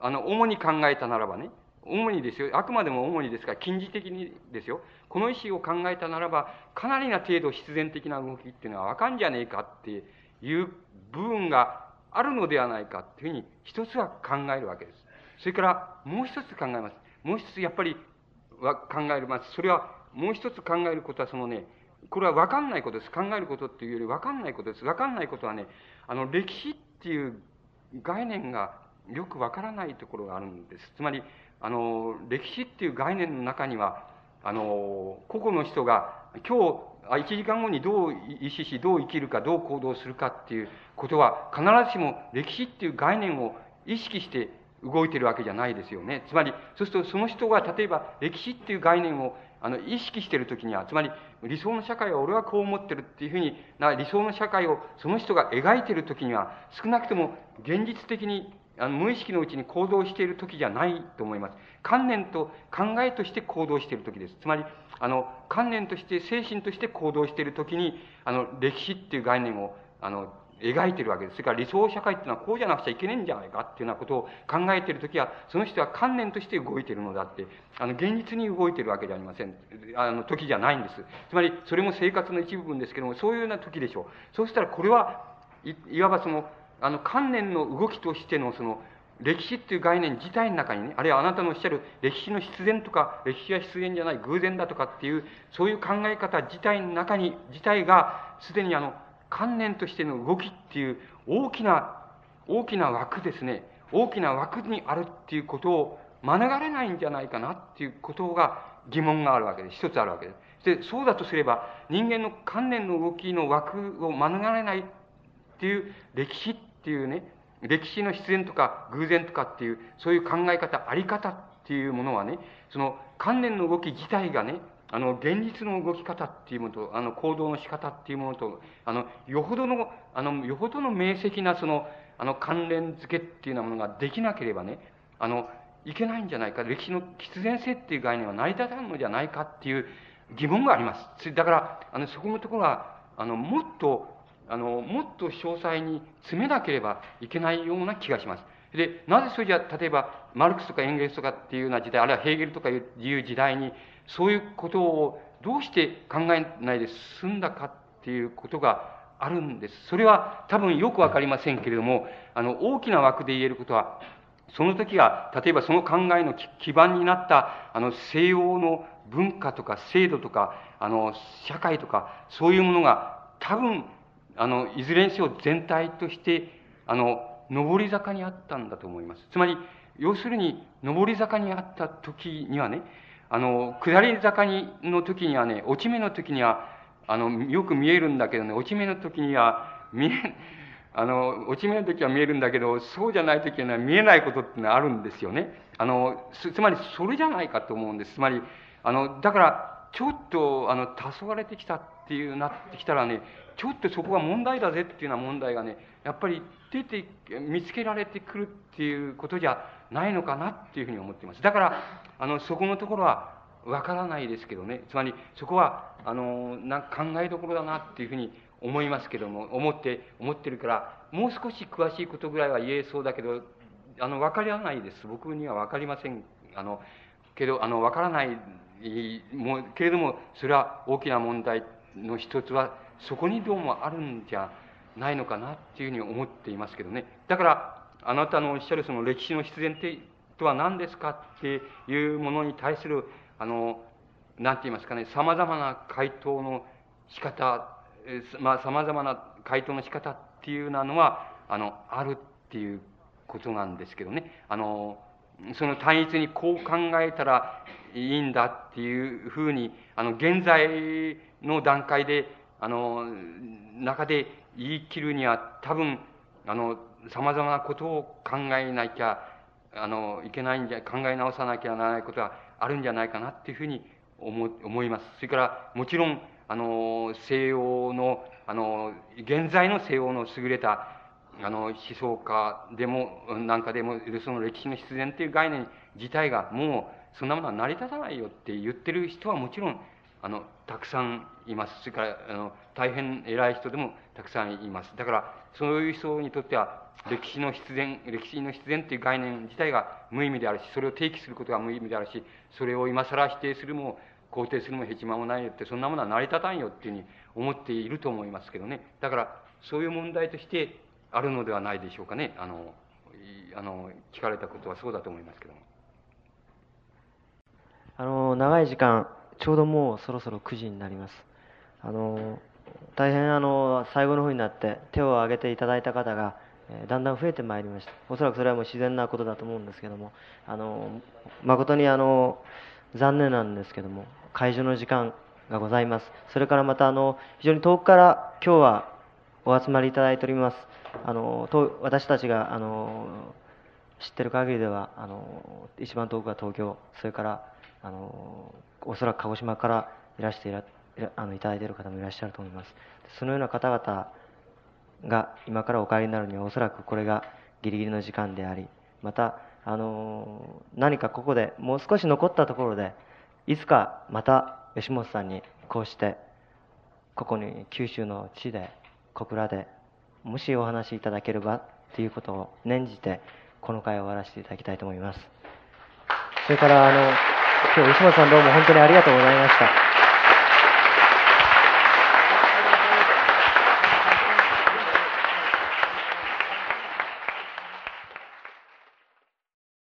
あの、主に考えたならばね、主にですよ、あくまでも主にですから、近似的にですよ、この意思を考えたならば、かなりな程度必然的な動きっていうのはわかんじゃねえかっていう部分があるのではないかっていうふうに、一つは考えるわけです。それからもう一つ考えます。もう一つやっぱりは考えます。それはもう一つ考えることはそのね、これは分かんないことです。考えることっていうより分かんないことです。分かんないことはね、あの歴史っていう概念がよく分からないところがあるんです。つまり、あの、歴史っていう概念の中には、あの、個々の人が今日、1時間後にどう意思し、どう生きるか、どう行動するかっていうことは、必ずしも歴史っていう概念を意識して動いてるわけじゃないですよね。つまり、そうするとその人が例えば歴史っていう概念をあの、意識してるときには、つまり理想の社会は俺はこう思ってるっていうふうにな、理想の社会をその人が描いてるときには、少なくとも現実的にあの無意識のうちに行動している時じゃないと思います。観念と考えとして行動している時です。つまり、あの、観念として、精神として行動している時に、あの、歴史っていう概念を、あの、描いてるわけです。それから理想社会っていうのはこうじゃなくちゃいけないんじゃないかっていうようなことを考えているときは、その人は観念として動いているのであって、あの、現実に動いてるわけじゃありません。あの、時じゃないんです。つまり、それも生活の一部分ですけども、そういうような時でしょう。そうしたらこれは、いいわばその、あの、観念の動きとしてのその、歴史っていう概念自体の中にね、あるいはあなたのおっしゃる歴史の必然とか、歴史は必然じゃない偶然だとかっていう、そういう考え方自体の中に、自体がすでにあの、観念としての動きっていう大きな、大きな枠ですね、大きな枠にあるっていうことを免れないんじゃないかなっていうことが疑問があるわけです。一つあるわけです。で、そうだとすれば、人間の観念の動きの枠を免れないっていう歴史っていうね、歴史の必然とか偶然とかっていう、そういう考え方、あり方っていうものはね、その観念の動き自体がね、あの、現実の動き方っていうものと、あの、行動の仕方っていうものと、あの、よほどの、あの、よほどの明晰なその、あの、関連付けっていうようなものができなければね、あの、いけないんじゃないか、歴史の必然性っていう概念は成り立たんのじゃないかっていう疑問があります。だから、あの、そこのところは、あの、もっと、あの、もっと詳細に詰めなければいけないような気がします。で、なぜそれじゃ、例えば、マルクスとかエンゲルスとかっていうような時代、あるいはヘーゲルとかいう時代に、そういうことをどうして考えないで済んだかっていうことがあるんです。それは多分よくわかりませんけれども、あの、大きな枠で言えることは、その時は、例えばその考えの基盤になった、あの、西欧の文化とか制度とか、あの、社会とか、そういうものが多分、あの、いずれにせよ全体として、あの、上り坂にあったんだと思います。つまり、要するに、上り坂にあった時にはね、あの、下り坂に、の時にはね、落ち目の時には、あの、よく見えるんだけどね、落ち目の時には、見え、あの、落ち目の時は見えるんだけど、そうじゃない時には、見えないことってのはあるんですよね。あの、つまり、それじゃないかと思うんです。つまり、あの、だから、ちょっと、あの、黄昏れてきたっていうなってきたらね、ちょっとそこが問題だぜっていうような問題がね、やっぱり出て、見つけられてくるっていうことじゃないのかなっていうふうに思っています。だから、あの、そこのところはわからないですけどね、つまりそこは、あの、なんか考えどころだなっていうふうに思いますけども、思って、思ってるから、もう少し詳しいことぐらいは言えそうだけど、あの、わからないです。僕にはわかりません。あの、けど、あの、わからない、もう、けれども、それは大きな問題の一つは、そこにどうもあるんじゃないのかなっていうふうに思っていますけどね。だから、あなたのおっしゃるその歴史の必然とは何ですかっていうものに対する、あの、なんて言いますかね、様々な回答の仕方、まあ様々な回答の仕方っていうなのは、あの、あるっていうことなんですけどね。あの、その単一にこう考えたらいいんだっていうふうに、あの、現在の段階で、あの、中で言い切るには多分、あの、様々なことを考えなきゃ、あの、いけないんじゃ、考え直さなきゃならないことがあるんじゃないかなっていうふうに思、思います。それから、もちろん、あの、西洋の、あの、現在の西洋の優れた、あの、思想家でも、なんかでも、その歴史の必然っていう概念自体が、もう、そんなものは成り立たないよって言ってる人はもちろん、あの、たくさんいます。それから、あの、大変偉い人でもたくさんいます。だから、そういう人にとっては、歴史の必然、歴史の必然っていう概念自体が無意味であるし、それを提起することが無意味であるし、それを今更否定するも、肯定するもへちまもないよって、そんなものは成り立たんよっていうふうに思っていると思いますけどね。だから、そういう問題としてあるのではないでしょうかね。あの、あの、聞かれたことはそうだと思いますけども。あの、長い時間、ちょうどもうそろそろ9時になります。あの、大変あの、最後の方になって手を挙げていただいた方が、えだんだん増えてまいりました。おそらくそれはもう自然なことだと思うんですけども、あの、誠にあの、残念なんですけども、会場の時間がございます。それからまたあの、非常に遠くから今日はお集まりいただいております。あの、と私たちがあの、知ってる限りでは、あの、一番遠くは東京、それから、あの、おそらく鹿児島からいらしていらあのいただいている方もいらっしゃると思います。そのような方々が今からお帰りになるにはおそらくこれがギリギリの時間であり、また、あの何かここでもう少し残ったところで、いつかまた吉本さんにこうして、ここに九州の地で、小倉で、もしお話しいただければということを念じて、この会を終わらせていただきたいと思います。それから、あの、今日吉本さんどうも本当にありがとうございました。